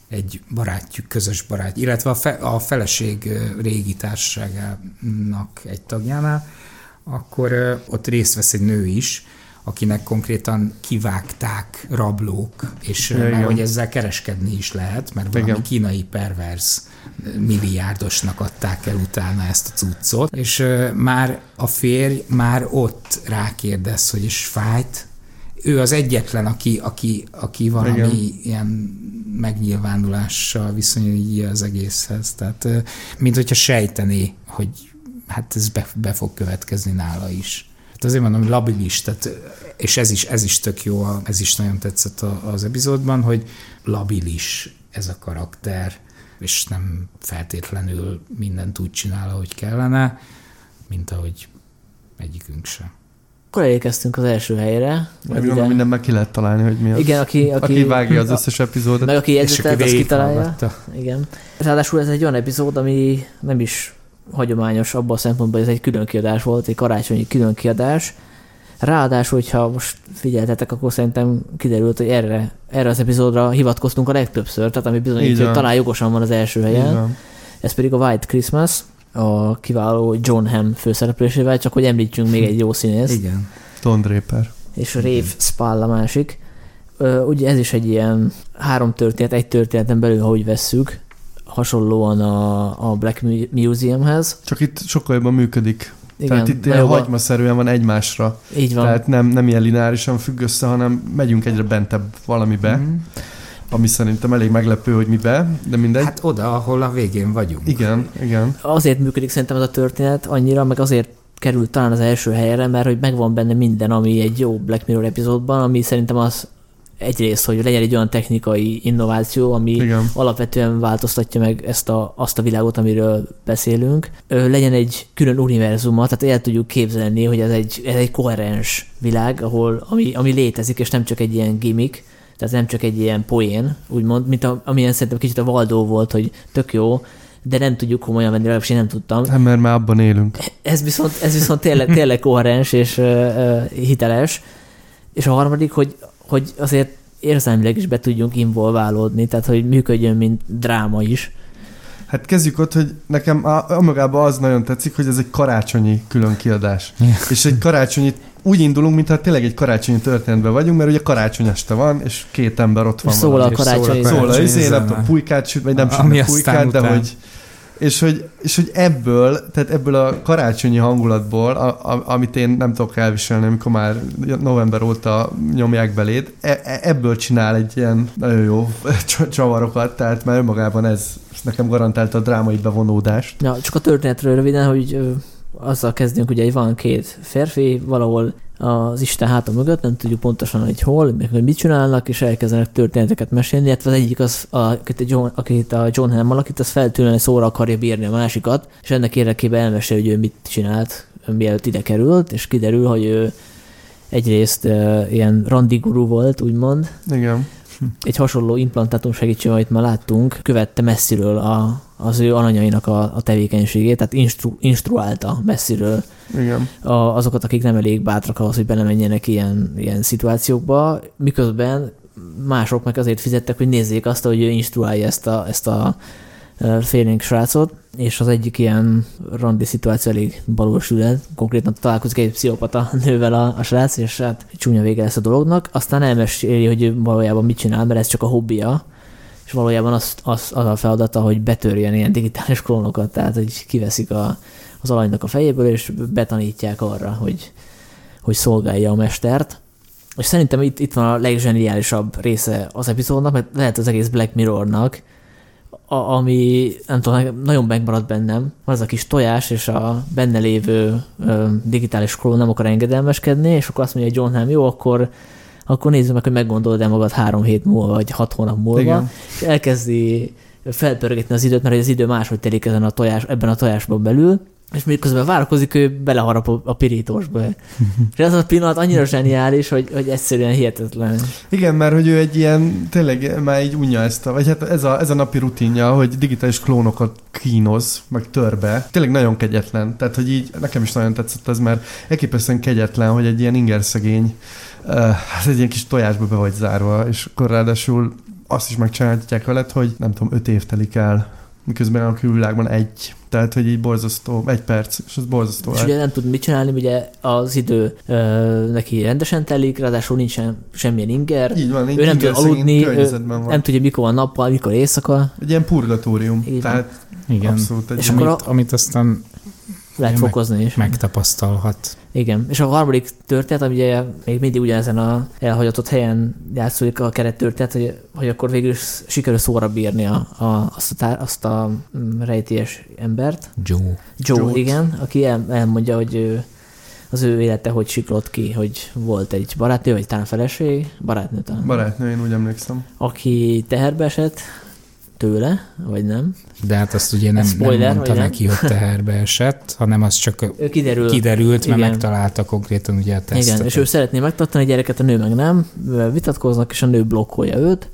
egy barátjuk, közös barát, illetve a, fe, a feleség régi társaságának egy tagjánál, akkor ott részt vesz egy nő is, akinek konkrétan kivágták rablók, és ja, mert hogy ezzel kereskedni is lehet, mert valami igen. kínai pervers milliárdosnak adták el utána ezt a cuccot, és már a férj már ott rákérdez, hogy is fájt, ő az egyetlen, aki, aki, aki valami Igen. ilyen megnyilvánulással viszonyul az egészhez. Tehát, mint hogyha sejtené, hogy hát ez be, be fog következni nála is. Hát azért mondom, hogy labilis, tehát, és ez is, ez is tök jó, ez is nagyon tetszett az epizódban, hogy labilis ez a karakter, és nem feltétlenül mindent úgy csinál, ahogy kellene, mint ahogy egyikünk sem. akkor elérkeztünk az első helyre. Vagy ide- minden meg ki lehet találni, hogy mi az. Igen, aki, aki, Aki vágja az összes epizódot. meg aki jegyzetelt, az kitalálja. végighallgatta. Igen. Ráadásul ez egy olyan epizód, ami nem is hagyományos abban a szempontból, hogy ez egy külön kiadás volt, egy karácsonyi külön kiadás. Ráadásul, hogyha most figyeltetek, akkor szerintem kiderült, hogy erre, erre az epizódra hivatkoztunk a legtöbbször, tehát ami bizonyítja, hogy talán jogosan van az első helyen. van. Ez pedig a White Christmas, a kiváló John Hamm főszereplésével, csak hogy említsünk még egy jó színészt Igen. Don Draper. és Rave Spall a másik. Ugye ez is egy ilyen három történet, egy történeten belül, úgy vesszük, hasonlóan a, a Black Mu- Museumhez. Csak itt sokkal jobban működik. Igen, Tehát itt ilyen hagymaszerűen van egymásra. Így van. Tehát nem, nem ilyen lineárisan függ össze, hanem megyünk egyre bentebb valamibe, Mhm. ami szerintem elég meglepő, hogy mibe, de mindegy. Hát oda, ahol a végén vagyunk. igen, igen. Azért működik szerintem ez a történet annyira, meg azért került talán az első helyre, mert hogy megvan benne minden, ami egy jó Black Mirror epizódban, ami szerintem az egyrészt, hogy legyen egy olyan technikai innováció, ami Igen. alapvetően változtatja meg ezt a, azt a világot, amiről beszélünk. Legyen egy külön univerzuma, tehát el tudjuk képzelni, hogy ez egy, ez egy koherens világ, ahol, ami, ami létezik, és nem csak egy ilyen gimmick, tehát nem csak egy ilyen poén, úgymond, mint a, amilyen szerintem kicsit a Valdó volt, hogy tök jó, de nem tudjuk komolyan venni, legalábbis én nem tudtam. Hát mert már abban élünk. Ez viszont, ez viszont tényleg, tényleg koherens és ö, hiteles. És a harmadik, hogy, hogy azért érzelmileg is be tudjunk involválódni, tehát hogy működjön, mint dráma is. Hát kezdjük ott, hogy nekem a- önmagában az nagyon tetszik, hogy ez egy karácsonyi külön kiadás. és egy karácsonyi, úgy indulunk, mintha tényleg egy karácsonyi történetben vagyunk, mert ugye karácsony este van, és két ember ott van. Szól a. És szól a karácsonyi karácsonyi Szól a izé, nem zene. tudom, pulykát süt, vagy nem A- pulykát, de hogy és hogy, és hogy ebből, tehát ebből a karácsonyi hangulatból, a, a, amit én nem tudok elviselni, amikor már november óta nyomják beléd, e, e- ebből csinál egy ilyen nagyon jó (laughs) csa- csavarokat, tehát már önmagában ez nekem garantálta a drámai bevonódást. Ja, csak a történetről röviden, hogy azzal kezdünk, ugye, van két férfi valahol az Isten háta mögött, nem tudjuk pontosan, hogy hol, meg hogy mit csinálnak, és elkezdenek történeteket mesélni, illetve az egyik, az, a, akit, a John, akit a John Hamm alakít, az feltűnően szóra akarja bírni a másikat, és ennek érdekében elmesél, hogy ő mit csinált, mielőtt ide került, és kiderül, hogy ő egyrészt uh, ilyen randiguru volt, úgymond, Igen. Egy hasonló implantátum segítségével, amit már láttunk, követte messziről a, az ő alanyainak a, a tevékenységét, tehát instru, instruálta messziről Igen. a, azokat, akik nem elég bátrak ahhoz, hogy belemenjenek ilyen, ilyen szituációkba, miközben mások meg azért fizettek, hogy nézzék azt, hogy ő instruálja ezt a, ezt a félénk srácot, és az egyik ilyen randi szituáció elég valósület. Konkrétan találkozik egy pszichopata (laughs) nővel a, a srác, és hát csúnya vége lesz a dolognak. Aztán elmeséli, hogy valójában mit csinál, mert ez csak a hobbija, és valójában az, az, az a feladata, hogy betörjen ilyen digitális klónokat, tehát hogy kiveszik a, az alanynak a fejéből, és betanítják arra, hogy, hogy szolgálja a mestert. És szerintem itt, itt van a legzseniálisabb része az epizódnak, mert lehet az egész Black Mirrornak, a, ami nem tudom, nagyon megmaradt bennem, van az a kis tojás, és a benne lévő ö, digitális klón nem akar engedelmeskedni, és akkor azt mondja, hogy John Hamm, jó, akkor, akkor nézzük meg, hogy meggondolod-e magad három hét múlva, vagy hat hónap múlva, Igen. és elkezdi felpörgetni az időt, mert az idő máshogy telik ezen a tojás, ebben a tojásban belül, és miközben várakozik, ő beleharap a- pirítósba. és ez a pillanat annyira zseniális, hogy, hogy egyszerűen hihetetlen. Igen, mert hogy ő egy ilyen, tényleg már így unja ezt a, vagy hát ez a, ez a napi rutinja, hogy digitális klónokat kínoz, meg törbe. Tényleg nagyon kegyetlen. Tehát, hogy így nekem is nagyon tetszett ez, mert elképesztően kegyetlen, hogy egy ilyen ingerszegény, hát egy ilyen kis tojásba be vagy zárva, és akkor ráadásul azt is megcsinálhatják veled, hogy nem tudom, öt év telik el, miközben a külvilágban egy. Tehát, hogy így borzasztó, egy perc, és az borzasztó. És ugye nem tud mit csinálni, ugye az idő ö, neki rendesen telik, ráadásul nincsen semmilyen inger, Így van, így ő nem tud aludni, ő környezetben van. nem tudja, mikor van nappal, mikor éjszaka, Egy ilyen purgatórium. Így van. Tehát Igen. abszolút egy És akkor Amit, amit aztán lehet Meg- fokozni is. megtapasztalhat. Igen, és a harmadik történet, ami ugye még mindig ugyanezen a elhagyatott helyen játszódik a keret történet, hogy, hogy akkor végül is sikerül szóra bírni a, a, azt, a tár, azt a mm, rejtélyes embert. Joe. Joe, Joe-t. igen, aki el, elmondja, hogy ő, az ő élete hogy siklott ki, hogy volt egy barátnő, vagy talán feleség, barátnő talán, Barátnő, én úgy emlékszem. aki teherbe esett, tőle, vagy nem. De hát azt ugye nem, Spoiler, nem mondta vagy nem? neki, hogy teherbe esett, hanem az csak Ő kiderül. kiderült, mert Igen. megtalálta konkrétan ugye a tesztet. Igen, és ő szeretné megtartani a gyereket, a nő meg nem, vitatkoznak, és a nő blokkolja őt,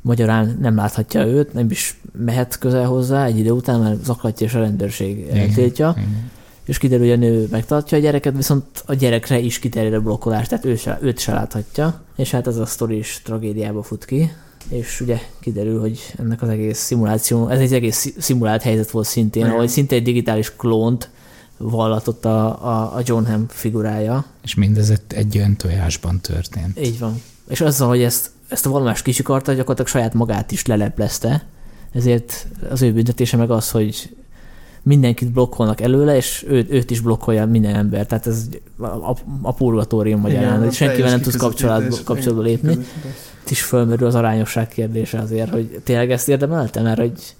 magyarán nem láthatja őt, nem is mehet közel hozzá egy idő után, mert zaklatja, és a rendőrség eltiltja, Igen. és kiderül, hogy a nő megtartja a gyereket, viszont a gyerekre is kiterjed a blokkolás, tehát ő se, őt se láthatja, és hát ez a sztori is tragédiába fut ki, és ugye kiderül, hogy ennek az egész szimuláció, ez egy egész szi- szimulált helyzet volt szintén, ahol szinte egy digitális klónt vallatott a, a, a John Hamm figurája, És mindez egy, egy olyan tojásban történt. így van. És azzal, hogy ezt, ezt a vallomást kicsikarta, gyakorlatilag saját magát is leleplezte, ezért az ő büntetése meg az, hogy mindenkit blokkolnak előle, és őt, őt is blokkolja minden ember. Tehát ez a, a, a purgatórium magyarán, hogy senkivel nem tudsz kapcsolatba, kapcsolatba lépni. Itt is fölmerül az arányosság kérdése azért, hogy tényleg ezt érdemelte, mert hogy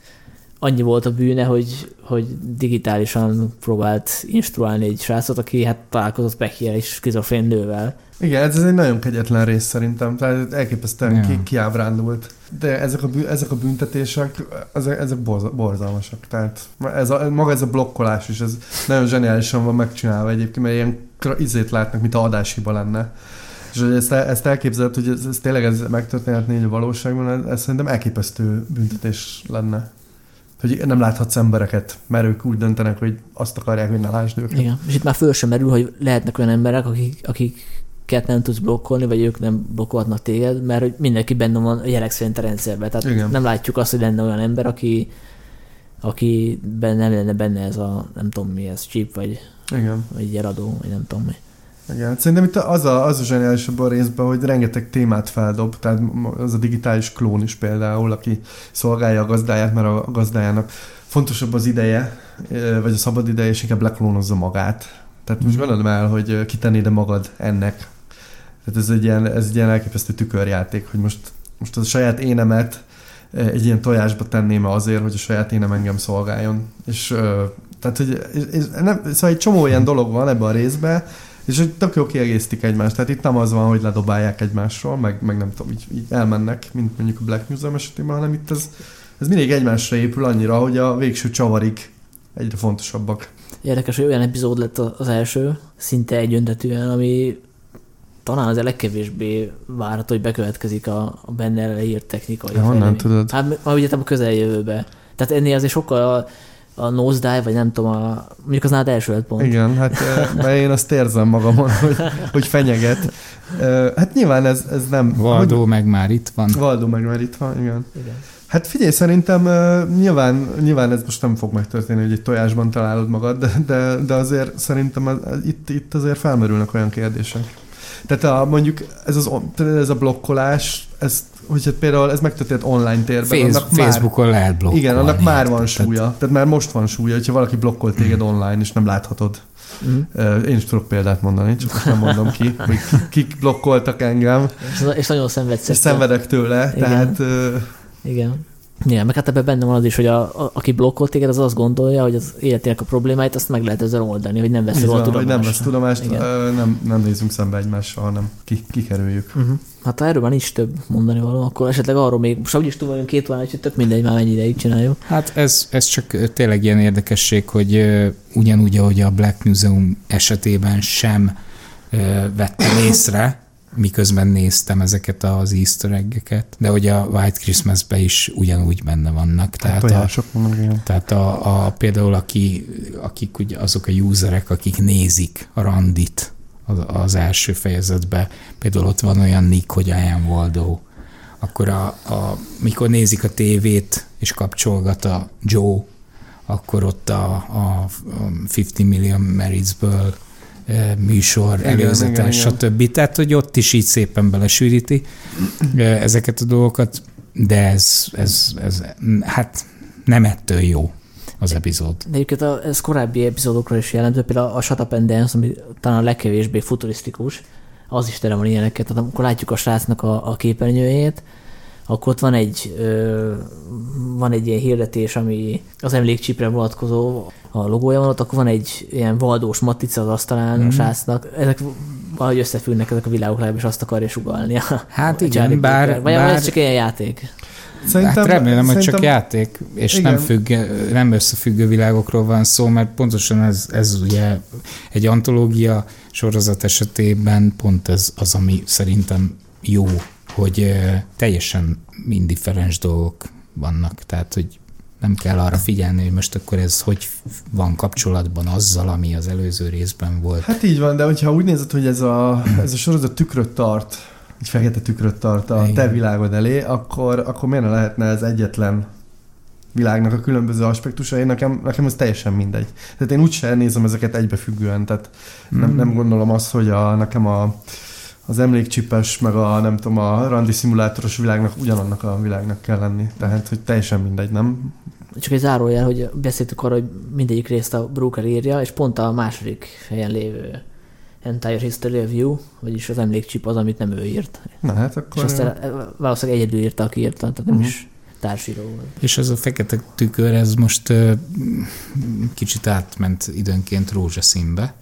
annyi volt a bűne, hogy, hogy digitálisan próbált instruálni egy srácot, aki hát találkozott pekjel és skizofrén nővel. Igen, ez egy nagyon kegyetlen rész szerintem, tehát elképesztően Ja. ki, kiábrándult. De ezek a, bű, ezek a büntetések, ezek, ezek borza, borzalmasak. Tehát ez a, maga ez a blokkolás is, ez nagyon zseniálisan van megcsinálva egyébként, mert ilyen izét látnak, mint a adáshiba lenne. És hogy ezt, ezt elképzeled, hogy ez, ez tényleg ez megtörténhetne így a valóságban, ez, ez szerintem elképesztő büntetés lenne. Hogy nem láthatsz embereket, mert ők úgy döntenek, hogy azt akarják, hogy ne lásd őket. Igen. És itt már föl sem merül, hogy lehetnek olyan emberek, akik, akiket nem tudsz blokkolni, vagy ők nem blokkolhatnak téged, mert hogy mindenki benne van a jelek szerint a rendszerben. Tehát Igen. nem látjuk azt, hogy lenne olyan ember, aki aki nem lenne benne ez a, nem tudom mi ez, chip, vagy, Igen. vagy gyeradó, vagy nem tudom mi. Igen, szerintem itt az a, az a zseniális abban a részben, hogy rengeteg témát feldob, tehát az a digitális klón is például, aki szolgálja a gazdáját, mert a gazdájának fontosabb az ideje, vagy a szabad ideje, és inkább leklónozza magát. Tehát most gondolom el, hogy kitennéd magad ennek. Tehát ez egy ilyen, ez egy ilyen elképesztő tükörjáték, hogy most, most a saját énemet egy ilyen tojásba tenném azért, hogy a saját énem engem szolgáljon. És eh, tehát, hogy és, és nem, szóval egy csomó ilyen dolog van ebben a részben, és hogy tök jó kiegészítik egymást. Tehát itt nem az van, hogy ledobálják egymásról, meg, meg nem tudom, így, így elmennek, mint mondjuk a Black Museum esetében, hanem itt ez, ez mindig egymásra épül annyira, hogy a végső csavarig egyre fontosabbak. Érdekes, hogy olyan epizód lett az első, szinte egyöntetűen, ami talán az a legkevésbé várható, hogy bekövetkezik a, a benne leírt technikai Ja, honnan fejlemény. tudod? Hát már ugye a közeljövőbe. Tehát ennél azért sokkal a, nosedive, vagy nem tudom, a, mondjuk az nálad első lett pont. Igen, hát mert én azt érzem magamon, (laughs) hogy, hogy fenyeget. Hát nyilván ez, ez nem... Valdó meg már itt van. Hogy, Valdó meg már itt van, igen. Igen. Hát figyelj, szerintem uh, nyilván, nyilván ez most nem fog megtörténni, hogy egy tojásban találod magad, de, de, de azért szerintem az, itt, itt azért felmerülnek olyan kérdések. Tehát a, mondjuk ez, az, ez a blokkolás, ez, hogyha például ez megtörtént online térben, Face, annak már, Facebookon lehet blokkolni. igen, annak már van érted? súlya. Tehát már most van súlya, hogyha valaki blokkol téged online, és nem láthatod. Mhm. Uh, Én is tudok példát mondani, csak most nem mondom ki, (laughs) hogy kik blokkoltak engem, És, és nagyon szenvedsz. és szenvedek tőle, Igen. tehát Igen. Igen, meg hát ebben benne van az is, hogy a, a, aki blokkolt téged, az azt gondolja, hogy az életének a problémáit azt meg lehet ezzel oldani, hogy nem vesz Így róla van, hogy tudomást. nem vesz tudomást, ö, nem, nem nézzünk szembe egymással, hanem ki, kikerüljük. Uh-huh. Hát ha erről már nincs több mondani való, akkor esetleg arról még, most úgyis túl vagyunk két órán, úgyhogy tök mindegy, már mennyi ideig csináljuk. Hát ez, ez csak tényleg ilyen érdekesség, hogy ugyanúgy, ahogy a Black Museum esetében sem ö, vettem észre, miközben néztem ezeket az easter egg-eket, de hogy a White Christmas-be is ugyanúgy benne vannak. Tehát Tehát, a, igen. tehát a, a, például aki, akik ugye azok a userek, akik nézik a randit az, az első fejezetben, például ott van olyan nick, hogy I am Waldo, akkor a, a, mikor nézik a tévét, és kapcsolgat a Joe, akkor ott a, a 50 Million Meritsből műsor, Igen, előzetes, igen, igen. stb. Tehát, hogy ott is így szépen belesűríti ezeket a dolgokat, de ez, ez, ez hát nem ettől jó az epizód. De egyébként a, ez korábbi epizódokra is jellemző, például a Shut Up and Dance, ami talán a legkevésbé futurisztikus, az is tele van ilyeneket. Tehát amikor látjuk a srácnak a, a képernyőjét, akkor ott van egy, ö, van egy ilyen hirdetés, ami az emlékcsipre vonatkozó a logója van ott, akkor van egy ilyen valdós matica az asztalán Mhm. a srácnak. Ezek valahogy összefüggnek ezek a világok legalábbis azt akarja sugalni. Hát a igen, bár-. Vagy bár- ez csak ilyen játék. Szerintem, hát remélem, hogy csak játék, és igen. nem, függ, nem összefüggő világokról van szó, mert pontosan ez, ez ugye egy antológia sorozat esetében pont ez az, ami szerintem jó, hogy teljesen indifferens dolgok vannak, tehát hogy nem kell arra figyelni, hogy most akkor ez hogy van kapcsolatban azzal, ami az előző részben volt. Hát így van, de hogyha úgy nézed, hogy ez a, ez a sorozat tükröt tart, egy fekete tükröt tart a Igen. te világod elé, akkor, akkor miért ne lehetne ez egyetlen világnak a különböző aspektusai, nekem, nekem ez teljesen mindegy. Tehát én úgyse nézem ezeket egybefüggően, tehát mm. nem, nem gondolom azt, hogy a, nekem a, az emlékcsipes, meg a nem tudom, a randi szimulátoros világnak ugyanannak a világnak kell lenni. Tehát, hogy teljesen mindegy, nem? Csak egy zárójel, hogy beszéltük arra, hogy mindegyik részt a Brooker írja, és pont a második helyen lévő Entire History of You, vagyis az emlékcsip az, amit nem ő írt. Na hát akkor... És aztán valószínűleg egyedül írta, aki írta, tehát nem uh-huh. is társíró volt. És ez a fekete tükör, ez most uh, kicsit átment időnként rózsaszínbe.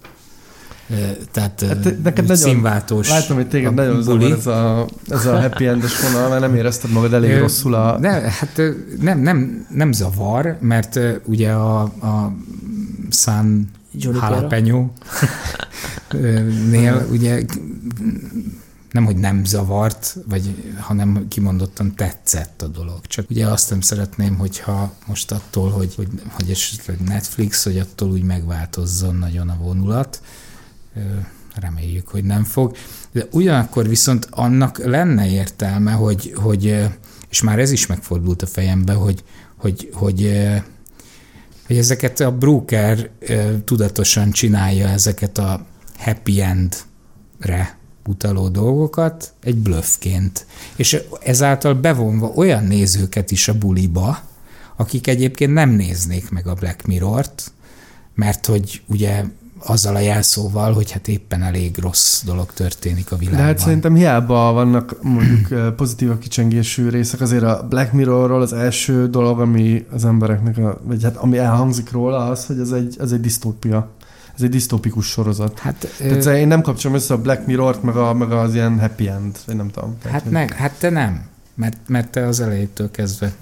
Tehát hát neked nagyon, színváltós Látom, hogy téged nagyon zavar ez a, ez a (laughs) happy endes vonal, mert nem érezted magad elég rosszul a... Ne, hát nem, nem, nem zavar, mert ugye a, a San Jalapeno nél (laughs) ugye nem, hogy nem zavart, vagy, hanem kimondottan tetszett a dolog. Csak ugye azt nem szeretném, hogyha most attól, hogy, hogy, hogy esetleg Netflix, hogy attól úgy megváltozzon nagyon a vonulat, reméljük, hogy nem fog. De ugyanakkor viszont annak lenne értelme, hogy, hogy és már ez is megfordult a fejembe, hogy, hogy, hogy, hogy ezeket a broker tudatosan csinálja ezeket a happy end-re utaló dolgokat egy bluffként. És ezáltal bevonva olyan nézőket is a buliba, akik egyébként nem néznék meg a Black Mirror-t, mert hogy ugye azzal a jelszóval, hogy hát éppen elég rossz dolog történik a világban. De hát szerintem hiába vannak mondjuk pozitív a kicsengésű részek, azért a Black Mirrorról az első dolog, ami az embereknek, a, vagy hát ami elhangzik róla, az, hogy ez egy, ez egy disztópia. Ez egy disztópikus sorozat. Hát, Tehát ö... én nem kapcsolom össze a Black Mirror-t, meg, a, meg az ilyen happy end, vagy nem tudom. Tehát, hát, meg, hát te nem, mert, mert te az elejétől kezdve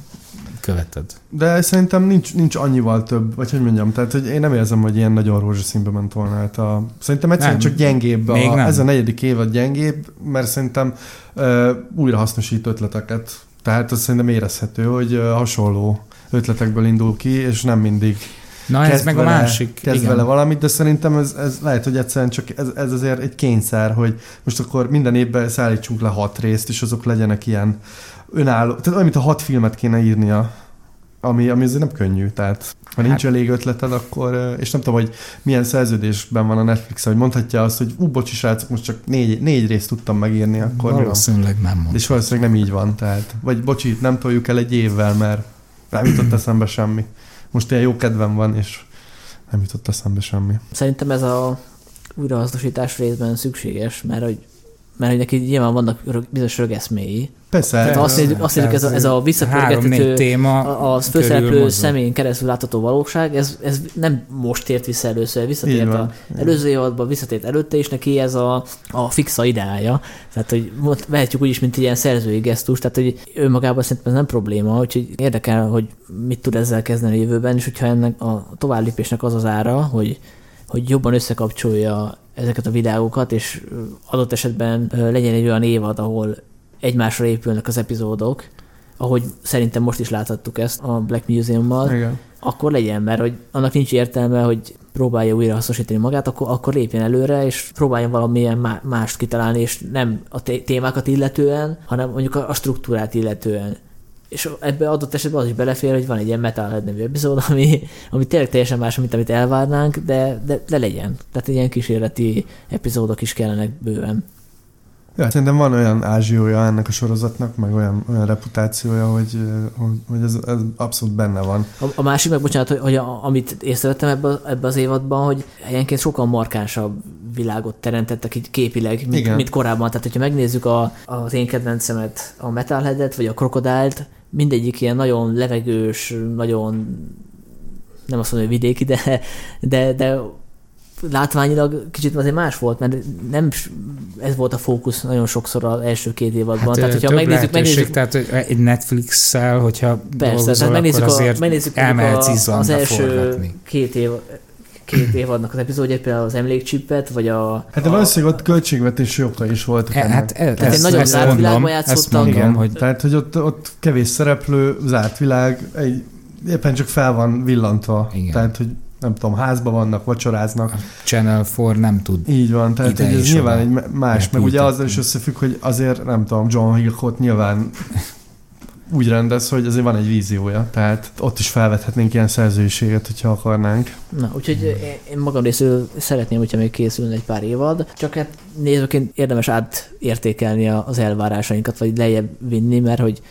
követed. De szerintem nincs, nincs annyival több, vagy hogy mondjam, tehát hogy én nem érzem, hogy ilyen nagyon rózsaszínbe ment volna. Hát a, szerintem egyszerűen nem, csak gyengébb. A, nem. Ez a negyedik évad gyengébb, mert szerintem uh, újra hasznosít ötleteket. Tehát az szerintem érezhető, hogy uh, hasonló ötletekből indul ki, és nem mindig Na ez meg vele, a másik. Kezd igen. vele valamit, de szerintem ez, ez lehet, hogy egyszerűen csak ez, ez azért egy kényszer, hogy most akkor minden évben szállítsunk le hat részt, és azok legyenek ilyen önálló, tehát olyan, mint a hat filmet kéne írnia, ami, ami azért nem könnyű, tehát ha nincs hát. elég ötleted, akkor, és nem tudom, hogy milyen szerződésben van a Netflix, hogy mondhatja azt, hogy ú, bocsi srácok, most csak négy, négy részt tudtam megírni, akkor Valószínűleg nem mondta. És valószínűleg nem így van, tehát, vagy bocsi, nem toljuk el egy évvel, mert nem jutott eszembe semmi. Most ilyen jó kedvem van, és nem jutott eszembe semmi. Szerintem ez a újrahasznosítás részben szükséges, mert hogy mert hogy neki nyilván vannak bizonyos rögeszméi. Persze. Tehát azt mondjuk, azt mondjuk ez, a, ez a visszapörgethető, téma a, a főszereplő személyén keresztül látható valóság, ez, ez nem most tért vissza először, visszatért a előző évadban, visszatért előtte, és neki ez a, a fixa ideája. Tehát, hogy vehetjük úgy is, mint ilyen szerzői gesztus, tehát, hogy önmagában szerintem ez nem probléma, úgyhogy érdekel, hogy mit tud ezzel kezdeni a jövőben, és hogyha ennek a továbblépésnek az az ára, hogy hogy jobban összekapcsolja ezeket a videókat, és adott esetben legyen egy olyan évad, ahol egymásra épülnek az epizódok, ahogy szerintem most is láthattuk ezt a Black Museummal, Igen. akkor legyen, mert hogy annak nincs értelme, hogy próbálja újra hasznosítani magát, akkor, akkor lépjen előre, és próbáljon valamilyen mást kitalálni, és nem a témákat illetően, hanem mondjuk a struktúrát illetően és ebbe adott esetben az is belefér, hogy van egy ilyen Metalhead nevű epizód, (laughs) ami, ami tényleg teljesen más, mint amit elvárnánk, de, de, de legyen. Tehát ilyen kísérleti epizódok is kellenek bőven. Ja, szerintem van olyan ázsiója ennek a sorozatnak, meg olyan, olyan reputációja, hogy, hogy, ez, ez abszolút benne van. A, a másik meg, bocsánat, hogy, hogy a, amit észrevettem ebbe, ebbe az évadban, hogy helyenként sokkal markánsabb világot teremtettek így képileg, mint, mint korábban. Tehát, hogyha megnézzük a, az én kedvencemet, a Metalheadet, vagy a Krokodált, mindegyik ilyen nagyon levegős, nagyon nem azt mondom, hogy vidéki, de, de, de látványilag kicsit azért más volt, mert nem ez volt a fókusz nagyon sokszor az első két évadban. Hát, tehát, hogyha megnézzük, megnézzük, tehát egy Netflix-szel, hogyha Persze, tehát megnézzük, akkor azért a, megnézzük a, az első forgatni. két év, két évadnak az epizódját, például az emlékcsipet, vagy a... Hát de valószínűleg ott költségvetési oka is voltak. E, hát e, Tehát egy nagyon zárt világban játszottam. Igen, hogy... Tehát, hogy ott, ott kevés szereplő, zárt világ, egy, éppen csak fel van villantva. Igen. Tehát, hogy nem tudom, házban vannak, vacsoráznak. A Channel 4 nem tud. Így van, tehát ez nyilván egy más, meg ugye azzal is összefügg, hogy azért nem tudom, John Hillcott nyilván úgy rendez, hogy azért van egy víziója, tehát ott is felvethetnénk ilyen szerzőséget, hogyha akarnánk. Na, úgyhogy én magam részéről szeretném, hogyha még készülne egy pár évad, csak hát nézőként érdemes átértékelni az elvárásainkat, vagy lejjebb vinni, mert hogy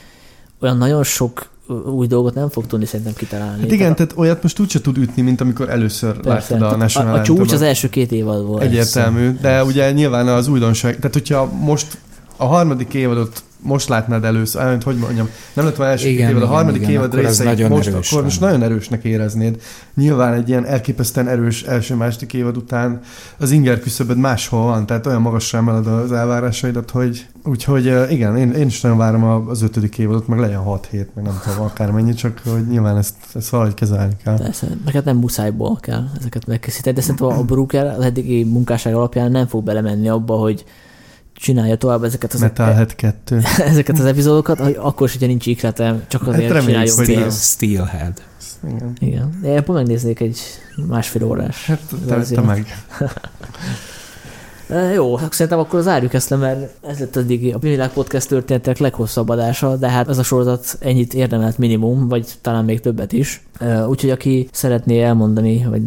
olyan nagyon sok új dolgot nem fog tudni szerintem kitalálni. Hát igen, tehát, tehát olyat most úgyse tud ütni, mint amikor először Persze, láttad a National A, a csúcs az első két évad volt. Egyértelmű, de ugye nyilván az újdonság, tehát hogyha most a harmadik évadot most látnád először, hogy mondjam, nem lett volna első igen, két évad, a harmadik igen, évad részeit most, akkor van. most nagyon erősnek éreznéd. Nyilván egy ilyen elképesztően erős első-második évad után az inger küszöböd máshol van, tehát olyan magasra emeled az elvárásaidat, hogy úgyhogy igen, én, én is nagyon várom az ötödik évadot, meg legyen 6 hét, meg nem tudom, akármennyi, csak hogy nyilván ezt, ezt valahogy kezelni kell. Persze, hát nem muszájból kell ezeket megkészíteni, de szerintem a Brooker az eddigi munkásság alapján nem fog belemenni abba, hogy csinálja tovább ezeket az, Metal Head 2. (laughs) ezeket az epizódokat, hogy akkor is, hogyha nincs iklete, csak hát azért hát csináljon. Steel, Steelhead. Igen. Igen. De ebből megnéznék egy másfél órás. Hát te, te meg. (laughs) Jó, hát szerintem akkor zárjuk ezt le, mert ez lett eddig a Világ Podcast történetek leghosszabb adása, de hát ez a sorozat ennyit érdemelt minimum, vagy talán még többet is. Úgyhogy aki szeretné elmondani, vagy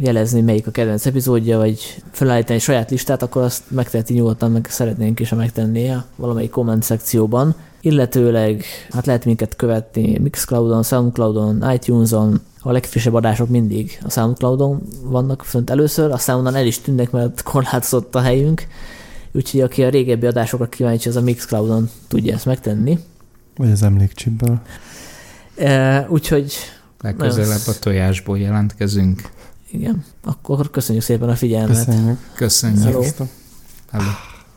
jelezni, melyik a kedvenc epizódja, vagy felállítani saját listát, akkor azt megteheti nyugodtan, meg szeretnénk is, megtennie valamelyik komment szekcióban. Illetőleg hát lehet minket követni Mixcloudon, Soundcloudon, iTunes-on, a legfrissebb adások mindig a Soundcloudon vannak fönt először, aztán onnan el is tűnnek, mert korlátozott a helyünk, úgyhogy aki a régebbi adásokra kíváncsi, az a Mixcloudon tudja ezt megtenni. Vagy az emlékcsipből. E, úgyhogy... Legközelebb a tojásból jelentkezünk. Igen, akkor köszönjük szépen a figyelmet. Köszönjük. Köszönjük. Hello. Hello.